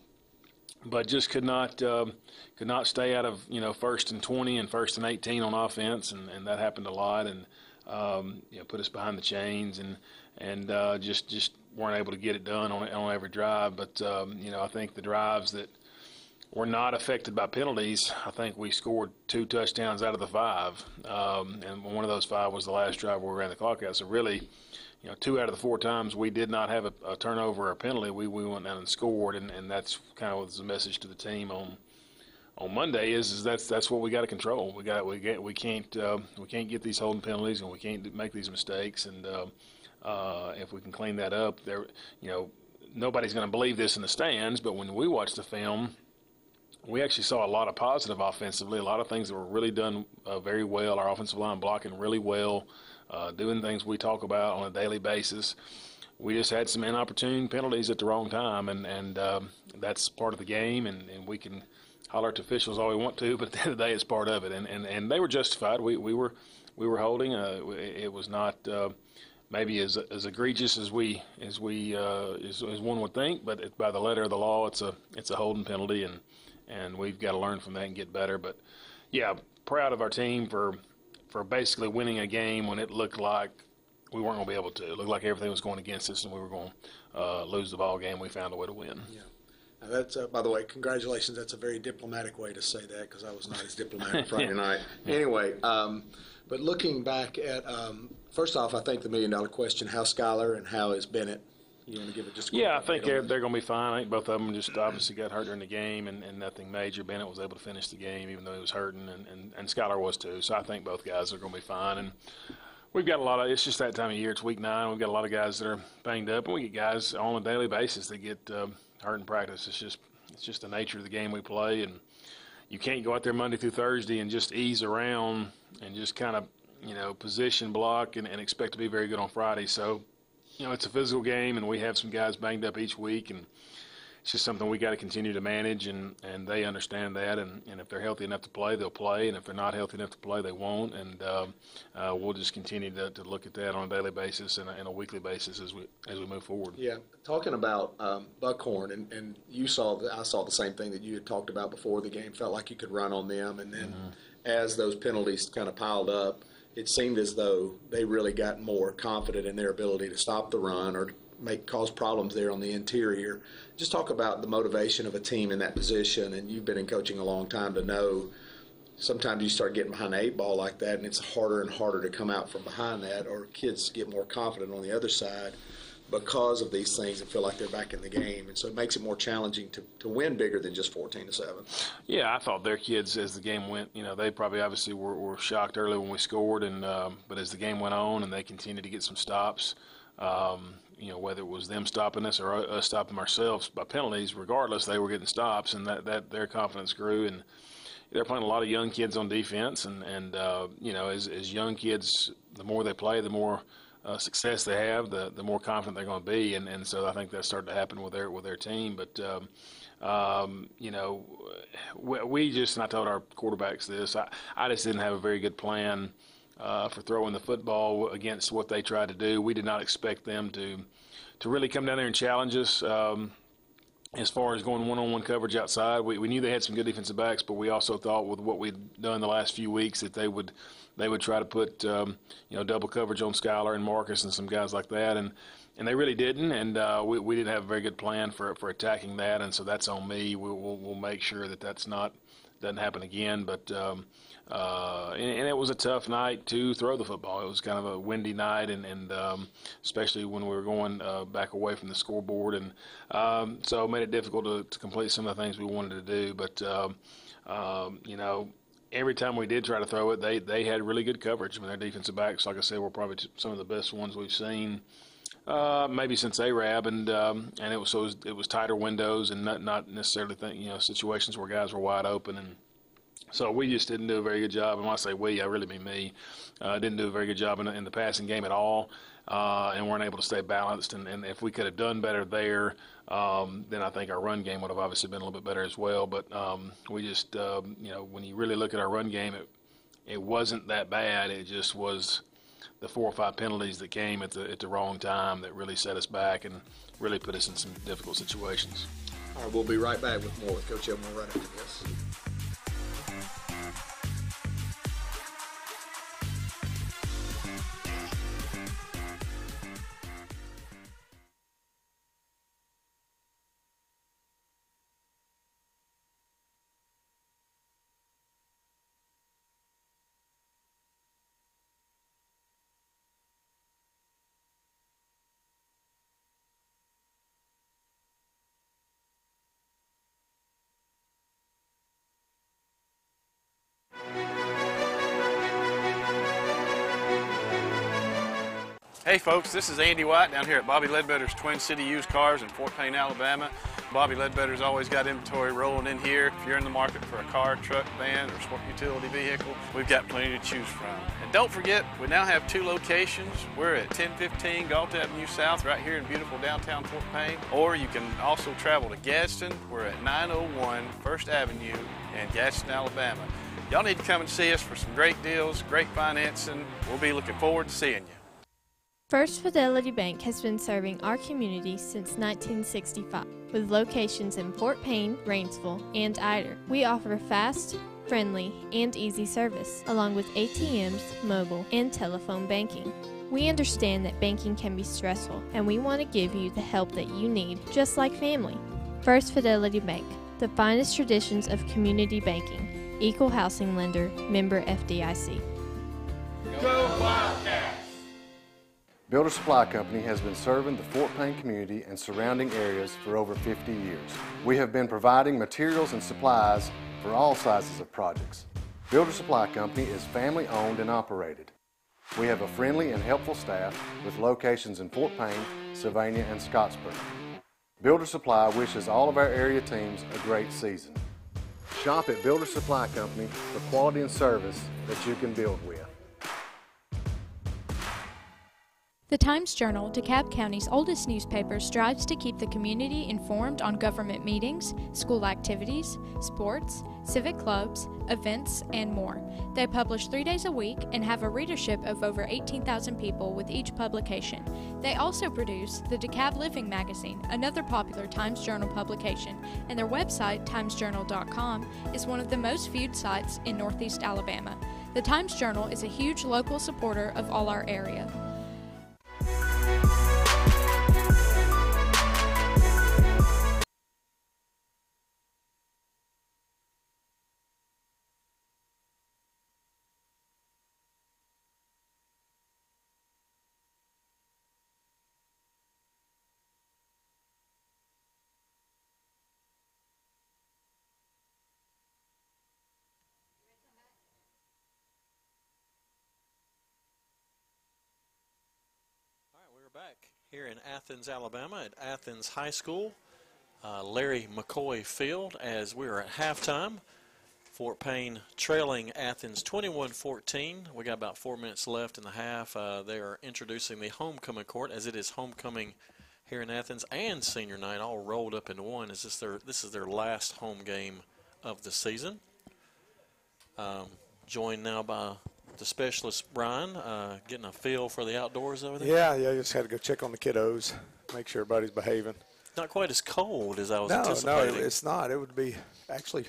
but just could not um, could not stay out of you know first and 20 and first and 18 on offense, and, and that happened a lot, and um, you know put us behind the chains, and and uh, just just weren't able to get it done on on every drive. But um, you know I think the drives that were not affected by penalties, I think we scored two touchdowns out of the five, um, and one of those five was the last drive where we ran the clock out. So really you know, two out of the four times we did not have a, a turnover or a penalty. We, we went down and scored, and, and that's kind of the message to the team on on Monday is, is that's that's what we got to control. We got we get we can't uh, we can't get these holding penalties, and we can't make these mistakes. And uh, uh, if we can clean that up, there, you know, nobody's going to believe this in the stands. But when we watch the film, we actually saw a lot of positive offensively, a lot of things that were really done uh, very well. Our offensive line blocking really well uh, doing things we talk about on a daily basis. We just had some inopportune penalties at the wrong time, and and um, that's part of the game. And, and we can holler at officials all we want to, but at the end of the day, it's part of it. And and, and they were justified. We we were we were holding. Uh, it was not. Uh, maybe as as egregious as we as we uh, as, as one would think, but it, by the letter of the law, it's a it's a holding penalty, and and we've got to learn from that and get better. But yeah, proud of our team for for basically winning a game when it looked like we weren't going to be able to. It looked like everything was going against us and we were going to uh, lose the ball game. We found a way to win. Yeah. Now that's uh, by the way, congratulations. That's a very diplomatic way to say that because I was not as diplomatic Friday night. Anyway, um, but looking back at um, first off, I think the million dollar question: How Skylar and how is Bennett? You want to give it just? Yeah, I think they're, they're going to be fine. I think both of them just obviously got hurt during the game, and, and nothing major. Bennett was able to finish the game, even though he was hurting, and, and, and Skylar was too. So I think both guys are going to be fine. And we've got a lot of. It's just that time of year. It's week nine. We've got a lot of guys that are banged up, and we get guys on a daily basis that get uh, hurt in practice. It's just it's just the nature of the game we play, and you can't go out there Monday through Thursday and just ease around and just kind of you know position block and, and expect to be very good on Friday. So you know, it's a physical game, and we have some guys banged up each week, and it's just something we got to continue to manage, and, and they understand that. And, and if they're healthy enough to play, they'll play, and if they're not healthy enough to play, they won't. And uh, uh, we'll just continue to, to look at that on a daily basis and a, and a weekly basis as we as we move forward. Yeah, talking about um, Buckhorn, and, and you saw the, I saw the same thing that you had talked about before the game. Felt like you could run on them, and then mm-hmm. as those penalties kind of piled up it seemed as though they really got more confident in their ability to stop the run or make cause problems there on the interior. Just talk about the motivation of a team in that position, and you've been in coaching a long time to know. Sometimes you start getting behind the eight ball like that, and it's harder and harder to come out from behind that, or kids get more confident on the other side because of these things and feel like they're back in the game. And so it makes it more challenging to, to win bigger than just 14 to 7. Yeah, I thought their kids, as the game went, you know, they probably obviously were, were shocked early when we scored. and um, But as the game went on and they continued to get some stops, um, you know, whether it was them stopping us or us stopping ourselves by penalties, regardless, they were getting stops, and that, that their confidence grew. And they're playing a lot of young kids on defense, and and uh, you know, as as young kids, the more they play, the more uh, success they have, the the more confident they're going to be, and, and so I think that's starting to happen with their with their team. But um, um, you know, we, we, just and I told our quarterbacks this. I I just didn't have a very good plan uh, for throwing the football against what they tried to do. We did not expect them to to really come down there and challenge us. Um, as far as going one-on-one coverage outside, we, we knew they had some good defensive backs, but we also thought with what we'd done the last few weeks that they would they would try to put um, you know double coverage on Skylar and Marcus and some guys like that, and and they really didn't, and uh, we we didn't have a very good plan for for attacking that, and so that's on me. We, will we'll make sure that that's not doesn't happen again. But um, uh, and, and, it was a tough night to throw the football. It was kind of a windy night, and, and um, especially when we were going uh, back away from the scoreboard, and um, so it made it difficult to, to, complete some of the things we wanted to do. But um, um, you know, every time we did try to throw it, they they had really good coverage. I mean, their defensive backs, like I said, were probably some of the best ones we've seen. Uh, maybe since Arab, and um, and it was so it was, it was, tighter windows and not not necessarily think, you know situations where guys were wide open, and so we just didn't do a very good job. And when I say we, I really mean me. Uh, didn't do a very good job in, in the passing game at all, uh, and weren't able to stay balanced. And, and if we could have done better there, um, then I think our run game would have obviously been a little bit better as well. But um, we just, um, you know, when you really look at our run game, it it wasn't that bad. It just was the four or five penalties that came at the at the wrong time that really set us back and really put us in some difficult situations. All right, we'll be right back with more with Coach Elmore right after this. Hey folks, this is Andy White down here at Bobby Ledbetter's Twin City Used Cars in Fort Payne, Alabama. Bobby Ledbetter's always got inventory rolling in here. If you're in the market for a car, truck, van, or sport utility vehicle, we've got plenty to choose from. And don't forget, we now have two locations. We're at 1015 Gault Avenue South right here in beautiful downtown Fort Payne. Or you can also travel to Gadsden. We're at 901 First Avenue in Gadsden, Alabama. Y'all need to come and see us for some great deals, great financing. We'll be looking forward to seeing you. First Fidelity Bank has been serving our community since 1965 with locations in Fort Payne, Rainsville, and Ider. We offer fast, friendly, and easy service, along with ATMs, mobile, and telephone banking. We understand that banking can be stressful, and we want to give you the help that you need, just like family. First Fidelity Bank, the finest traditions of community banking, equal housing lender, member FDIC. Go Wildcats! Builder Supply Company has been serving the Fort Payne community and surrounding areas for over 50 years. We have been providing materials and supplies for all sizes of projects. Builder Supply Company is family owned and operated. We have a friendly and helpful staff with locations in Fort Payne, Sylvania, and Scottsboro. Builder Supply wishes all of our area teams a great season. Shop at Builder Supply Company for quality and service that you can build with. The Times Journal, DeKalb County's oldest newspaper, strives to keep the community informed on government meetings, school activities, sports, civic clubs, events, and more. They publish three days a week and have a readership of over 18,000 people with each publication. They also produce the DeKalb Living magazine, another popular Times Journal publication, and their website, timesjournal.com, is one of the most viewed sites in Northeast Alabama. The Times Journal is a huge local supporter of all our area. Back here in Athens, Alabama at Athens High School, uh, Larry McCoy Field, as we're at halftime. Fort Payne trailing Athens 21-14. We got about four minutes left in the half. Uh, they are introducing the homecoming court as it is homecoming here in Athens and senior night all rolled up into one. Is this their this is their last home game of the season? Um, joined now by the specialist, Brian, uh, getting a feel for the outdoors over there? Yeah, yeah, just had to go check on the kiddos, make sure everybody's behaving. Not quite as cold as I was no, anticipating. No, it's not. It would be actually.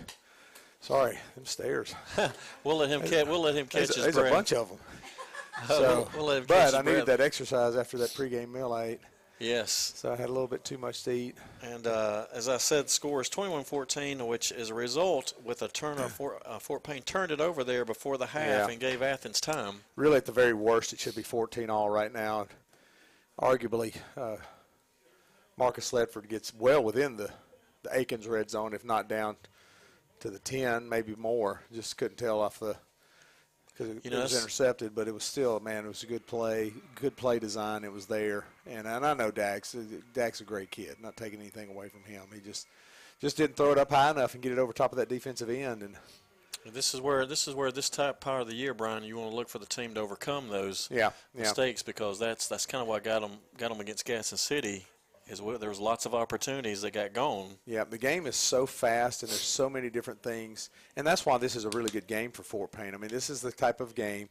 Sorry, them stairs. we'll let him catch. We'll let him catch there's, his there's breath. a bunch of them. so, we'll, we'll but I needed that exercise after that pregame meal I ate. Yes. So I had a little bit too much to eat. And uh, as I said, score is 21-14, which is a result with a turn of Fort, uh, Fort Payne turned it over there before the half Yeah. and gave Athens time. Really, at the very worst, it should be 14 all right now. Arguably, uh, Marcus Ledford gets well within the, the Athens red zone, if not down to the 10, maybe more. Just couldn't tell off the because it, You know, it was intercepted, but it was still, man, it was a good play, good play design. It was there, and and I know Dax. uh, Dax a great kid. Not taking anything away from him. He just just didn't throw it up high enough and get it over top of that defensive end. And This is where this is where this type part of the year, Brian, you want to look for the team to overcome those Yeah, yeah. mistakes because that's that's kind of what got them got them against Gadsden City. Is where there was lots of opportunities that got gone. Yeah, the game is so fast and there's so many different things, and that's why this is a really good game for Fort Payne. I mean, this is the type of game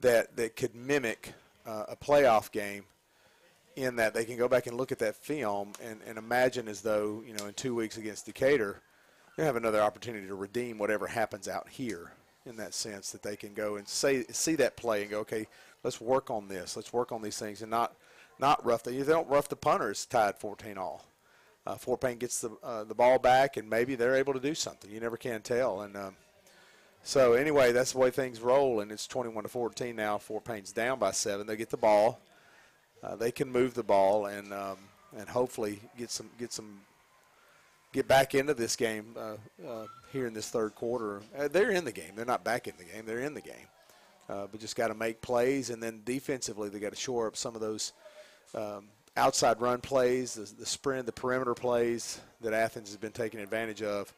that that could mimic uh, a playoff game in that they can go back and look at that film and, and imagine as though you know in two weeks against Decatur, they have another opportunity to redeem whatever happens out here. In that sense, that they can go and say see that play and go, okay, let's work on this, let's work on these things, and not not rough the. They don't rough the punters tied 14 all uh, Fort Payne gets the uh, the ball back, and maybe they're able to do something. You never can tell. And um, so anyway, that's the way things roll, and it's 21 to 14 now. Fort Payne's down by seven. They get the ball. Uh, they can move the ball and um, and hopefully get some get some get back into this game uh, uh, here in this third quarter. Uh, they're in the game. They're not back in the game. They're in the game. But just got to make plays, and then defensively they got to shore up some of those um, outside run plays, the, the sprint, the perimeter plays that Athens has been taking advantage of,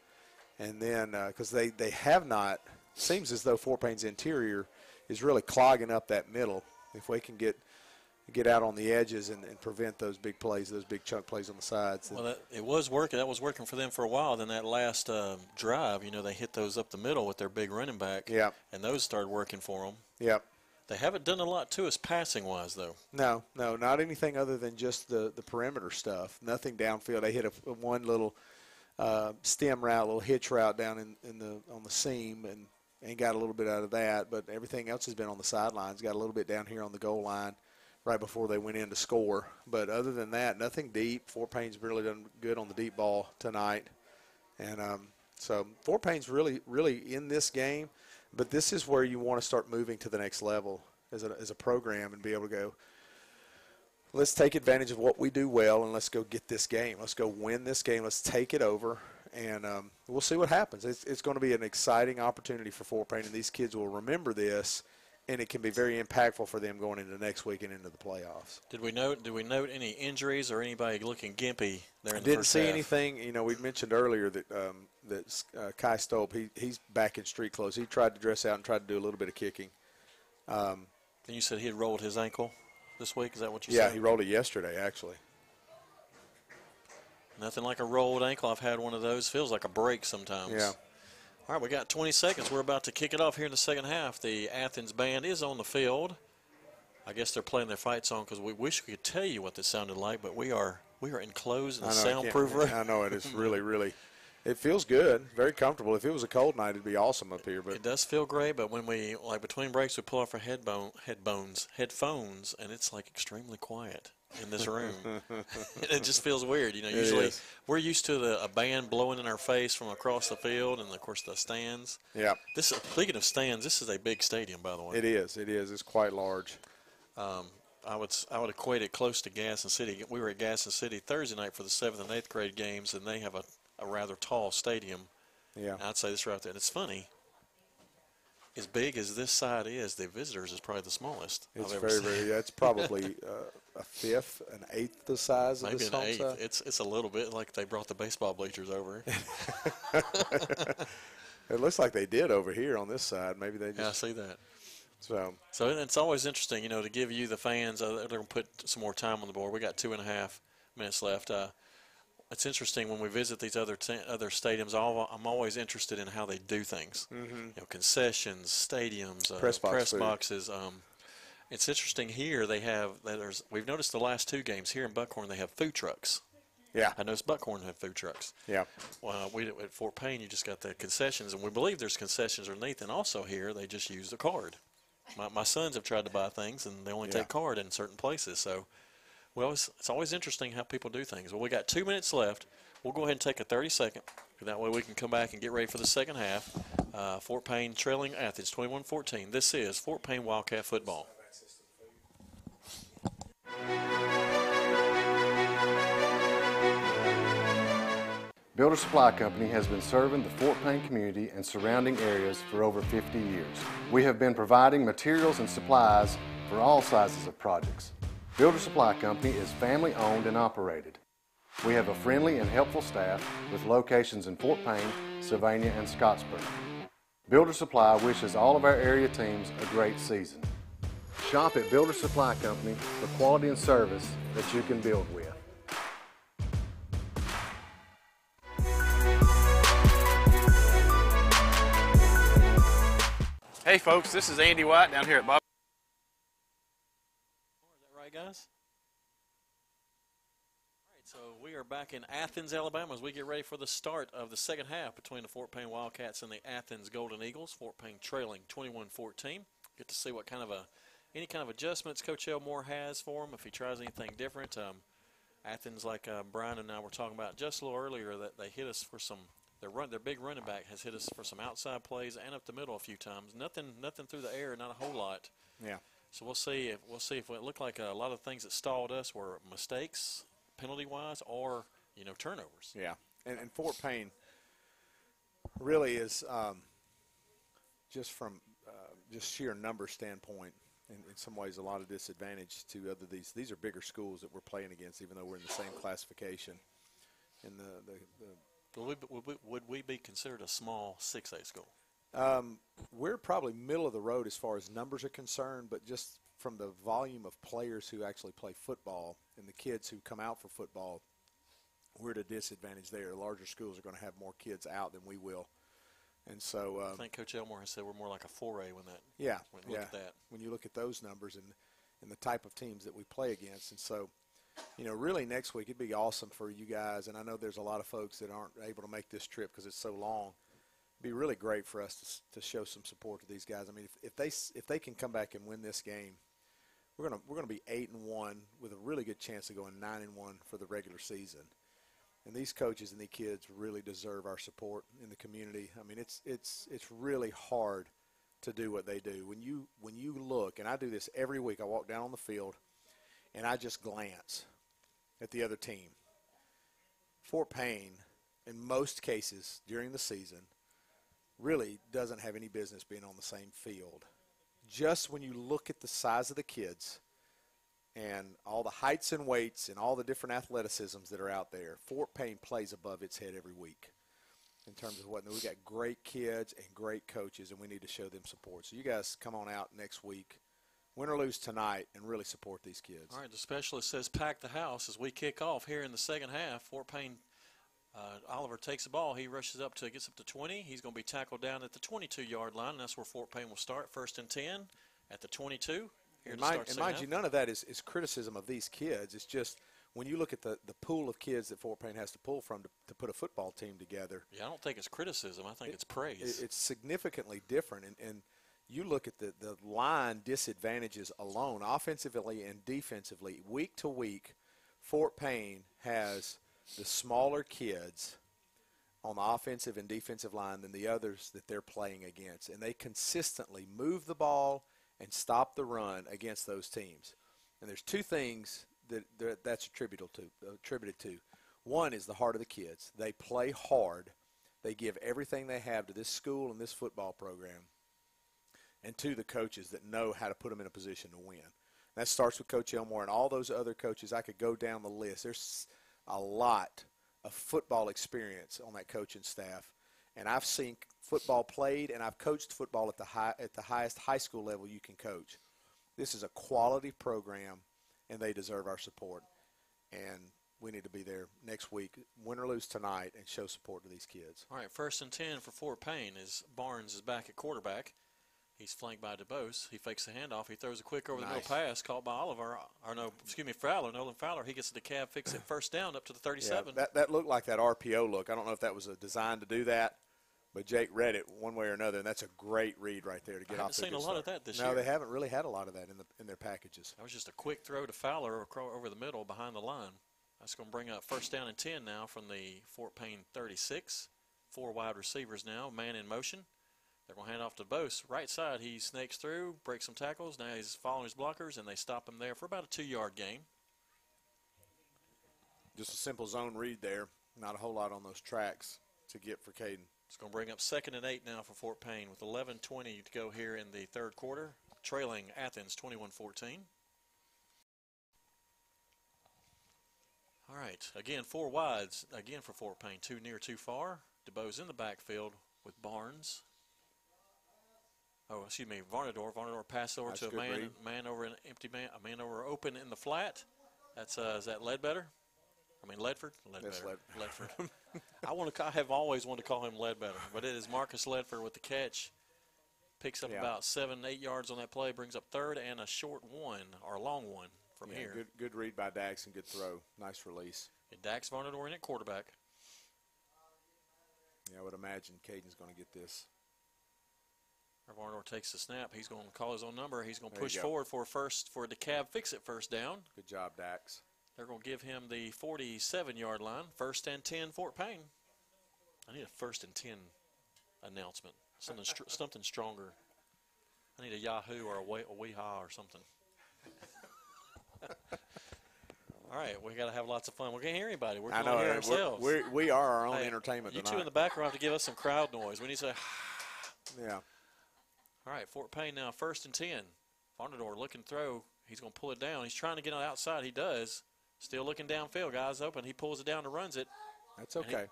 and then because they they have not seems as though Fort Payne's interior is really clogging up that middle. If we can get get out on the edges and, and prevent those big plays, those big chunk plays on the sides. Well, that, it was working. That was working for them for a while. Then that last uh, drive, you know, they hit those up the middle with their big running back. Yeah. And those started working for them. Yep. They haven't done a lot to us passing wise, though. No, no, not anything other than just the, the perimeter stuff. Nothing downfield. They hit a, a one little uh, stem route, a little hitch route down in, in the on the seam, and and got a little bit out of that. But everything else has been on the sidelines. Got a little bit down here on the goal line, right before they went in to score. But other than that, nothing deep. Fort Payne's really done good on the deep ball tonight, and um, so Fort Payne's really really in this game. But this is where you want to start moving to the next level as a, as a program and be able to go, let's take advantage of what we do well and let's go get this game. Let's go win this game. Let's take it over, and um, we'll see what happens. It's, it's going to be an exciting opportunity for Fort Payne, and these kids will remember this, and it can be very impactful for them going into next week and into the playoffs. Did we note? Did we note any injuries or anybody looking gimpy there in the Didn't see half? anything. You know, we mentioned earlier that um, that uh, Kai Stolp, he, he's back in street clothes. He tried to dress out and tried to do a little bit of kicking. Um, And you said he had rolled his ankle this week. Is that what you yeah, said? Yeah, he rolled it yesterday, actually. Nothing like a rolled ankle. I've had one of those. Feels like a break sometimes. Yeah. All right, we got 20 seconds. We're about to kick it off here in the second half. The Athens band is on the field. I guess they're playing their fight song because we wish we could tell you what this sounded like, but we are we are enclosed in a soundproof room. I know it is really, really. It feels good, very comfortable. If it was a cold night, it'd be awesome up here. But It does feel great, but when we like between breaks, we pull off our headbone, headbones, headphones, and it's like extremely quiet in this room. it just feels weird, you know. It Usually, is. we're used to the, a band blowing in our face from across the field, and of course the stands. Yeah. This is, speaking of stands, this is a big stadium, by the way. it is, it is. It's quite large. Um, I would I would equate it close to Gadsden City. We were at Gadsden City Thursday night for the seventh and eighth grade games, and they have a, a rather tall stadium. Yeah. I'd say this right there. And it's funny. As big as this side is, the visitors is probably the smallest It's very, seen. very. It's probably uh, a fifth, an eighth the size of Maybe this an home eighth. side. It's it's a little bit like they brought the baseball bleachers over. It looks like they did over here on this side. Maybe they yeah, I see that. So So it's always interesting, you know, to give you the fans. Uh, they're going to put some more time on the board. We got two and a half minutes left. Uh, it's interesting when we visit these other t- other stadiums. All, I'm always interested in how they do things. Mhm. You know, concessions, stadiums, uh, Press box press boxes. Um, it's interesting here. They have there's we've noticed the last two games here in Buckhorn they have food trucks. Yeah. I noticed Buckhorn have food trucks. Yeah. Well, we at Fort Payne you just got the concessions, and we believe there's concessions underneath, and also here they just use the card. My, my sons have tried to buy things, and they only Yeah. take card in certain places. So Well, it's, it's always interesting how people do things. Well, we got two minutes left. We'll go ahead and take a 30 second. That way we can come back and get ready for the second half. Uh, Fort Payne trailing Athens 21 14. This is Fort Payne Wildcat football. Builder Supply Company has been serving the Fort Payne community and surrounding areas for over 50 years. We have been providing materials and supplies for all sizes of projects. Builder Supply Company is family owned and operated. We have a friendly and helpful staff with locations in Fort Payne, Sylvania, and Scottsboro. Builder Supply wishes all of our area teams a great season. Shop at Builder Supply Company for quality and service that you can build with. Hey folks, this is Andy White down here at Bob. Right, guys? All right, so we are back in Athens, Alabama as we get ready for the start of the second half between the Fort Payne Wildcats and the Athens Golden Eagles. Fort Payne trailing 21-14. Get to see what kind of a any kind of adjustments Coach Elmore has for him if he tries anything different. Um, Athens, like uh, Brian and I were talking about just a little earlier, that they hit us for some their run, their big running back has hit us for some outside plays and up the middle a few times. Nothing, nothing through the air, not a whole lot. Yeah. So we'll see if we'll see if it looked like a lot of things that stalled us were mistakes, penalty wise, or you know turnovers. Yeah, and, and Fort Payne really is um, just from uh, just sheer number standpoint. In, in some ways, a lot of disadvantage to other these. These are bigger schools that we're playing against, even though we're in the same classification. And the, the, the would we, would we, would we be considered a small 6A school? Um, we're probably middle of the road as far as numbers are concerned, but just from the volume of players who actually play football and the kids who come out for football, we're at a disadvantage there. Larger schools are going to have more kids out than we will. And so um, I think Coach Elmore has said we're more like a 4A when that. Yeah, when yeah. Look at that. When you look at those numbers and and the type of teams that we play against, and so you know, really next week it'd be awesome for you guys. And I know there's a lot of folks that aren't able to make this trip because it's so long. Be really great for us to, to show some support to these guys. I mean, if, if they if they can come back and win this game, we're gonna we're gonna be eight and one with a really good chance of going nine and one for the regular season. And these coaches and these kids really deserve our support in the community. I mean, it's it's it's really hard to do what they do. When you when you look, and I do this every week. I walk down on the field and I just glance at the other team. Fort Payne, in most cases during the season, really doesn't have any business being on the same field. Just when you look at the size of the kids and all the heights and weights and all the different athleticisms that are out there, Fort Payne plays above its head every week in terms of what we've got great kids and great coaches, and we need to show them support. So you guys come on out next week win or lose tonight and really support these kids. All right, the specialist says pack the house as we kick off here in the second half. Fort Payne, uh, Oliver takes the ball. He rushes up to, gets up to 20. He's going to be tackled down at the 22-yard line. That's where Fort Payne will start, first and 10 at the 22. Here and mind, and mind you, none of that is, is criticism of these kids. It's just when you look at the, the pool of kids that Fort Payne has to pull from to, to put a football team together. Yeah, I don't think it's criticism. I think it- it's praise. it- it's significantly different. And, and you look at the, the line disadvantages alone, offensively and defensively, week to week, Fort Payne has the smaller kids on the offensive and defensive line than the others that they're playing against. And they consistently move the ball and stop the run against those teams. And there's two things that, that that's attributable to, attributed to. One is the heart of the kids. They play hard. They give everything they have to this school and this football program. And two, the coaches that know how to put them in a position to win. That starts with Coach Elmore and all those other coaches. I could go down the list. There's a lot of football experience on that coaching staff, and I've seen football played, and I've coached football at the high at the highest high school level you can coach. This is a quality program, and they deserve our support. And we need to be there next week, win or lose tonight, and show support to these kids. All right, first and 10 for Fort Payne as Barnes is back at quarterback. He's flanked by DeBose. He fakes the handoff. He throws a quick over the middle pass caught by Oliver, or no, excuse me, Fowler, Nolan Fowler. He gets it to DeKalb, fix it first down up to the 37. Yeah, that, that looked like that RPO look. I don't know if that was a design to do that, But Jake read it one way or another, and that's a great read right there to get I off. seen a lot start. of that this no, year. they haven't really had a lot of that in the in their packages. That was just a quick throw to Fowler over the middle behind the line. That's going to bring up first down and 10 now from the Fort Payne 36. Four wide receivers now, man in motion. They're going to hand off to Bose. Right side, he snakes through, breaks some tackles. Now he's following his blockers, and they stop him there for about a two yard gain. Just a simple zone read there. Not a whole lot on those tracks to get for Caden. It's going to bring up second and eight now for Fort Payne with 11:20 to go here in the third quarter, trailing Athens 21-14. All right, again four wides again for Fort Payne, two near, two far. DeBose in the backfield with Barnes. Oh, excuse me, Varnador. Varnador pass over That's to a man, read. man over an empty man, a man over open in the flat. That's uh, is that Ledbetter? I mean Ledford. Ledbetter. Ledford. I want to. I have always wanted to call him Ledbetter, but it is Marcus Ledford with the catch. Picks up Yeah. about seven, eight yards on that play. Brings up third and a short one or a long one from Yeah, here. Good good read by Dax and good throw. Nice release. And Dax Varnador in at quarterback. Yeah, I would imagine Caden's going to get this. Varnador takes the snap. He's going to call his own number. He's going to push go. forward for a first for a DeKalb fix it first down. Good job, Dax. They're going to give him the 47 yard line. First and 10 Fort Payne. I need a first and 10 announcement. Something str- something stronger. I need a Yahoo or a, we- a Weehaw or something. All right, we got to have lots of fun. We can't hear anybody. We're I going know. to hear uh, we're- ourselves. We're, we are our own Hey, entertainment You tonight. two in the background have to give us some crowd noise. We need to say, yeah. All right, Fort Payne now first and 10. Varnador looking throw. He's going to pull it down. He's trying to get on the outside. He does. Still looking downfield. Guys open. He pulls it down and runs it. That's And he- okay.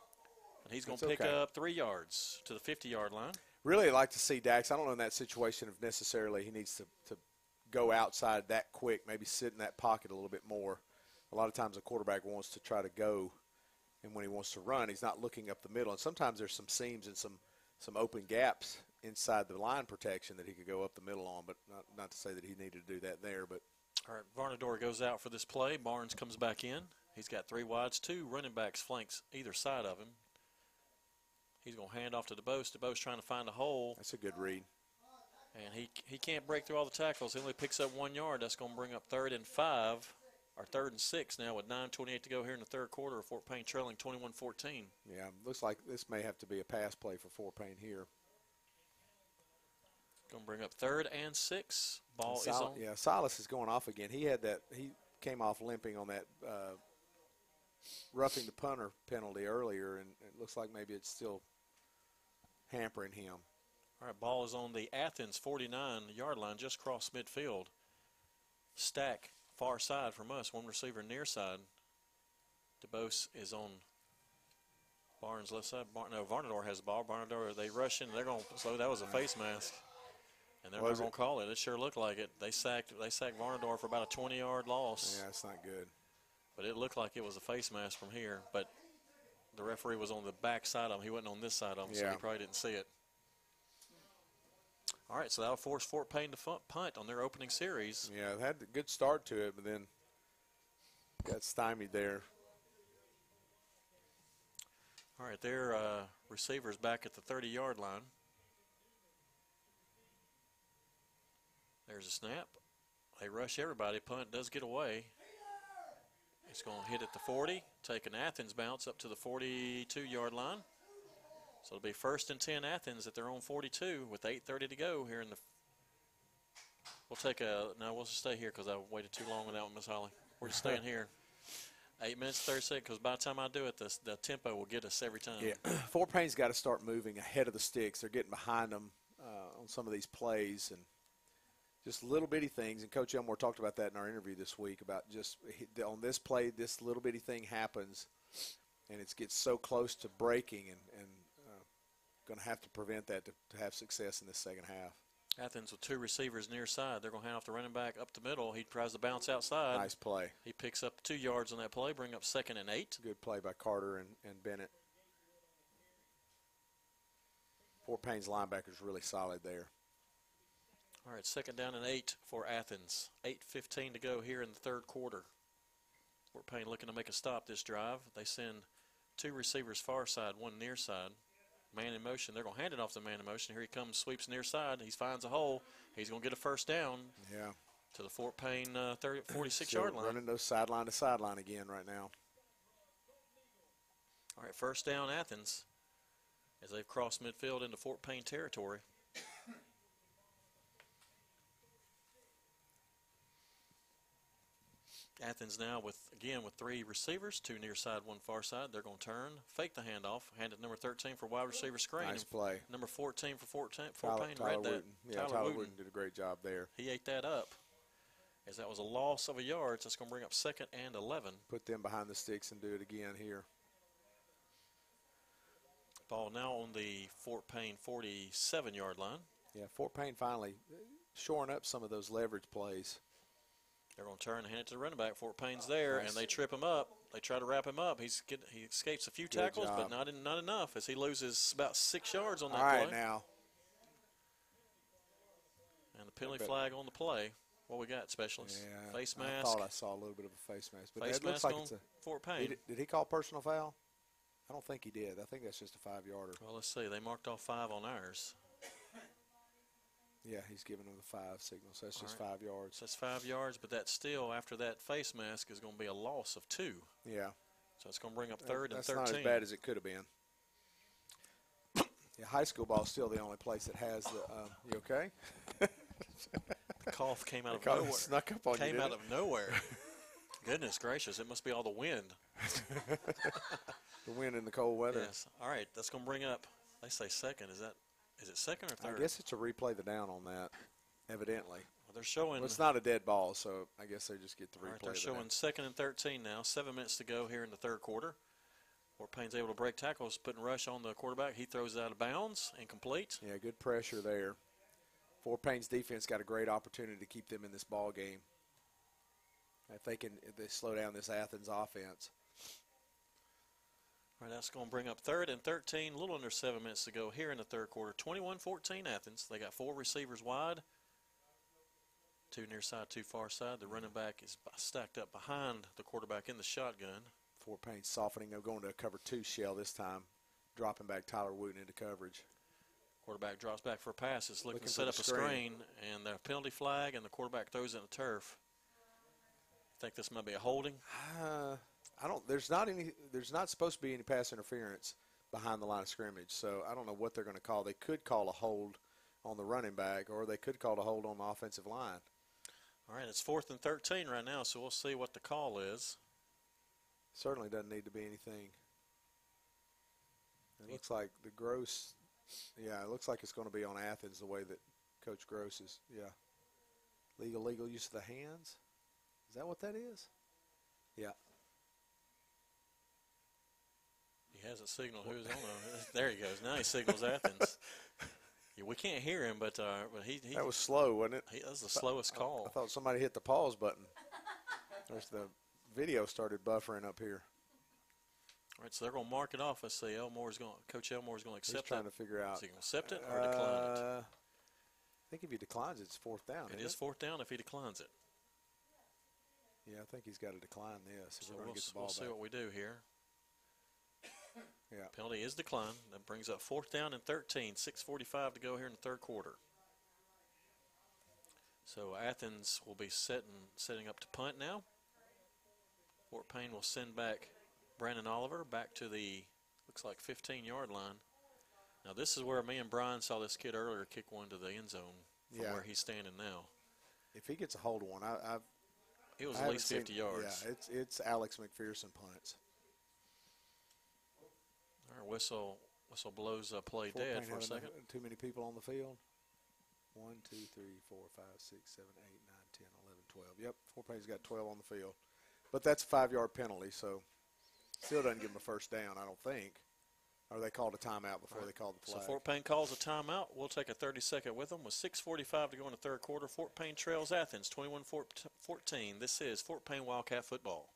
And he's going to pick okay. up three yards to the 50 yard line. Really like to see Dax. I don't know in that situation if necessarily he needs to, to go outside that quick, maybe sit in that pocket a little bit more. A lot of times a quarterback wants to try to go, and when he wants to run, he's not looking up the middle. And sometimes there's some seams and some, some open gaps inside the line protection that he could go up the middle on, but not, not to say that he needed to do that there. But All right, Varnador goes out for this play. Barnes comes back in. He's got three wides, two running backs flanks either side of him. He's going to hand off to DeBose. DeBose trying to find a hole. That's a good read. And he he can't break through all the tackles. He only picks up one yard. That's going to bring up third and five, or third and six now with 9.28 to go here in the third quarter. Fort Payne trailing 21-14. yeah, looks like this may have to be a pass play for Fort Payne here. Going to bring up third and six. Ball And is on. Yeah, Silas is going off again. He had that. He came off limping on that uh, roughing the punter penalty earlier, and it looks like maybe it's still hampering him. All right, ball is on the Athens 49 yard line, just across midfield. Stack far side from us, one receiver near side. DeBose is on Barnes left side. Bar- no, Varnador has the ball. Varnador, they rush in. They're going. To so that was a face mask, and they're not going to call it. It sure looked like it. They sacked. They sacked Varnador for about a 20 yard loss. Yeah, it's not good. But it looked like it was a face mask from here. But the referee was on the back side of him. He wasn't on this side of him, so he probably didn't see it. All right, so that'll force Fort Payne to punt on their opening series. Yeah, it had a good start to it, but then got stymied there. All right, their uh, receivers back at the 30 yard line. There's a snap. They rush everybody. Punt does get away. It's going to hit at the 40, take an Athens bounce up to the 42 yard line. So it'll be first and 10 Athens at their own 42 with 8.30 to go here in the. We'll take a. No, we'll just stay here because I waited too long one, Miss Holly. We're just staying here. Eight minutes, 30 seconds, because by the time I do it, the, the tempo will get us every time. Yeah, Fort Payne's got to start moving ahead of the sticks. They're getting behind them uh, on some of these plays and just little bitty things. And Coach Elmore talked about that in our interview this week about just on this play, this little bitty thing happens, and it gets so close to breaking, and, and uh, going to have to prevent that to, to have success in this second half. Athens with two receivers near side. They're going to hand off the running back up the middle. He tries to bounce outside. Nice play. He picks up two yards on that play, bring up second and eight. Good play by Carter and, and Bennett. Fort Payne's linebackers really solid there. All right, second down and eight for Athens. 8.15 to go here in the third quarter. Fort Payne looking to make a stop this drive. They send two receivers far side, one near side. Man in motion. They're going to hand it off to the man in motion. Here he comes, sweeps near side. He finds a hole. He's going to get a first down. Yeah. To the Fort Payne uh, 30, 46 Still yard line. Running those sideline to sideline again right now. All right, first down Athens as they've crossed midfield into Fort Payne territory. Athens now with again with three receivers, two near side, one far side. They're going to turn, fake the handoff, hand it number 13 for wide receiver screen. Nice play. Number 14 for 14, Fort Tyler, Payne Tyler read that. Wooten. Yeah, Tyler, Tyler Wooten. Wooten did a great job there. He ate that up. As that was a loss of a yard, so that's going to bring up second and 11. Put them behind the sticks and do it again here. Ball now on the Fort Payne 47 yard line. Yeah, Fort Payne finally uh, shoring up some of those leverage plays. They're going to turn and hand it to the running back. Fort Payne's there, Nice. and they trip him up. They try to wrap him up. He's get, he escapes a few Good tackles, but not in, not enough as he loses about six yards on that All right, play. now. And the penalty flag on the play. What we got, specialist? Yeah, Face I mask. thought I saw a little bit of a face mask, but Face it looks mask like on it's a Fort Payne. Did, did he call personal foul? I don't think he did. I think that's just a five yarder. Well, let's see. They marked off five on ours. Yeah, he's giving him the five signal, so that's All just right. five yards. So that's five yards, but that's still, after that face mask, is going to be a loss of two. Yeah. So it's going to bring up third and that's not as bad as it could have been. Yeah, high school ball is still the only place that has the. Um, you okay? The cough came out of nowhere. snuck up on you, Came out it? of nowhere. Goodness gracious! It must be all the wind. the wind and the cold weather. Yes. All right. That's going to bring up. They say second. Is that? Is it second or third? I guess it's a replay the down on that. Evidently. Well, they're showing. Well, it's not a dead ball, so I guess they just get the replay. right, they're the showing down. second and 13 now. Seven minutes to go here in the third quarter. Fort Payne's able to break tackles, putting rush on the quarterback. He throws it out of bounds, incomplete. Yeah, good pressure there. Fort Payne's defense got a great opportunity to keep them in this ball game. If they can, if they slow down this Athens offense. All right, that's going to bring up third and 13, a little under seven minutes to go here in the third quarter. 21-14 Athens. They got four receivers wide, two near side, two far side. The running back is stacked up behind the quarterback in the shotgun. Four paint softening. They're going to a cover two shell this time, dropping back Tyler Wooten into coverage. Quarterback drops back for a pass. It's looking, Looking to set up a screen. screen, and the penalty flag, and the quarterback throws in the turf. Think this might be a holding? Uh, I don't. There's not any. There's not supposed to be any pass interference behind the line of scrimmage. So I don't know what they're going to call. They could call a hold on the running back, or they could call a hold on the offensive line. All right, it's fourth and 13 right now, so we'll see what the call is. Certainly doesn't need to be anything. It looks like the gross. Yeah, it looks like it's going to be on Athens the way that Coach Gross is. Yeah. Legal, legal use of the hands. Is that what that is? Yeah. He hasn't signaled who's on the. There he goes. Now he signals Athens. Yeah, we can't hear him, but uh, but he, he That was slow, wasn't it? He, that was the slowest I- call. I thought somebody hit the pause button. There's the video started buffering up here. All right, so they're going to mark it off. Let's see. Elmore's going. Coach Elmore's going to accept. He's accept trying it. to figure out. Is he going to accept it or decline it? Uh, I think if he declines, it's fourth down. It isn't is fourth down if he declines it. Yeah, I think he's got to decline this. If So we're we'll, going to get the ball we'll see back. what we do here. Yeah. Penalty is declined. That brings up fourth down and 13. 6:45 to go here in the third quarter. So Athens will be setting setting up to punt now. Fort Payne will send back Brandon Oliver back to the looks like 15 yard line. Now this is where me and Brian saw this kid earlier kick one to the end zone from Yeah. where he's standing now. If he gets a hold of one, I, I've. It was I at least seen- 50 yards. Yeah, it's it's Alex McPherson punts. Right, whistle whistle blows uh, play Fort dead Payne for a second. Too many people on the field. One, two, three, four, five, six, seven, eight, nine, ten, eleven, twelve. Yep, Fort Payne's got 12 on the field. But that's a five yard penalty, so still doesn't give them a first down, I don't think. Or they called a timeout before they called the play. So. Fort Payne calls a timeout. We'll take a 30 second with them with 6:45 to go in the third quarter. Fort Payne trails Athens 21-14. This is Fort Payne Wildcat football.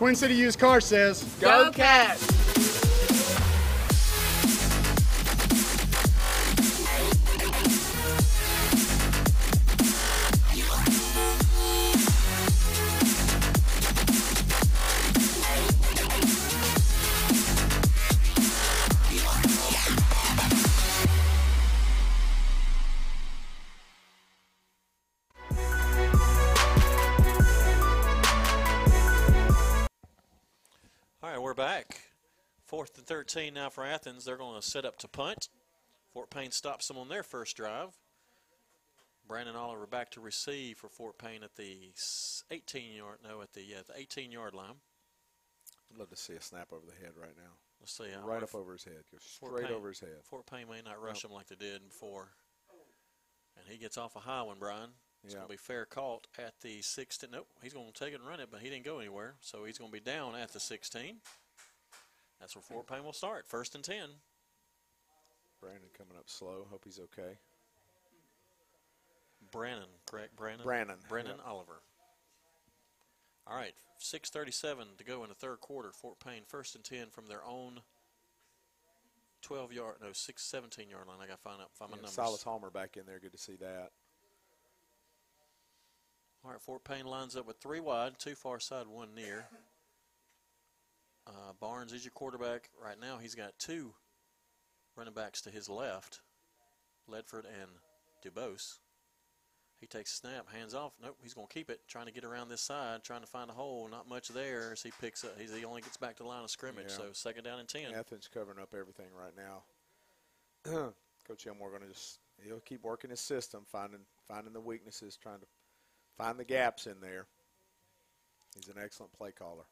Twin City Used Car says, Go Cats! 13 now for Athens. They're going to set up to punt. Fort Payne stops them on their first drive. Brandon Oliver back to receive for Fort Payne at the 18 yard, no, at the, yeah, the 18 yard line. I'd love to see a snap over the head right now. Let's see. I right up over his head. Fort straight Payne- over his head. Fort Payne may not rush Nope. him like they did before. And he gets off a high one, Brian. It's Yeah. going to be fair caught at the 16. Nope, he's going to take it and run it, but he didn't go anywhere. So he's going to be down at the 16. That's where Fort Payne will start. First and 10. Brandon coming up slow. Hope he's okay. Brannon, correct? Brannon? Brannon, Brennan yep. Oliver. All right, 6.37 to go in the third quarter. Fort Payne first and 10 from their own 12 yard, no, 6, 17 yard line. I got to find out, find my Yeah, numbers. Silas Homer back in there. Good to see that. All right, Fort Payne lines up with three wide, two far side, one near. Uh, Barnes is your quarterback. Right now, he's got two running backs to his left, Ledford and DeBose. He takes a snap, hands off. Nope, he's going to keep it, trying to get around this side, trying to find a hole. Not much there as he picks up. He's, he only gets back to the line of scrimmage, Yeah. so second down and 10. Athens covering up everything right now. Coach Elmore going to just he'll keep working his system, finding finding the weaknesses, trying to find the gaps in there. He's an excellent play caller.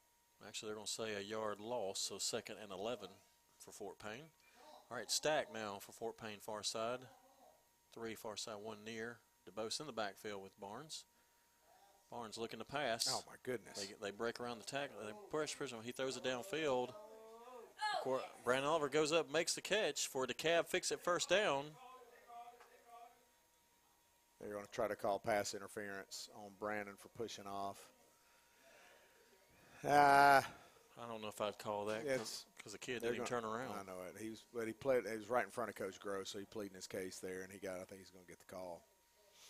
Actually, they're going to say a yard loss, so second and 11 for Fort Payne. All right, stack now for Fort Payne far side. Three far side, one near. DeBose in the backfield with Barnes. Barnes looking to pass. Oh my goodness! They, they break around the tackle. They push, push him. He throws it downfield. Brandon Oliver goes up, makes the catch for DeKalb. Fix it first down. They're going to try to call pass interference on Brandon for pushing off. Ah, I don't know if I'd call that because the kid didn't even gonna- turn around. I know it. He was, but he played. He was right in front of Coach Gross, so he pleading his case there, and he got. I think he's going to get the call.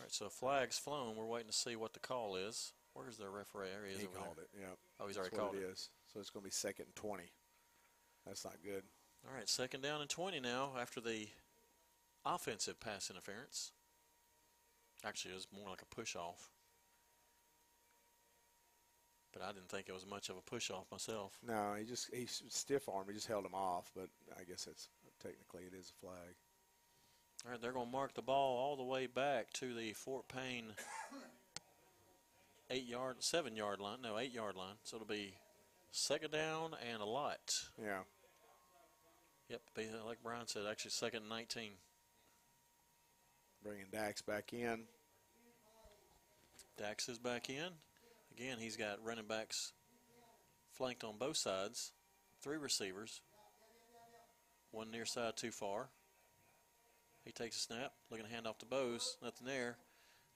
All right, so flag's flown. We're waiting to see what the call is. Where's the referee? There he is He called there. it. Yeah. Oh, he's That's already what called it it. is. So it's going to be second and twenty. That's not good. All right, second down and 20 now after the offensive pass interference. Actually, it was more like a push off. But I didn't think it was much of a push off myself. No, he just he stiff arm. He just held him off, but I guess it's technically it is a flag. All right, they're going to mark the ball all the way back to the Fort Payne eight yard, seven yard line. No, eight yard line. So it'll be second down and a lot. Yeah. Yep, be like Brian said, actually second and 19. Bringing Dax back in. Dax is back in. Again, he's got running backs flanked on both sides. Three receivers. One near side too far. He takes a snap, looking to hand off to Bose. Nothing there.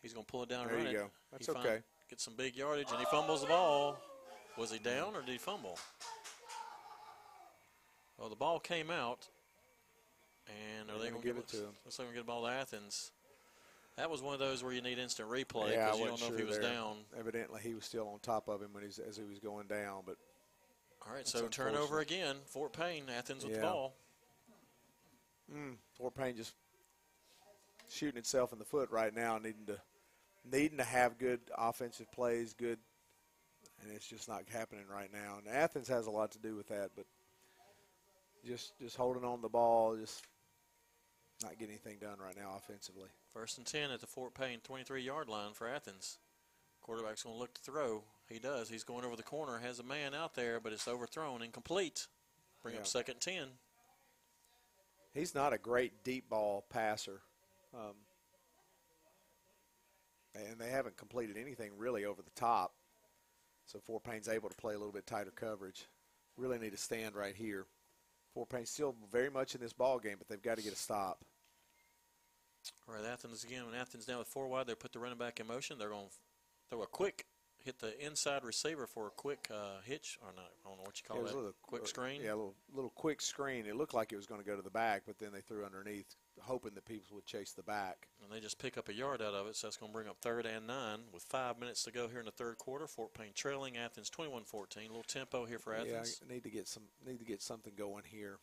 He's going to pull it down and There run you it. go. That's He okay. Gets some big yardage, and he fumbles the ball. Was he down or did he fumble? Well, the ball came out, and are they gonna give it to him. Looks like we get the ball to Athens. That was one of those where you need instant replay yeah, because you wasn't don't know sure if he was there. down. Evidently, he was still on top of him when he's, as he was going down. But All right, so turnover again. Fort Payne, Athens with the ball. mm, Fort Payne just shooting itself in the foot right now, needing to needing to have good offensive plays, good, and it's just not happening right now. And Athens has a lot to do with that, but just just holding on the ball, just not getting anything done right now offensively. First and 10 at the Fort Payne 23 yard line for Athens. Quarterback's going to look to throw. He does. He's going over the corner, has a man out there, but it's overthrown, incomplete. Bring Yeah. up second 10. He's not a great deep ball passer. Um, and they haven't completed anything really over the top. So Fort Payne's able to play a little bit tighter coverage. Really need to stand right here. Fort Payne's still very much in this ball game, but they've got to get a stop. All right, Athens again. When Athens down with four wide, they put the running back in motion. They're going to throw a quick, hit the inside receiver for a quick uh, hitch, or not, I don't know what you call It was that. a little, quick uh, screen. Yeah, a little, little quick screen. It looked like it was going to go to the back, but then they threw underneath, hoping that people would chase the back. And they just pick up a yard out of it, so that's going to bring up third and nine with five minutes to go here in the third quarter. Fort Payne trailing Athens 21-14. A little tempo here for Athens. Yeah, need to get some need to get something going here.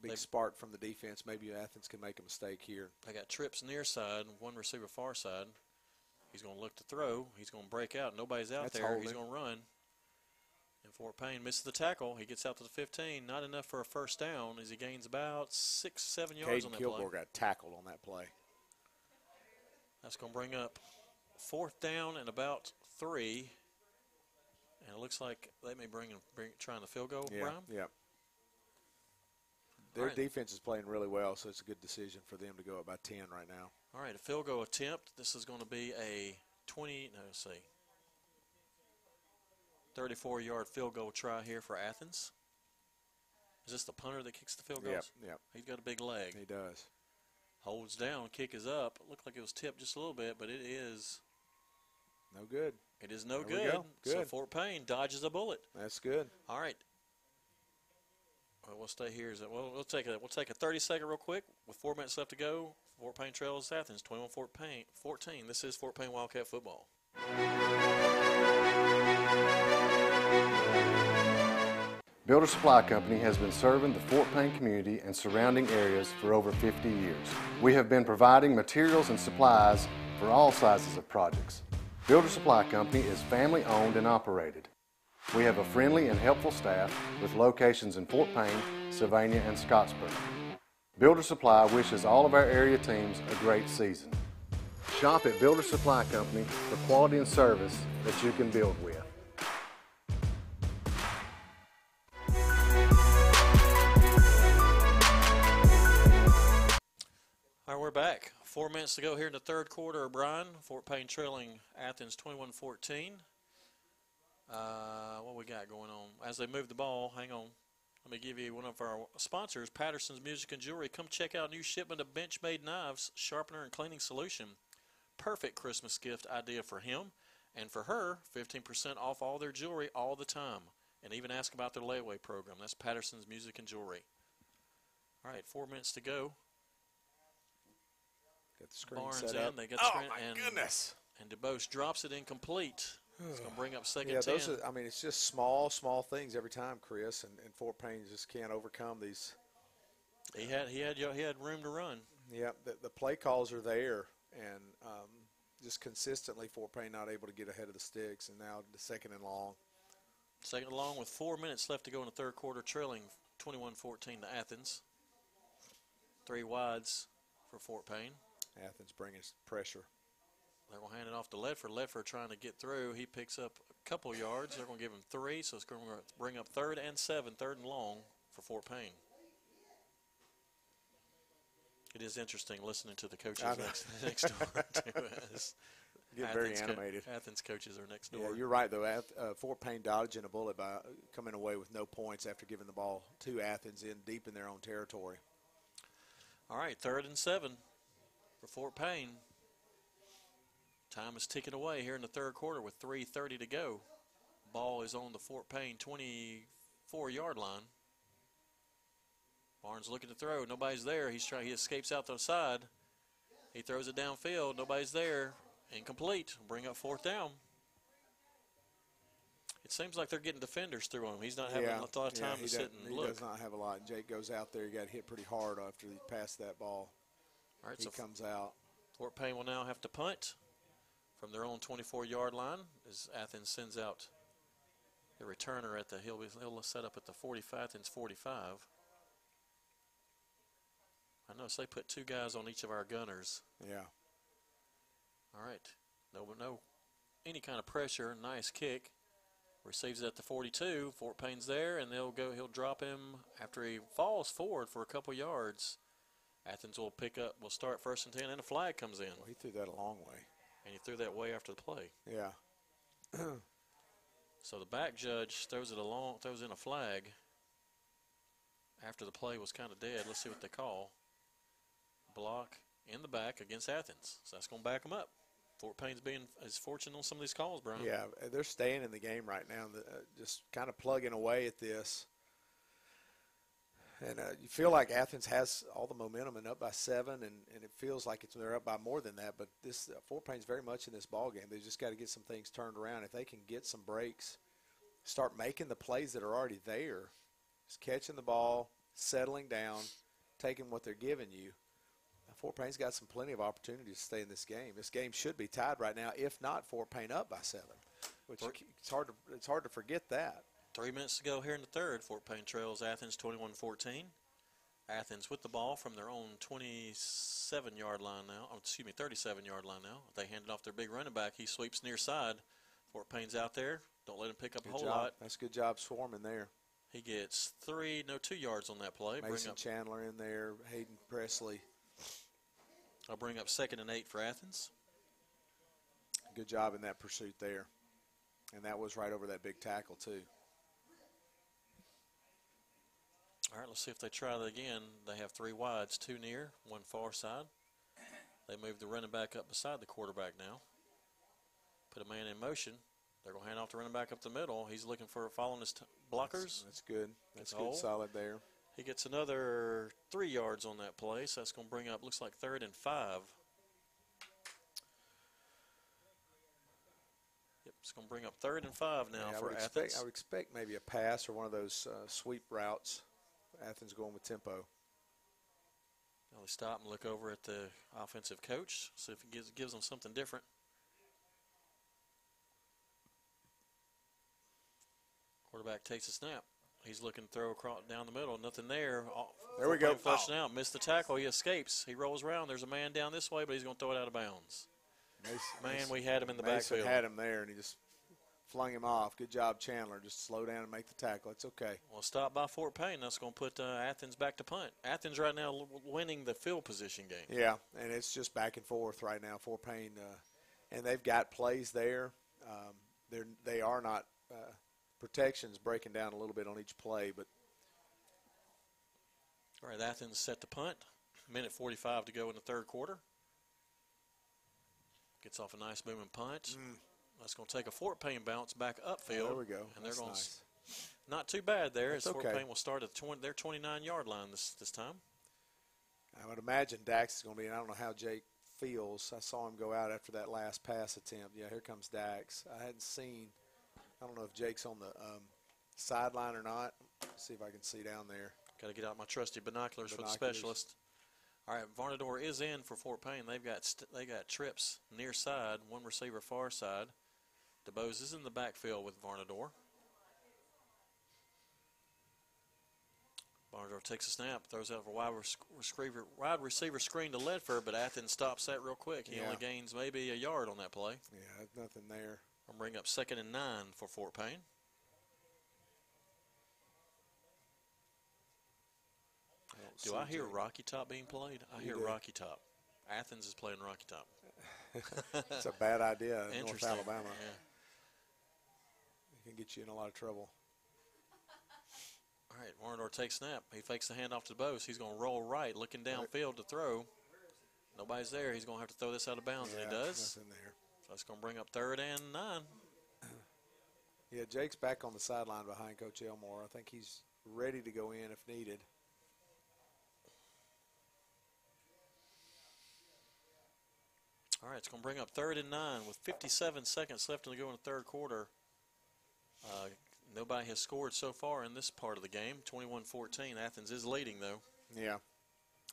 Big They've- spark from the defense. Maybe Athens can make a mistake here. They got trips near side, one receiver far side. He's going to look to throw. He's going to break out. Nobody's out That's there. He's going to run. And Fort Payne misses the tackle. He gets out to the 15. Not enough for a first down as he gains about six, seven yards Caden on that Kilgore play. got tackled on that play. That's going to bring up fourth down and about three. And it looks like they may bring, bring trying the field goal, Yeah, Brian. yeah. Their right. defense is playing really well, so it's a good decision for them to go up by 10 right now. All right, a field goal attempt. This is going to be a 20, no, let's see, 34 yard field goal try here for Athens. Is this the punter that kicks the field Yep, goals? yep. He's got a big leg. He does. Holds down, kick is up. Looked like it was tipped just a little bit, but it is No good. it is no There we good. go. So Good. Fort Payne dodges a bullet. That's good. All right. Well, stay here. Well, we'll take a we'll take a 30 second real quick with four minutes left to go. Fort Payne trails Athens 21 Fort Payne 14. This is Fort Payne Wildcat football. Builder Supply Company has been serving the Fort Payne community and surrounding areas for over 50 years. We have been providing materials and supplies for all sizes of projects. Builder Supply Company is family owned and operated. We have a friendly and helpful staff with locations in Fort Payne, Sylvania, and Scottsboro. Builder Supply wishes all of our area teams a great season. Shop at Builder Supply Company for quality and service that you can build with. All right, we're back. Four minutes to go here in the third quarter, Brian. Fort Payne trailing Athens 21 14. Uh, what we got going on? As they move the ball, hang on. Let me give you one of our sponsors, Patterson's Music and Jewelry. Come check out a new shipment of Benchmade knives, sharpener, and cleaning solution. Perfect Christmas gift idea for him and for her. 15% off all their jewelry all the time. And even ask about their layaway program. That's Patterson's Music and Jewelry. All right, four minutes to go. Got the screen Barnes set in. up. They got the oh, screen, my and, goodness. And DeBose drops it incomplete. It's going to bring up second Yeah, 10. those are, I mean, it's just small, small things every time, Chris, and, and Fort Payne just can't overcome these. he had he had he had room to run. Yeah, the, the play calls are there, and um, just consistently Fort Payne not able to get ahead of the sticks, and now the second and long. Second and long with four minutes left to go in the third quarter, trailing 21-14 to Athens. Three wides for Fort Payne. Athens bringing pressure. They're going to hand it off to Ledford. Ledford trying to get through. He picks up a couple yards. They're going to give him three, so it's going to bring up third and seven, third and long for Fort Payne. It is interesting listening to the coaches next, next door to us. Get very Athens co- animated. Athens coaches are next door. Yeah, you're right though. Ath- uh, Fort Payne dodging a bullet by coming away with no points after giving the ball to Athens in deep in their own territory. All right, third and seven for Fort Payne. Time is ticking away here in the third quarter with 3.30 to go. Ball is on the Fort Payne 24 yard line. Barnes looking to throw. Nobody's there. He's trying. He escapes out the side. He throws it downfield. Nobody's there. Incomplete. Bring up fourth down. It seems like they're getting defenders through him. He's not having yeah, a lot of time he to sit and he look. does not have a lot. Jake goes out there. He got hit pretty hard after he passed that ball. All right, he so comes out. Fort Payne will now have to punt from their own 24-yard line as Athens sends out the returner at the he'll be he'll set up at the 45 Athens 45. I notice they put two guys on each of our gunners. Yeah. All right, no no any kind of pressure. Nice kick. Receives it at the 42. Fort Payne's there, and they'll go. He'll drop him after he falls forward for a couple yards. Athens will pick up. Will start first and ten, and a flag comes in. Well, he threw that a long way. And he threw that way after the play. Yeah. So the back judge throws it along, throws in a flag after the play was kind of dead. Let's see what they call. Block in the back against Athens. So that's going to back them up. Fort Payne's being is fortunate on some of these calls, Brian. Yeah, they're staying in the game right now, uh, just kind of plugging away at this. And uh, you feel like Athens has all the momentum and up by seven, and, and it feels like it's they're up by more than that. But this uh, Fort Payne's very much in this ball game. They just got to get some things turned around. If they can get some breaks, start making the plays that are already there, just catching the ball, settling down, taking what they're giving you. uh, Fort Payne's got some plenty of opportunities to stay in this game. This game should be tied right now, if not Fort Payne up by seven, which it's hard to it's hard to forget that. Three minutes to go here in the third. Fort Payne trails Athens 21-14. Athens with the ball from their own 27-yard line now. Oh, excuse me, 37-yard line now. They hand it off their big running back. He sweeps near side. Fort Payne's out there. Don't let him pick up good a whole job. lot. That's a good job swarming there. He gets three, no, two yards on that play. Mason Chandler in there. Hayden Presley. I'll bring up second and eight for Athens. Good job in that pursuit there. And that was right over that big tackle, too. All right, let's see if they try that again. They have three wides, two near, one far side. They move the running back up beside the quarterback now. Put a man in motion. They're going to hand off the running back up the middle. He's looking for following his blockers. That's, that's good. That's good, solid there. He gets another three yards on that play, so that's going to bring up, looks like third and five. Yep, it's going to bring up third and five now yeah, for I would Athens. Expect, I would expect maybe a pass or one of those uh, sweep routes. Athens going with tempo. Now they stop and look over at the offensive coach, see if he gives, gives them something different. Quarterback takes a snap. He's looking to throw across down the middle. Nothing there. There we go. Flushing out. Missed the tackle. He escapes. He rolls around. There's a man down this way, but he's going to throw it out of bounds. Mason, man, Mason, we had him in the Mason backfield. had him there, and he just flung him off. Good job, Chandler. Just slow down and make the tackle. It's okay. Well, stop by Fort Payne. That's going to put uh, Athens back to punt. Athens right now winning the field position game. Yeah, and it's just back and forth right now. Fort Payne, uh, and they've got plays there. Um, they're they are not uh, protections breaking down a little bit on each play, but. All right, Athens set the punt. Minute 45 to go in the third quarter. Gets off a nice booming punt. Mm. That's going to take a Fort Payne bounce back upfield. Oh, there we go. And That's they're going nice. not too bad there. That's as Fort okay. Payne will start at 20, their 29 yard line this this time. I would imagine Dax is going to be. And I don't know how Jake feels. I saw him go out after that last pass attempt. Yeah, here comes Dax. I hadn't seen. I don't know if Jake's on the um, sideline or not. Let's see if I can see down there. Got to get out my trusty binoculars, Binoculars. for the specialist. All right, Varnador is in for Fort Payne. They've got st- they got trips near side, one receiver far side. DeBose is in the backfield with Varnador. Varnador takes a snap, throws out for wide receiver, wide receiver screen to Ledford, but Athens stops that real quick. He Yeah. only gains maybe a yard on that play. Yeah, nothing there. I'll bring up second and nine for Fort Payne. Do I hear Rocky Top being played? I You hear do. Rocky Top. Athens is playing Rocky Top. it's a bad idea in North Alabama. Yeah. Can get you in a lot of trouble. All right, Varnador takes snap. He fakes the handoff to Bose. He's going to roll right, looking downfield to throw. Nobody's there. He's going to have to throw this out of bounds, and he Yeah, does. Nothing there. So that's going to bring up third and nine. Yeah, Jake's back on the sideline behind Coach Elmore. I think he's ready to go in if needed. All right, it's going to bring up third and nine with 57 seconds left to go in the third quarter. Uh, nobody has scored so far in this part of the game. 21-14. Athens is leading, though. Yeah.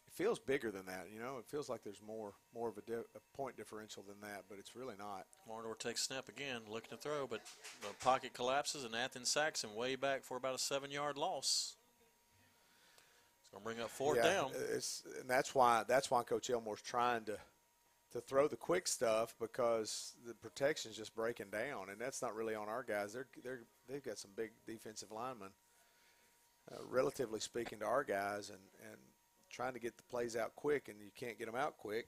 It feels bigger than that, you know. It feels like there's more more of a, di- a point differential than that, but it's really not. Varnador takes snap again, looking to throw, but the pocket collapses, and Athens sacks him way back for about a seven-yard loss. It's going to bring up fourth yeah, down. It's and that's why that's why Coach Elmore's trying to to throw the quick stuff because the protection's just breaking down, and that's not really on our guys. They're they're they've got some big defensive linemen, uh, relatively speaking, to our guys, and and trying to get the plays out quick, and you can't get them out quick.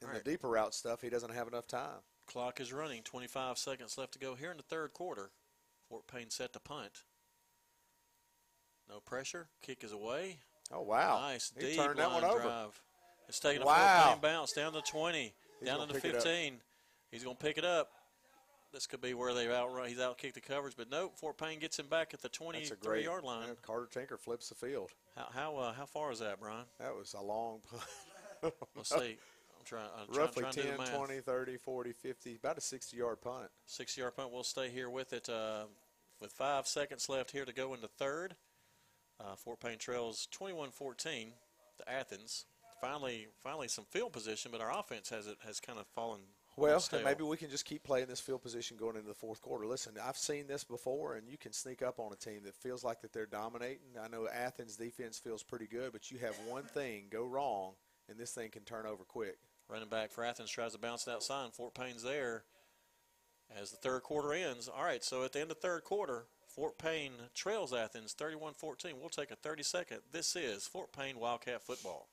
In right. the deeper route stuff, he doesn't have enough time. Clock is running. 25 seconds left to go here in the third quarter. Fort Payne set to punt. No pressure. Kick is away. Oh wow! Nice he deep turned that one over. drive. It's taking a Wow. Payne bounce down to 20, He's down gonna the pick it up. 15. He's going to pick it up. This could be where they outrun. He's outkicked the covers, but nope. Fort Payne gets him back at the That's a 23 great yard line. yeah, Carter Tinker flips the field. How how uh, how far is that, Brian? That was a long punt. Let's see. I'm trying. I'm trying, Roughly trying to do 10, the math. 20, 30, 40, 50, about a 60 yard punt. 60 yard punt. We'll stay here with it uh, with five seconds left here to go into third. Uh, Fort Payne trails 21-14 to Athens. Finally, finally some field position, but our offense has it has kind of fallen Well, maybe we can just keep playing this field position going into the fourth quarter. Listen, I've seen this before, and you can sneak up on a team that feels like that they're dominating. I know Athens' defense feels pretty good, but you have one thing go wrong, and this thing can turn over quick. Running back for Athens tries to bounce it outside. Fort Payne's there as the third quarter ends. All right, so at the end of third quarter, Fort Payne trails Athens 31-14. We'll take a 30 second. This is Fort Payne Wildcat football.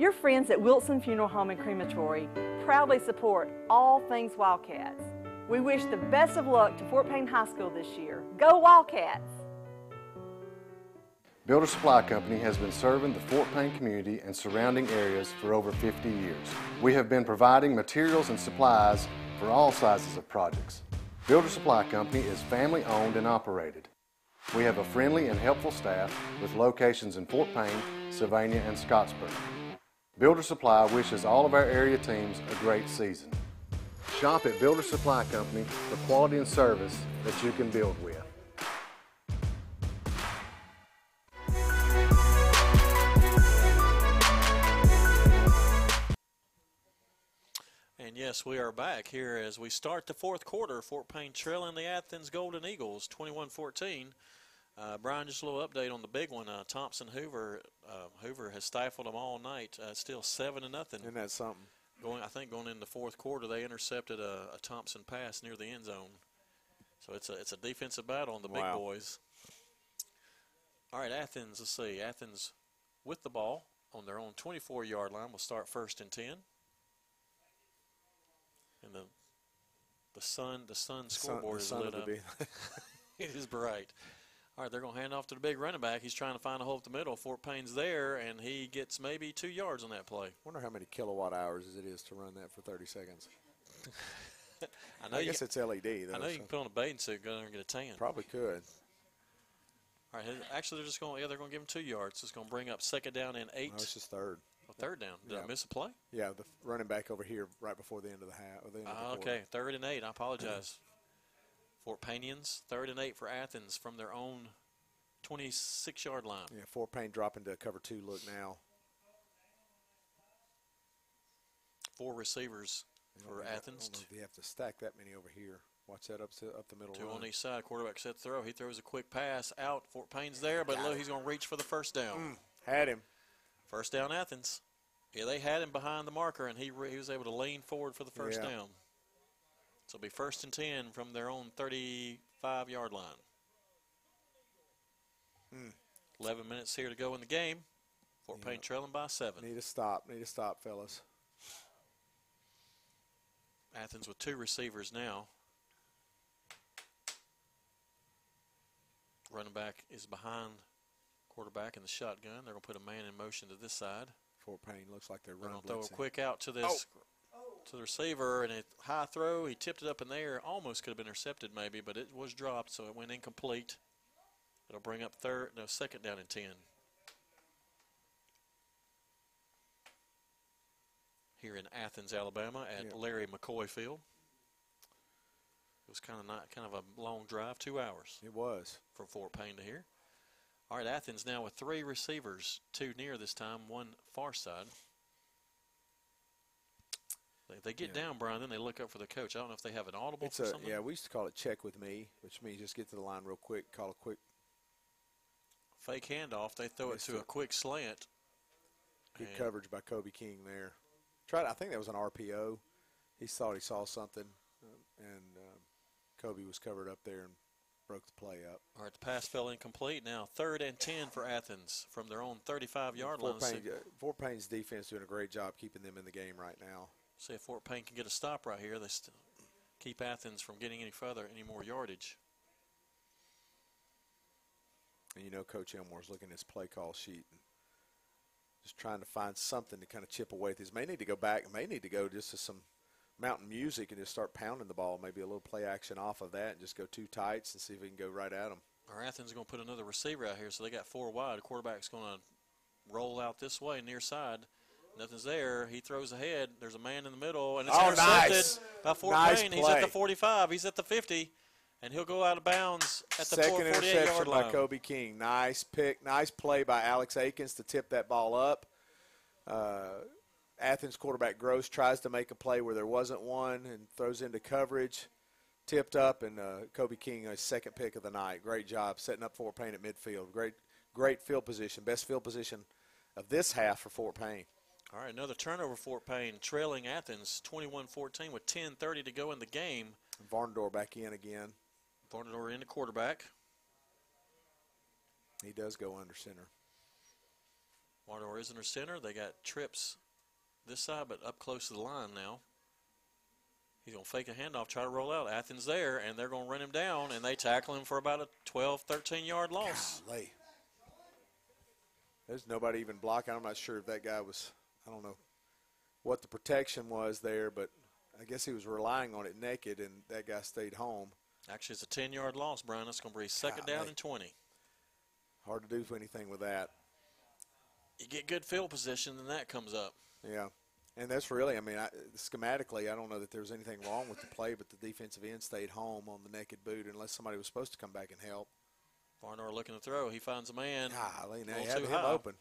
Your friends at Wilson Funeral Home and Crematory proudly support all things Wildcats. We wish the best of luck to Fort Payne High School this year. Go Wildcats! Builder Supply Company has been serving the Fort Payne community and surrounding areas for over 50 years. We have been providing materials and supplies for all sizes of projects. Builder Supply Company is family owned and operated. We have a friendly and helpful staff with locations in Fort Payne, Sylvania, and Scottsboro. Builder Supply wishes all of our area teams a great season. Shop at Builder Supply Company for quality and service that you can build with. Yes, we are back here as we start the fourth quarter. Fort Payne trailing the Athens Golden Eagles 21-14. Uh, Brian, just a little update on the big one. Uh, Thompson Hoover uh, Hoover has stifled them all night. Uh, still seven to nothing. Isn't that something? Going, I think going in the fourth quarter, they intercepted a, a, Thompson pass near the end zone. So it's a it's a defensive battle on the wow. big boys. All right, Athens. Let's see. Athens with the ball on their own 24-yard line. will start first and ten. And the the sun the sun scoreboard sun, is lit up. it is bright. All right, they're going to hand off to the big running back. He's trying to find a hole at the middle. Fort Payne's there, and he gets maybe two yards on that play. wonder how many kilowatt hours it is to run that for 30 seconds. I, know I guess it's LED, though. I know you can put on a bathing suit, go there and get a tan. Probably could. All right, actually, they're just going. Yeah, they're going to give him two yards. It's going to bring up second down and eight. No, it's just third. Third down. Did yeah. I miss a play? Yeah, the running back over here right before the end of the half. The uh, okay, third and eight. I apologize. Fort Paynians, third and eight for Athens from their own 26 yard line. Yeah, Fort Payne dropping to cover two look now. Four receivers for Athens. I don't know if you have to stack that many over here. Watch that up to up the middle. Two run. on each side. Quarterback set throw. He throws a quick pass out. Fort Payne's there, but look, he's going to reach for the first down. Mm, had him. First down, Athens. Yeah, they had him behind the marker, and he, he was able to lean forward for the first yeah. down. So it'll be first and 10 from their own 35 yard line. Mm. 11 minutes here to go in the game. Fort yeah. Payne trailing by seven. Need to stop. Need to stop, fellas. Athens with two receivers now. Running back is behind quarterback in the shotgun. They're going to put a man in motion to this side. Fort Payne looks like they're running. throw a quick out to this oh. to the receiver, and a high throw. He tipped it up in the air. Almost could have been intercepted, maybe, but it was dropped, so it went incomplete. It'll bring up third, no, second down and ten. Here in Athens, Alabama, at Yeah. Larry McCoy Field. It was kind of not kind of a long drive, two hours It was. from Fort Payne to here. All right, Athens now with three receivers, two near this time, one far side. They, they get Yeah. down, Brian, then they look up for the coach. I don't know if they have an audible It's for a something. yeah. We used to call it check with me, which means just get to the line real quick, call a quick. Fake handoff. They throw it to a quick slant. Good coverage by Kobe King there. Tried. I think that was an RPO. He thought he saw something, um, and um, Kobe was covered up there and broke the play up. All right, the pass fell incomplete. Now third and ten for Athens from their own 35-yard line. Payne, uh, Fort Payne's defense doing a great job keeping them in the game right now. see if Fort Payne can get a stop right here. They st- keep Athens from getting any further, any more yardage. And you know, Coach Elmore's looking at his play call sheet and just trying to find something to kind of chip away at this. May need to go back. May need to go just to some mountain music and just start pounding the ball. Maybe a little play action off of that and just go two tights and see if we can go right at them. Our Athens is going to put another receiver out here, so they got four wide. The quarterback's going to roll out this way, near side. Nothing's there. He throws ahead. There's a man in the middle, and it's Oh, intercepted nice. by Fort Nice Payne. He's at the 45. He's at the 50. and he'll go out of bounds at the Second interception by line. Kobe King. Nice pick, nice play by Alex Akins to tip that ball up. Uh, Athens quarterback Gross tries to make a play where there wasn't one and throws into coverage, tipped up, and uh, Kobe King a second pick of the night. Great job setting up Fort Payne at midfield. Great, great field position, best field position of this half for Fort Payne. All right, another turnover for Fort Payne, trailing Athens 21-14 with 10:30 to go in the game. Varnador back in again. Varnador in the quarterback. He does go under center. Varnador is under center. They got trips this side, but up close to the line now. He's going to fake a handoff, try to roll out. Athens there, and they're going to run him down, and they tackle him for about a 12, 13 yard loss. Golly. There's nobody even blocking. I'm not sure if that guy was, I don't know what the protection was there, but I guess he was relying on it naked, and that guy stayed home. Actually, it's a 10 yard loss, Brian. That's going to be second down Golly. and 20. Hard to do anything with that. You get good field position, then that comes up. Yeah. And that's really, I mean, I, schematically, I don't know that there was anything wrong with the play, but the defensive end stayed home on the naked boot unless somebody was supposed to come back and help. Varnador looking to throw. He finds a man. Golly, now he had him high. open.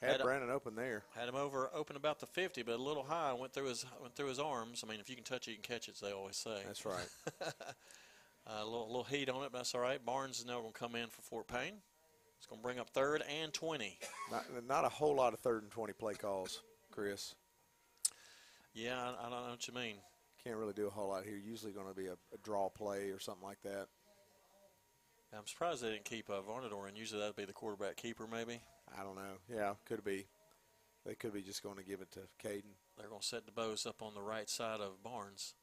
Had, Had a- Brandon open there. Had him over open about the 50, but a little high. Went through his went through his arms. I mean, if you can touch it, you can catch it. As they always say. That's right. a uh, little, little heat on it, but that's all right. Barnes is now going to come in for Fort Payne. It's going to bring up third and 20. Not, not a whole lot of third and 20 play calls, Chris. Yeah, I, I don't know what you mean. Can't really do a whole lot here. Usually going to be a, a draw play or something like that. I'm surprised they didn't keep uh, Varnador, and usually that'd be the quarterback keeper, maybe. I don't know. Yeah, could be. They could be just going to give it to Caden. They're going to set the bows up on the right side of Barnes.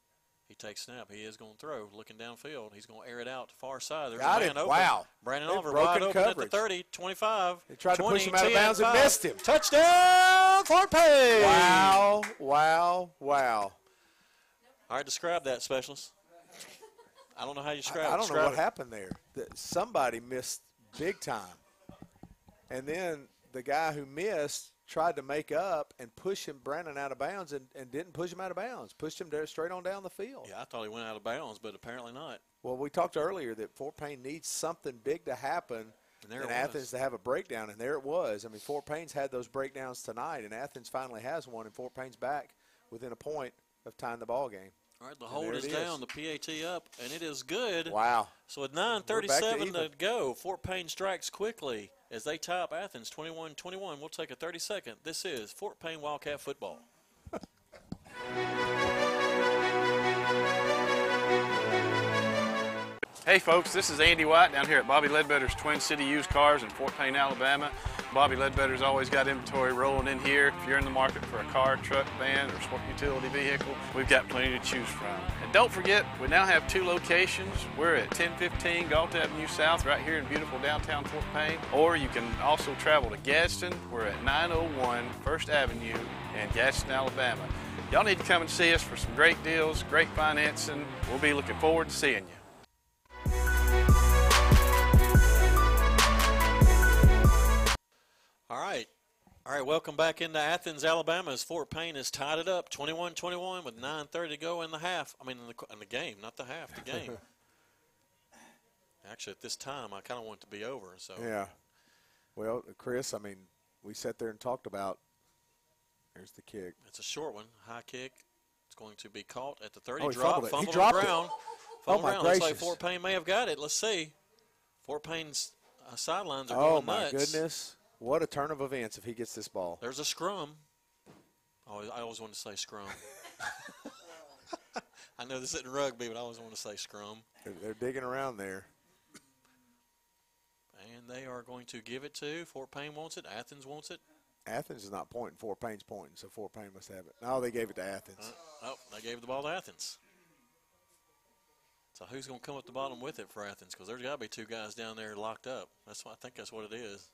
He takes snap. He is going to throw. Looking downfield, he's going to air it out to far side. There's Got a it. open. Wow. Brandon Oliver wide open coverage. at the 30, 25. They tried to 20, push him out of 10, bounds and missed him. Touchdown, Fort Payne. Wow, wow, wow. All right, describe that, specialist. I don't know how you I, describe I it. don't know Describe what it. happened there. That somebody missed big time. And then the guy who missed tried to make up and push him Brandon out of bounds and, and didn't push him out of bounds. Pushed him there straight on down the field. Yeah, I thought he went out of bounds, but apparently not. Well, we talked earlier that Fort Payne needs something big to happen And and Athens to have a breakdown, and there it was. I mean, Fort Payne's had those breakdowns tonight, and Athens finally has one, and Fort Payne's back within a point of tying the ball game. All right, the hold is down, the PAT up, and it is good. Wow. So We're back to 9.37 to, go, Fort Payne strikes quickly as they tie up Athens 21-21. We'll take a 30 second. This is Fort Payne Wildcat football. Hey folks, this is Andy White down here at Bobby Ledbetter's Twin City Used Cars in Fort Payne, Alabama. Bobby Ledbetter's always got inventory rolling in here. If you're in the market for a car, truck, van, or sport utility vehicle, we've got plenty to choose from. And don't forget, we now have two locations. We're at 1015 Gault Avenue South right here in beautiful downtown Fort Payne. Or you can also travel to Gadsden. We're at 901 First Avenue in Gadsden, Alabama. Y'all need to come and see us for some great deals, great financing. We'll be looking forward to seeing you. All right. All right, welcome back into Athens, Alabama as Fort Payne has tied it up 21-21 with 9.30 to go in the half. I mean, in the, in the game, not the half, the game. Actually, at this time, I kind of want it to be over. So Yeah. Well, Chris, I mean, we sat there and talked about. There's the kick. It's a short one, high kick. It's going to be caught at the 30. Oh, he drop, fumbled it. He fumble on dropped the it. ground. Oh, Fumble my ground. Looks like gracious. Fort Payne may have got it. Let's see. Fort Payne's uh, sidelines are Oh going my goodness! What a turn of events if he gets this ball. There's a scrum. Oh, I always want to say scrum. I know this isn't rugby, but I always want to say scrum. They're, they're digging around there. And they are going to give it to Fort Payne wants it. Athens wants it. Athens is not pointing. Fort Payne's pointing, so Fort Payne must have it. No, they gave it to Athens. Uh, oh, they gave the ball to Athens. So who's going to come up the bottom with it for Athens? Because there's got to be two guys down there locked up. That's what I think that's what it is.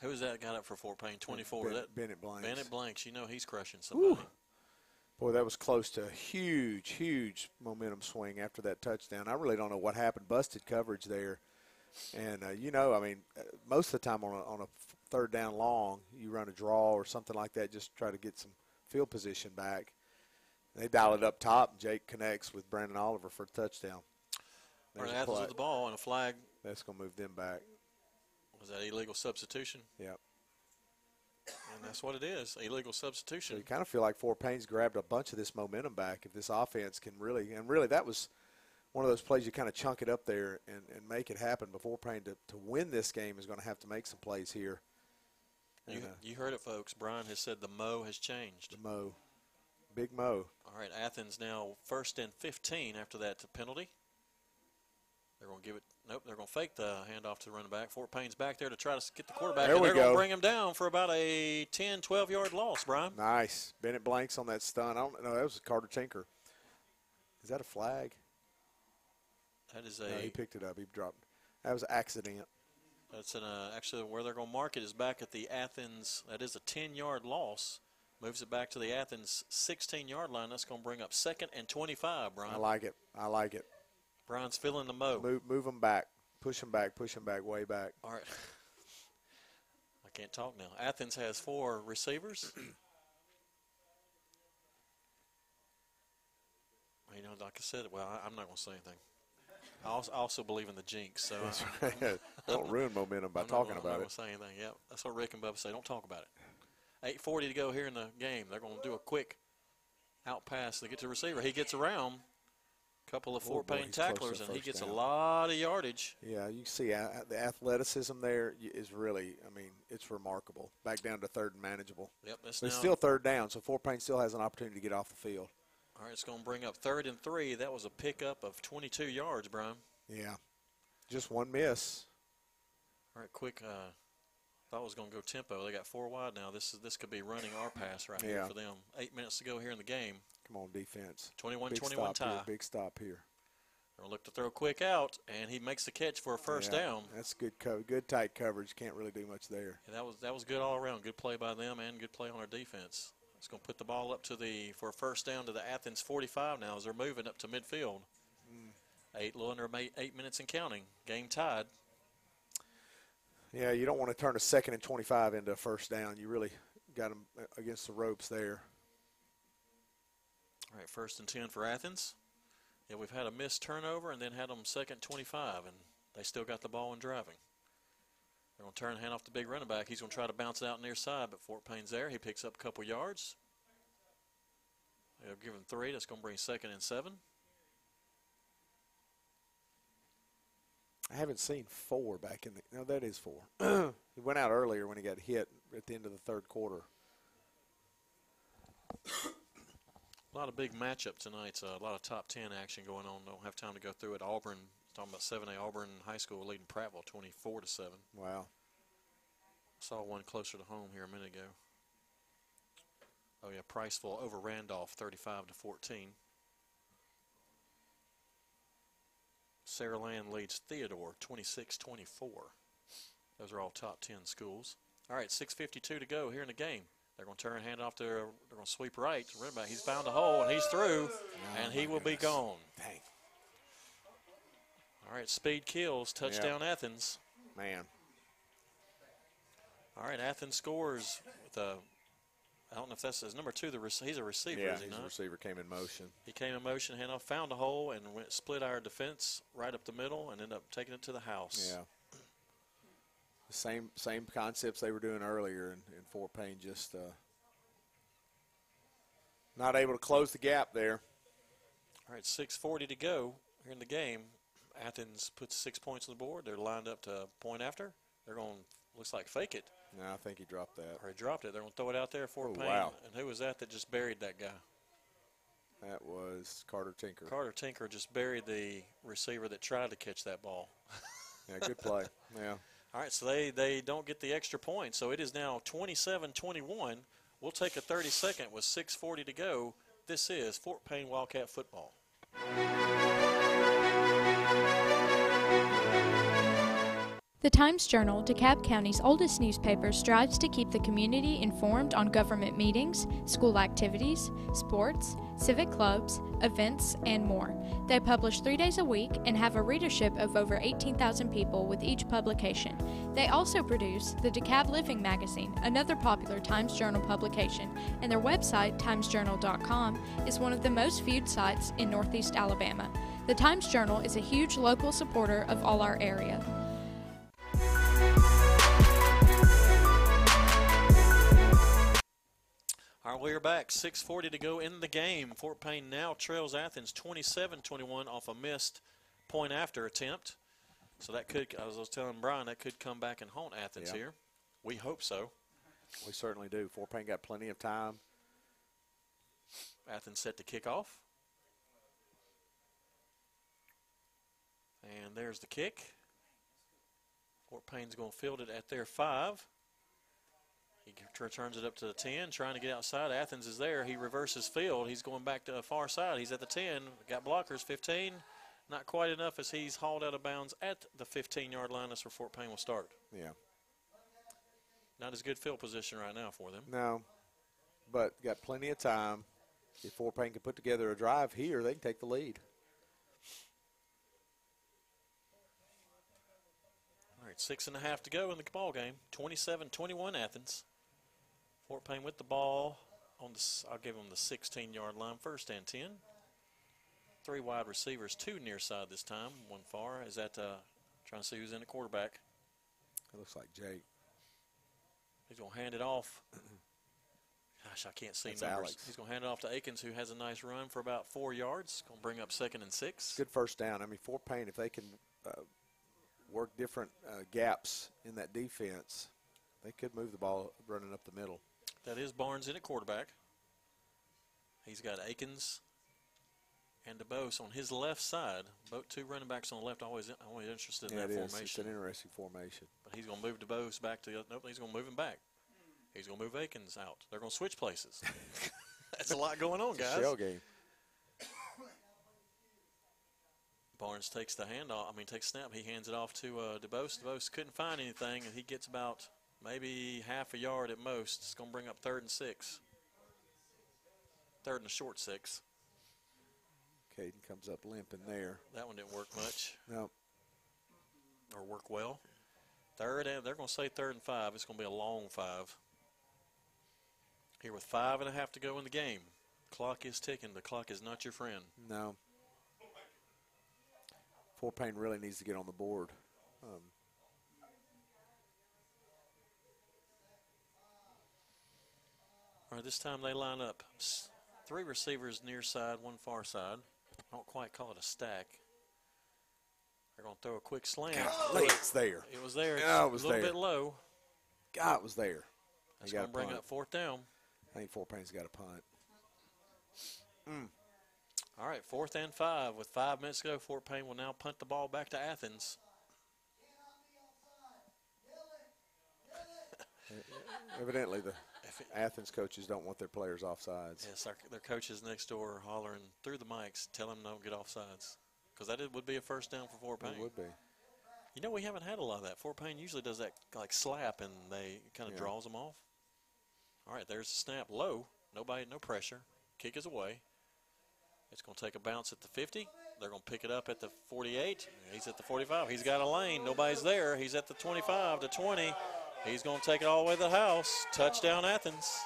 Who is that got up for Fort Payne? 24. Ben- that Bennett Blanks. Bennett Blanks. You know he's crushing somebody. Boy, that was close to a huge, huge momentum swing after that touchdown. I really don't know what happened. Busted coverage there. And, uh, you know, I mean, uh, most of the time on a, on a third down long, you run a draw or something like that, just try to get some field position back. They dial it up top. Jake connects with Brandon Oliver for a touchdown. All right, Athens with the ball and a flag. That's going to move them back. Was that illegal substitution? Yep. And that's what it is, illegal substitution. So you kind of feel like Fort Payne's grabbed a bunch of this momentum back if this offense can really, and really that was one of those plays you kind of chunk it up there and, and make it happen. Before Payne to, to win this game is going to have to make some plays here. You, uh, you heard it, folks. Brian has said the mo has changed. The mo. Big mo. All right, Athens now first and 15 after that to penalty. They're going to give it. Nope, they're going to fake the handoff to the running back. Fort Payne's back there to try to get the quarterback. There and we they're go. going to bring him down for about a 10, 12 yard loss, Brian. Nice. Bennett Blanks on that stun. I don't know. That was Carter Tinker. Is that a flag? That is a. No, he picked it up. He dropped. That was an accident. That's an, uh, actually where they're going to mark it is back at the Athens. That is a 10 yard loss. Moves it back to the Athens 16 yard line. That's going to bring up second and 25, Brian. I like it. I like it. Brian's feeling the mo. Move, move them back. Push them back. Push them back. Way back. All right. I can't talk now. Athens has four receivers. you know, like I said, well, I, am not going to say anything. I also, I also, believe in the jinx, so that's I, right. don't ruin momentum by I'm talking not, about I'm it. Not say anything. Yep, that's what Rick and Bubba say. Don't talk about it. 8:40 to go here in the game. They're going to do a quick out pass to get to the receiver. He gets around couple of Fort boy, Payne he's close to tacklers, and he gets down. a lot of yardage. Yeah, you see uh, the athleticism there is really, I mean, it's remarkable. Back down to third and manageable. Yep, that's But it's still third down, so Fort Payne still has an opportunity to get off the field. All right, it's going to bring up third and three. That was a pickup of 22 yards, Brian. Yeah, just one miss. All right, quick. Uh, thought it was going to go tempo. They got four wide now. This is this could be running our pass right here for them. Eight minutes to go here in the game. Come on, defense. 21-21 Big stop tie. Here, big stop here. They'll look to throw quick out, and he makes the catch for a first Yeah, down. That's good cover, good tight coverage. Can't really do much there. Yeah, that was that was good all around. Good play by them and good play on our defense. It's going to put the ball up to the for a first down to the Athens 45 now as they're moving up to midfield. Mm. Eight, little under eight, eight minutes and counting. Game tied. Yeah, you don't want to turn a second and 25 into a first down. You really got them against the ropes there. All right, first and 10 for Athens. Yeah, we've had a missed turnover and then had them second 25, and they still got the ball and driving. They're going to turn the hand off the big running back. He's going to try to bounce it out near side, but Fort Payne's there. He picks up a couple yards. They'll give him three. That's going to bring second and seven. I haven't seen four back in the. No, that is four. he went out earlier when he got hit at the end of the third quarter. A lot of big matchup tonight. Uh, a lot of top 10 action going on. Don't have time to go through it. Auburn, talking about 7A Auburn High School leading Prattville 24 to 7. Wow. Saw one closer to home here a minute ago. Oh yeah, Priceville over Randolph 35 to 14. Saraland leads Theodore 26-24. Those are all top 10 schools. All right, 6:52 to go here in the game. They're going to turn and hand off to. They're going to sweep right. Back, he's found a hole and he's through, oh and he will be gone. Dang. All right, speed kills. Touchdown Athens. Man. All right, Athens scores with a. I don't know if that's his number two. The he's a receiver, Yeah, is he his not? receiver came in motion. He came in motion, handoff, found a hole, and went split our defense right up the middle, and ended up taking it to the house. Yeah. The same same concepts they were doing earlier in, in Fort Payne, just uh, not able to close the gap there. All right, 6:40 to go here in the game. Athens puts six points on the board. They're lined up to point after. They're going looks like fake it. No, I think he dropped that. Or he dropped it. They're going to throw it out there for Oh, Payne. wow. And who was that that just buried that guy? That was Carter Tinker. Carter Tinker just buried the receiver that tried to catch that ball. Yeah, good play. Yeah. All right, so they, they don't get the extra point. So it is now 27-21. We'll take a 30 second with 6:40 to go. This is Fort Payne Wildcat football. The Times Journal, DeKalb County's oldest newspaper, strives to keep the community informed on government meetings, school activities, sports, civic clubs, events, and more. They publish three days a week and have a readership of over 18,000 people with each publication. They also produce the DeKalb Living magazine, another popular Times Journal publication, and their website, timesjournal.com, is one of the most viewed sites in Northeast Alabama. The Times Journal is a huge local supporter of all our area. All right, we're back. 6.40 to go in the game. Fort Payne now trails Athens 27-21 off a missed point after attempt. So that could, as I was telling Brian, that could come back and haunt Athens Yeah. here. We hope so. We certainly do. Fort Payne got plenty of time. Athens set to kick off. And there's the kick. Fort Payne's going to field it at their five. He t- turns it up to the 10, trying to get outside. Athens is there. He reverses field. He's going back to the far side. He's at the 10. Got blockers, 15. Not quite enough as he's hauled out of bounds at the 15 yard line. That's where Fort Payne will start. Yeah. Not as good field position right now for them. No, but got plenty of time. If Fort Payne can put together a drive here, they can take the lead. All right, six and a half to go in the ball game. 27-21 Athens. Fort Payne with the ball on the. I'll give them the 16-yard line, first and 10. Three wide receivers, two near side this time, one far. Is that uh, trying to see who's in the quarterback? It looks like Jake. He's going to hand it off. Gosh, I can't see That's numbers. Alex. He's going to hand it off to Akins, who has a nice run for about four yards. Going to bring up second and six. Good first down. I mean, Fort Payne, if they can uh, work different uh, gaps in that defense, they could move the ball running up the middle. That is Barnes in at quarterback. He's got Akins and DeBose on his left side. Both two running backs on the left. Always, always interested in Yeah, that it is. It's an interesting formation. But he's going to move DeBose back to the. Nope, he's going to move him back. He's going to move Akins out. They're going to switch places. That's a lot going on, guys. shell game. Barnes takes the handoff. I mean, takes snap. He hands it off to uh, DeBose. DeBose couldn't find anything, and he gets about maybe half a yard at most. It's going to bring up third and six. Third and a short six. Caden comes up limping there. That one didn't work much No, or work well. Third and they're going to say third and five. It's going to be a long five. Here with five and a half to go in the game. Clock is ticking. The clock is not your friend. no. Fort Payne really needs to get on the board. Um, All right, this time they line up three receivers near side, one far side. I don't quite call it a stack. They're going to throw a quick slant. Golly, it's there. It was there. Yeah, it was a little there. bit low. God, it was there. That's going to bring punt. up fourth down. I think Fort Payne's got a punt. Mm. All right, fourth and five. With five minutes to go, Fort Payne will now punt the ball back to Athens. Evidently, the Athens coaches don't want their players offsides. Yes, our, their coaches next door are hollering through the mics, tell them don't get off sides. Because that would be a first down for Fort Payne. It would be. You know, we haven't had a lot of that. Fort Payne usually does that like slap and they kind of Yeah. draws them off. All right, there's the snap low. Nobody, no pressure. Kick is away. It's going to take a bounce at the 50. They're going to pick it up at the 48. He's at the 45. He's got a lane. Nobody's there. He's at the 25 to 20. He's going to take it all the way to the house. Touchdown, Athens.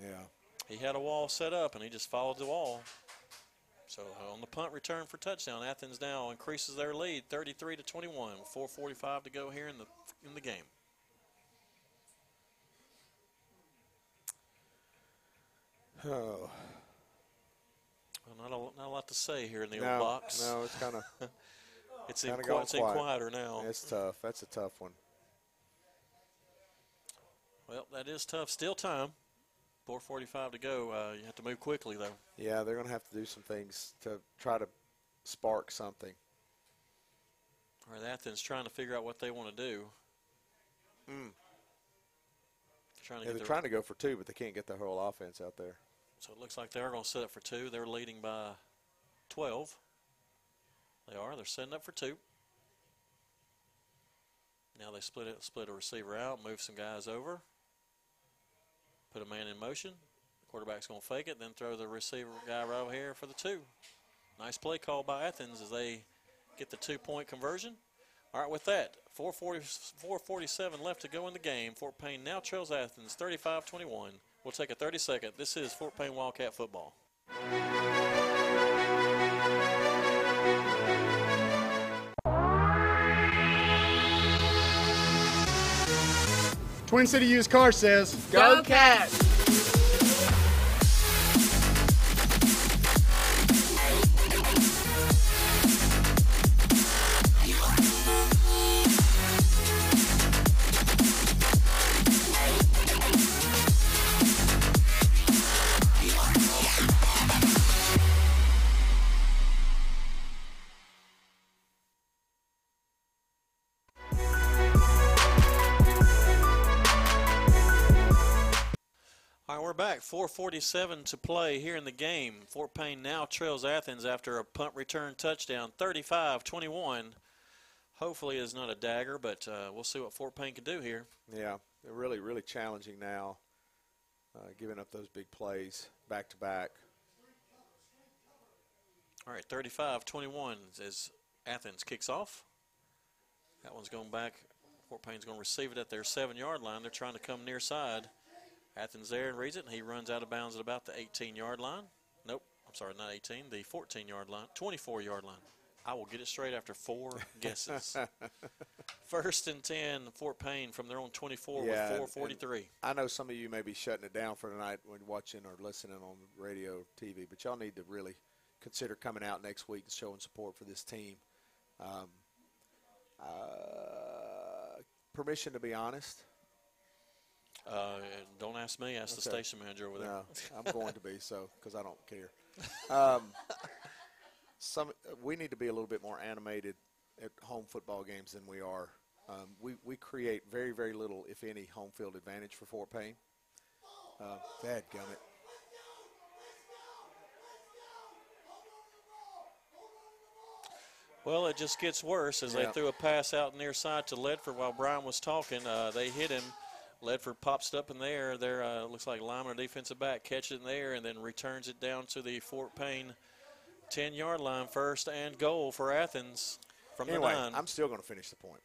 Yeah. He had a wall set up and he just followed the wall. So uh, on the punt return for touchdown, Athens now increases their lead 33 to 21. 4:45 to go here in the in the game. Oh. Well, not a, not a lot to say here in the no, old box. no, it's kind of It's in, qui- it's in quiet. quieter now. It's tough. That's a tough one. Well, that is tough. Still time. 4:45 to go. Uh, you have to move quickly though. Yeah, they're going to have to do some things to try to spark something. All right, Athens trying to figure out what they want to do. Mm. Trying to Yeah, get they're trying to go for two, but they can't get the whole offense out there. So it looks like they are going to set up for two. They're leading by 12. They are. They're setting up for two. Now they split it, split a receiver out, move some guys over, put a man in motion. The quarterback's going to fake it, then throw the receiver guy right over here for the two. Nice play call by Athens as they get the two-point conversion. All right, with that, 440, 447 left to go in the game. Fort Payne now trails Athens 35-21. We'll take a 30-second. This is Fort Payne Wildcat football. Twin City Used Car says, Go Cats! 447 to play here in the game. Fort Payne now trails Athens after a punt return touchdown, 35-21. Hopefully it's not a dagger, but uh, we'll see what Fort Payne can do here. Yeah, they're really, really challenging now, uh, giving up those big plays back to back. All right, 35-21 as Athens kicks off. That one's going back. Fort Payne's going to receive it at their seven-yard line. They're trying to come near side. Athens there and reads it, and he runs out of bounds at about the 18-yard line. Nope, I'm sorry, not 18, the 14-yard line, 24-yard line. I will get it straight after four guesses. First and 10, Fort Payne from their own 24 yeah, with 4:43. I know some of you may be shutting it down for tonight when watching or listening on radio, TV, but y'all need to really consider coming out next week and showing support for this team. Um, uh, permission to be honest. Uh, don't ask me. Ask okay. the station manager over there. No, I'm going to be so because I don't care. Um, some we need to be a little bit more animated at home football games than we are. Um, we we create very very little, if any, home field advantage for Fort Payne. Uh, Bad gummit. Well, it just gets worse as yeah. they threw a pass out near side to Ledford while Brian was talking. Uh, they hit him Ledford pops it up in the air. There uh, looks like Lyman, defensive back, catches it in the and then returns it down to the Fort Payne 10 yard line. First and goal for Athens from anyway, the nine. I'm still going to finish the point.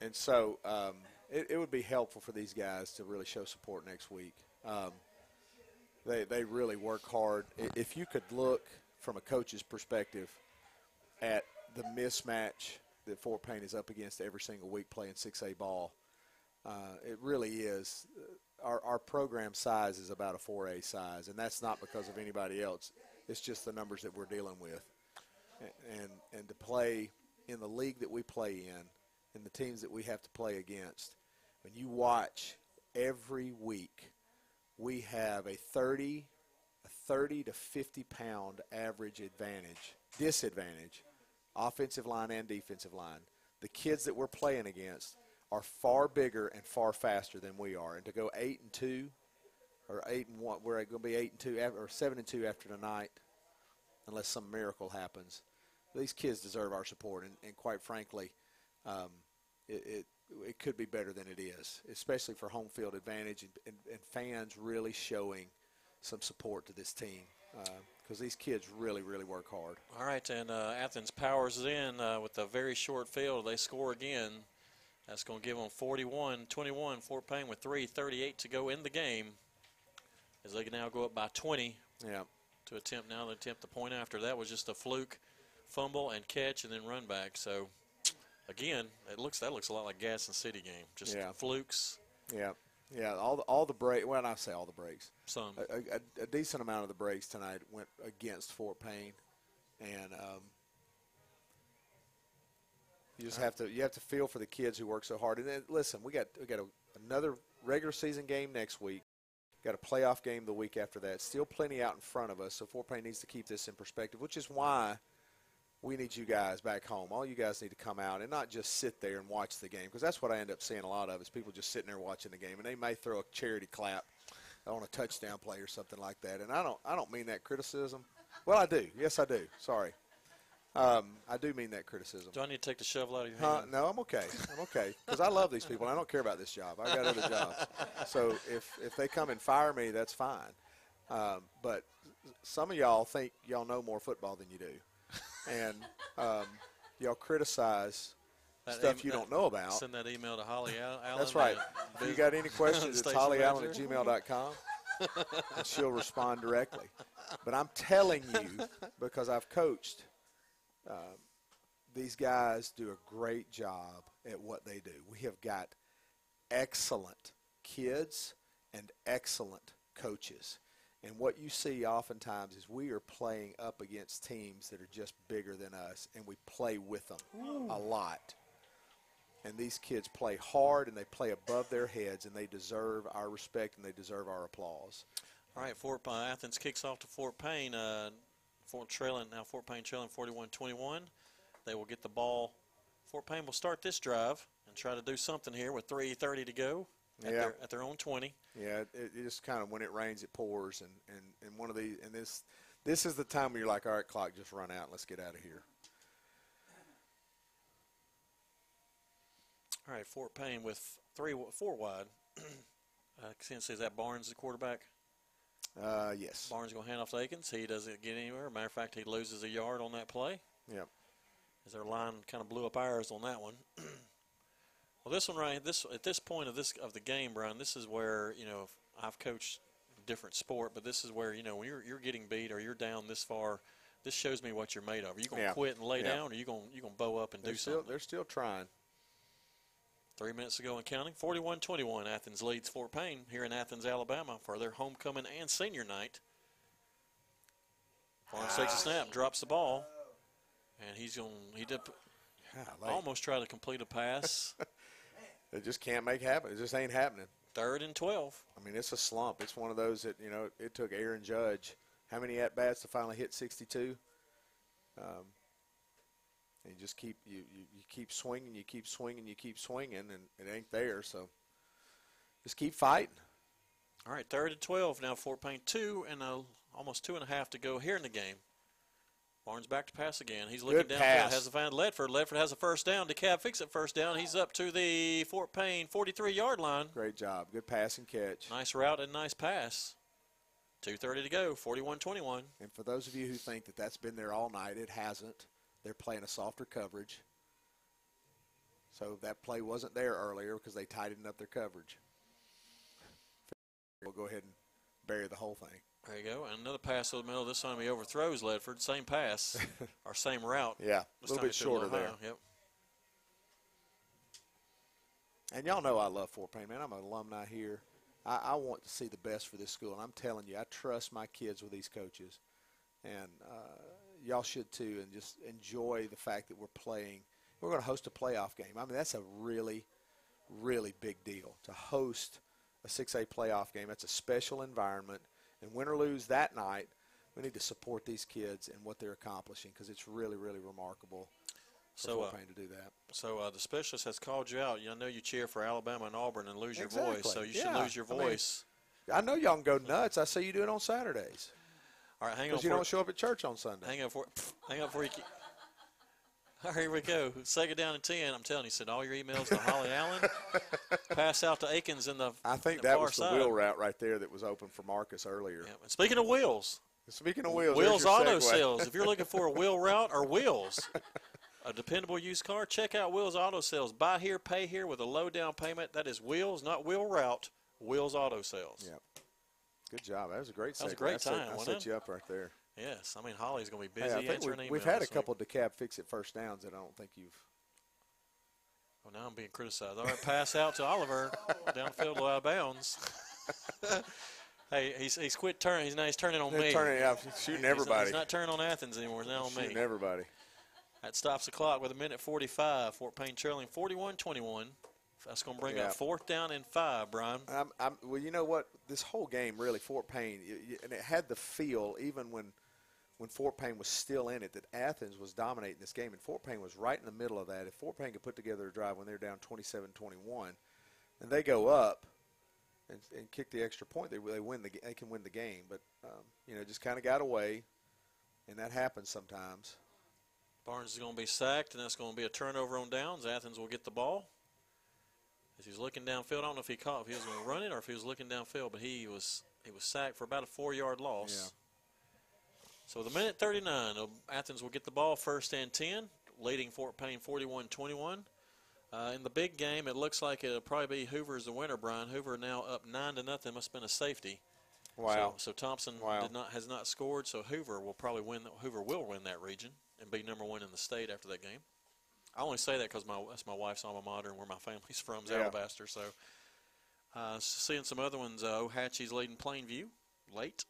And so um, it, it, would be helpful for these guys to really show support next week. Um, they, they really work hard. If you could look from a coach's perspective at the mismatch that Fort Payne is up against every single week playing 6A ball, uh, it really is. Our, our program size is about a 4A size, and that's not because of anybody else. It's just the numbers that we're dealing with. And, and, to play in the league that we play in, and the teams that we have to play against, when you watch every week, we have a 30, a 30 to 50 pound average advantage, disadvantage, offensive line and defensive line. The kids that we're playing against are far bigger and far faster than we are. And to go eight and two, or eight and one, we're going to be eight and two or seven and two after tonight, unless some miracle happens. These kids deserve our support, and, and quite frankly, um, it, it, it could be better than it is, especially for home field advantage and, and, and fans really showing some support to this team because uh, these kids really, really work hard. All right, and uh, Athens powers in uh, with a very short field. They score again. That's going to give them 41-21. Fort Payne with 3:38 to go in the game, as they can now go up by 20. Yeah. To attempt now to attempt the point after that was just a fluke, fumble and catch and then run back. So again, it looks that looks a lot like gas Gadsden City game. Just yeah. flukes. Yeah. Yeah, all the, all the break. Well, I say all the breaks. Some a, a, a, decent amount of the breaks tonight went against Fort Payne, and um, you just have to you have to feel for the kids who work so hard. And then listen, we got we got a, another regular season game next week. Got a playoff game the week after that. Still plenty out in front of us. So Fort Payne needs to keep this in perspective, which is why we need you guys back home. All you guys need to come out and not just sit there and watch the game because that's what I end up seeing a lot of is people just sitting there watching the game and they may throw a charity clap on a touchdown play or something like that. And I don't I don't mean that criticism Well, I do. Yes, I do. Sorry. Um, I do mean that criticism. Do I need to take the shovel out of your Huh? hand? No, I'm okay. I'm okay because I love these people. I don't care about this job. I got other jobs. So if if they come and fire me, that's fine. Um, but some of y'all think y'all know more football than you do, and um, y'all criticize That stuff you don't know about. Send that email to Holly Al- Allen. That's right. If you got any questions, it's station hollyyallen at gmail.com, and she'll respond directly. But I'm telling you, because I've coached, um, these guys do a great job at what they do. We have got excellent kids and excellent coaches. And what you see oftentimes is we are playing up against teams that are just bigger than us, and we play with them a lot. And these kids play hard and they play above their heads, and they deserve our respect and they deserve our applause. All right, Fort uh, Athens kicks off to Fort Payne. Uh, Fort trailing now. Fort Payne trailing 41-21. They will get the ball. Fort Payne will start this drive and try to do something here with 3:30 to go at, Yeah. their, at their own 20. Yeah, it, it just kind of when it rains, it pours, and, and, and one of these, and this this is the time where you're like, all right, clock, just run out, let's get out of here. All right, Fort Payne with three, four wide. uh, since is that Barnes the quarterback? Uh, yes. Barnes going to hand off to Akins. He doesn't get anywhere. Matter of fact, he loses a yard on that play. Yep. As their line kind of blew up ours on that one. well, this one right this at this point of this of the game, Brian, this is where you know I've coached different sport, but this is where you know when you're you're getting beat or you're down this far. This shows me what you're made of. Are you going to Yeah. quit and lay Yeah. down, or are you going you going to bow up and They're do still, something? they're still trying. Three minutes ago go and counting. 41-21. Athens leads Fort Payne here in Athens, Alabama for their homecoming and senior night. Barnes takes a snap, drops the ball, and he's going. He did Golly. almost try to complete a pass. It just can't make happen. It just ain't happening. Third and 12. I mean, it's a slump. It's one of those that you know it took Aaron Judge how many at bats to finally hit 62. Um, and you just keep you, you, you keep swinging, you keep swinging, you keep swinging, and it ain't there. So just keep fighting. All right, third and 12 now. Fort Payne two and uh, almost two and a half to go here in the game. Barnes back to pass again. He's looking Good downfield. pass. Has to find Ledford. Ledford has a first down. DeKalb fix it first down. He's up to the Fort Payne 43 yard line. Great job. Good pass and catch. Nice route and nice pass. 2.30 to go, 41 21. And for those of you who think that that's been there all night, it hasn't. They're playing a softer coverage. So that play wasn't there earlier because they tightened up their coverage. We'll go ahead and bury the whole thing. There you go. And another pass to the middle. This time he overthrows Ledford. Same pass or same route. Yeah, a little bit he threw it a shorter there. Yep. And y'all know I love Fort Payne, man. I'm an alumni here. I, I want to see the best for this school, and I'm telling you, I trust my kids with these coaches, and uh, y'all should too. And just enjoy the fact that we're playing. We're going to host a playoff game. I mean, that's a really, really big deal to host a 6A playoff game. That's a special environment, and win or lose that night, we need to support these kids and what they're accomplishing because it's really, really remarkable So, uh, to do that. So uh, the specialist has called you out. You- I know you cheer for Alabama and Auburn and lose your voice, so you Yeah. should lose your I mean, voice. I know y'all can go nuts. I see you do it on Saturdays. All right, hang on. Because you don't show up at church on Sunday. Hang on for hang on for you. All right, here we go. Second down and ten. I'm telling you, send all your emails to Holly Allen. Pass out to Akins in the. I think the that was the side. wheel route right there that was open for Marcus earlier. Yeah, speaking of wheels, Speaking of wheels, Wheels Auto segue. Sales. If you're looking for a wheel route or wheels, a dependable used car, check out Wheels Auto Sales. Buy here, pay here with a low down payment. That is Wheels, not Wheel Route. Wheels Auto Sales. Yep. Good job. That was a great. That was a great I set- time, I wasn't set it? you up right there. Yes, I mean Holly's going to be Hey, busy I think answering we, we've had a couple DeKalb fix it first downs that I don't think you've. Well, now I'm being criticized. All right, pass out to Oliver downfield, low out of bounds. hey, he's he's quit turning. He's now he's turning on They're me. turning- yeah, shooting He's not- everybody. He's not turning on Athens anymore. He's now on Shooting me. everybody. That stops the clock with a minute 45. Fort Payne trailing 41-21. That's going to bring Yeah. up fourth down and five, Brian. I'm, I'm, well, you know what? This whole game, really, Fort Payne, y- y- and it had the feel, even when when Fort Payne was still in it, that Athens was dominating this game, and Fort Payne was right in the middle of that. If Fort Payne could put together a drive when they're down 27-21, and they go up and, and kick the extra point, they they win the they can win the game. But um, you know, just kind of got away, and that happens sometimes. Barnes is going to be sacked, and that's going to be a turnover on downs. Athens will get the ball. As he's looking downfield, I don't know if he caught if he was going to run it or if he was looking downfield, but he was he was sacked for about a four-yard loss. Yeah. So the minute 39, Athens will get the ball first and 10, leading Fort Payne 41-21. Uh, in the big game, it looks like it'll probably be Hoover's the winner. Brian Hoover now up nine to nothing. Must have been a safety. Wow. So, so Thompson wow. did not has not scored. So Hoover will probably win. Hoover will win that region and be number one in the state after that game. I only say that because my that's my wife's alma mater and where my family's from, is Yeah. Alabaster. So uh, seeing some other ones, uh, Ohatchee's leading Plainview late.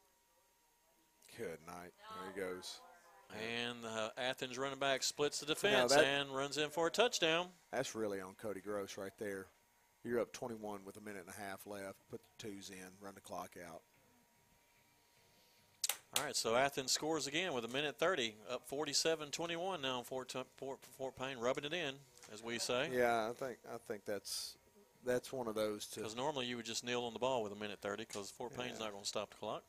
Good night. There he goes. And uh, Athens running back splits the defense that- and runs in for a touchdown. That's really on Cody Gross right there. You're up 21 with a minute and a half left. Put the twos in, run the clock out. All right, so Athens scores again with a minute 30, up 47-21 now in Fort, Fort, Fort Payne, rubbing it in, as we say. Yeah, I think I think that's that's one of those to Because normally you would just kneel on the ball with a minute 30 because Fort Payne's Yeah. not going to stop the clock.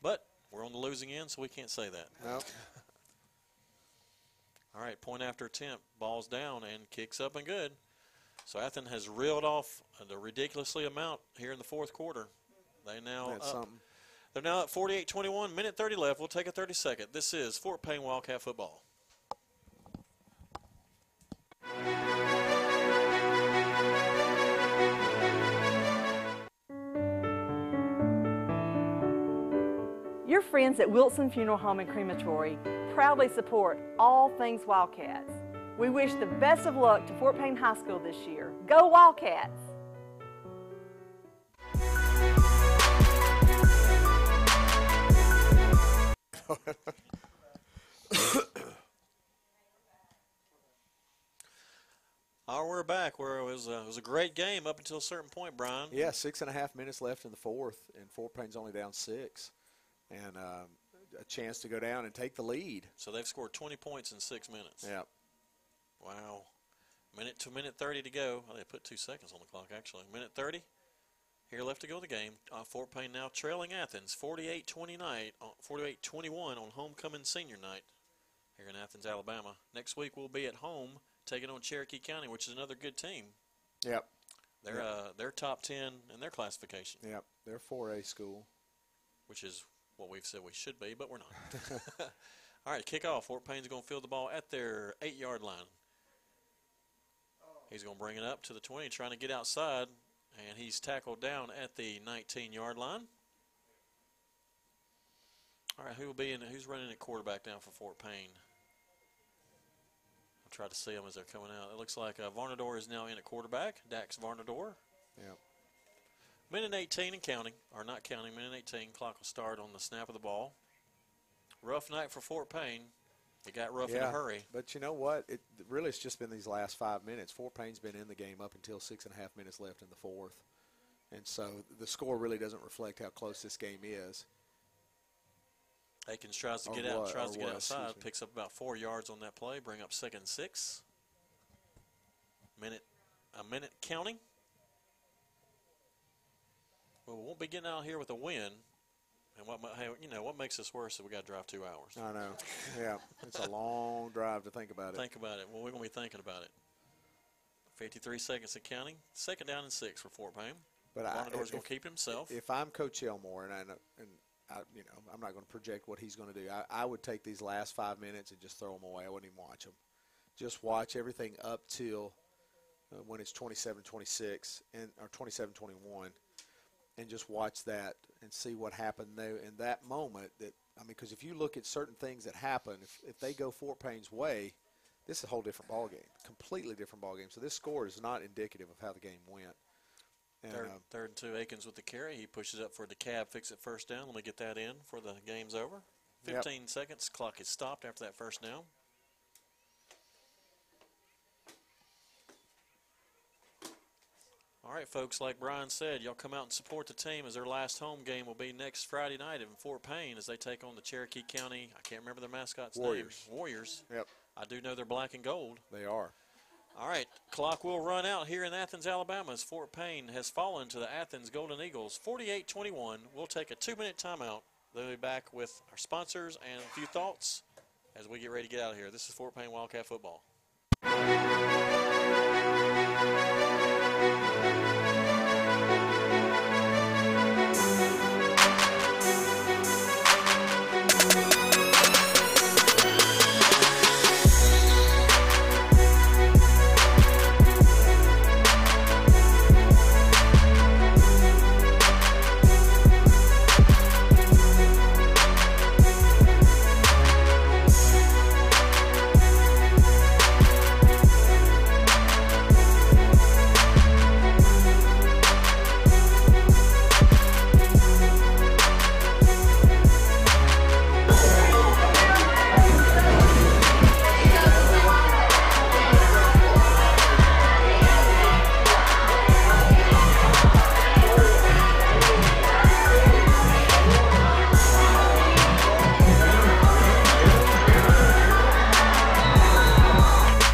But we're on the losing end, so we can't say that. no. All right, point after attempt, ball's down and kicks up and good. So Athens has reeled off the ridiculously amount here in the fourth quarter. They now That's up. something. They're now at 48-21, minute 30 left. We'll take a 30 second. This is Fort Payne Wildcat football. Your friends at Wilson Funeral Home and Crematory proudly support all things Wildcats. We wish the best of luck to Fort Payne High School this year. Go Wildcats! Oh, we're back. Where it was, uh, it was a great game up until a certain point, Brian. Yeah, six and a half minutes left in the fourth, and Fort Payne's only down six, and um, a chance to go down and take the lead. So they've scored 20 points in six minutes. Yeah. Wow. Minute to minute 30 to go. Oh, they put two seconds on the clock, actually. Minute 30. Here left to go the game. Uh, Fort Payne now trailing Athens 48-29, uh, 48-21 on homecoming senior night here in Athens, Alabama. Next week we'll be at home taking on Cherokee County, which is another good team. Yep. They're Yep. uh, they're top 10 in their classification, Yep. They're 4A school. which is what we've said we should be, but we're not. All right, kickoff. Fort Payne's going to field the ball at their eight-yard line. He's going to bring it up to the 20, trying to get outside, and he's tackled down at the 19-yard line. All right, who will be in? Who's running at quarterback down for Fort Payne? I'll try to see them as they're coming out. It looks like uh, Varnador is now in at quarterback. Dax Varnador. Yep. Minute 18 and counting, or not counting, minute 18. Clock will start on the snap of the ball. Rough night for Fort Payne. It got rough in a hurry. But you know what? It really it's just been these last five minutes. Fort Payne's been in the game up until six and a half minutes left in the fourth, and so the score really doesn't reflect how close this game is. Akins tries to Or get out, what- tries to get what, outside, picks up about four yards on that play, bring up second and six. Minute, a minute counting. Well, we won't be getting out here with a win. And what, ma- hey, you know, what makes this worse is we got to drive two hours. I know. Yeah, it's a long drive to think about it. Think about it. Well, we're going to be thinking about it. 53 seconds of counting. Second down and six for Fort Payne. But I- if- going to keep himself. If I'm Coach Elmore, and I know, and I, you know, I'm not going to project what he's going to do. I, I would take these last five minutes and just throw them away. I wouldn't even watch them. Just watch everything up till uh, when it's 27-26 and or 27-21, and just watch that and see what happened there in that moment. That I mean, because if you look at certain things that happen, if, if they go Fort Payne's way, this is a whole different ball game, completely different ball game. So this score is not indicative of how the game went. And, Third, uh, third and two, Akins with the carry. He pushes up for DeKalb, fix it first down. Let me get that in for the game's over. Yep. 15 seconds. Clock is stopped after that first down. All right, folks, like Brian said, y'all come out and support the team as their last home game will be next Friday night in Fort Payne as they take on the Cherokee County, I can't remember their mascot's Warriors. name. Warriors. Yep. I do know they're black and gold. They are. All right, clock will run out here in Athens, Alabama as Fort Payne has fallen to the Athens Golden Eagles 48-21. We'll take a two-minute timeout Then we'll be back with our sponsors and a few thoughts as we get ready to get out of here. This is Fort Payne Wildcat Football.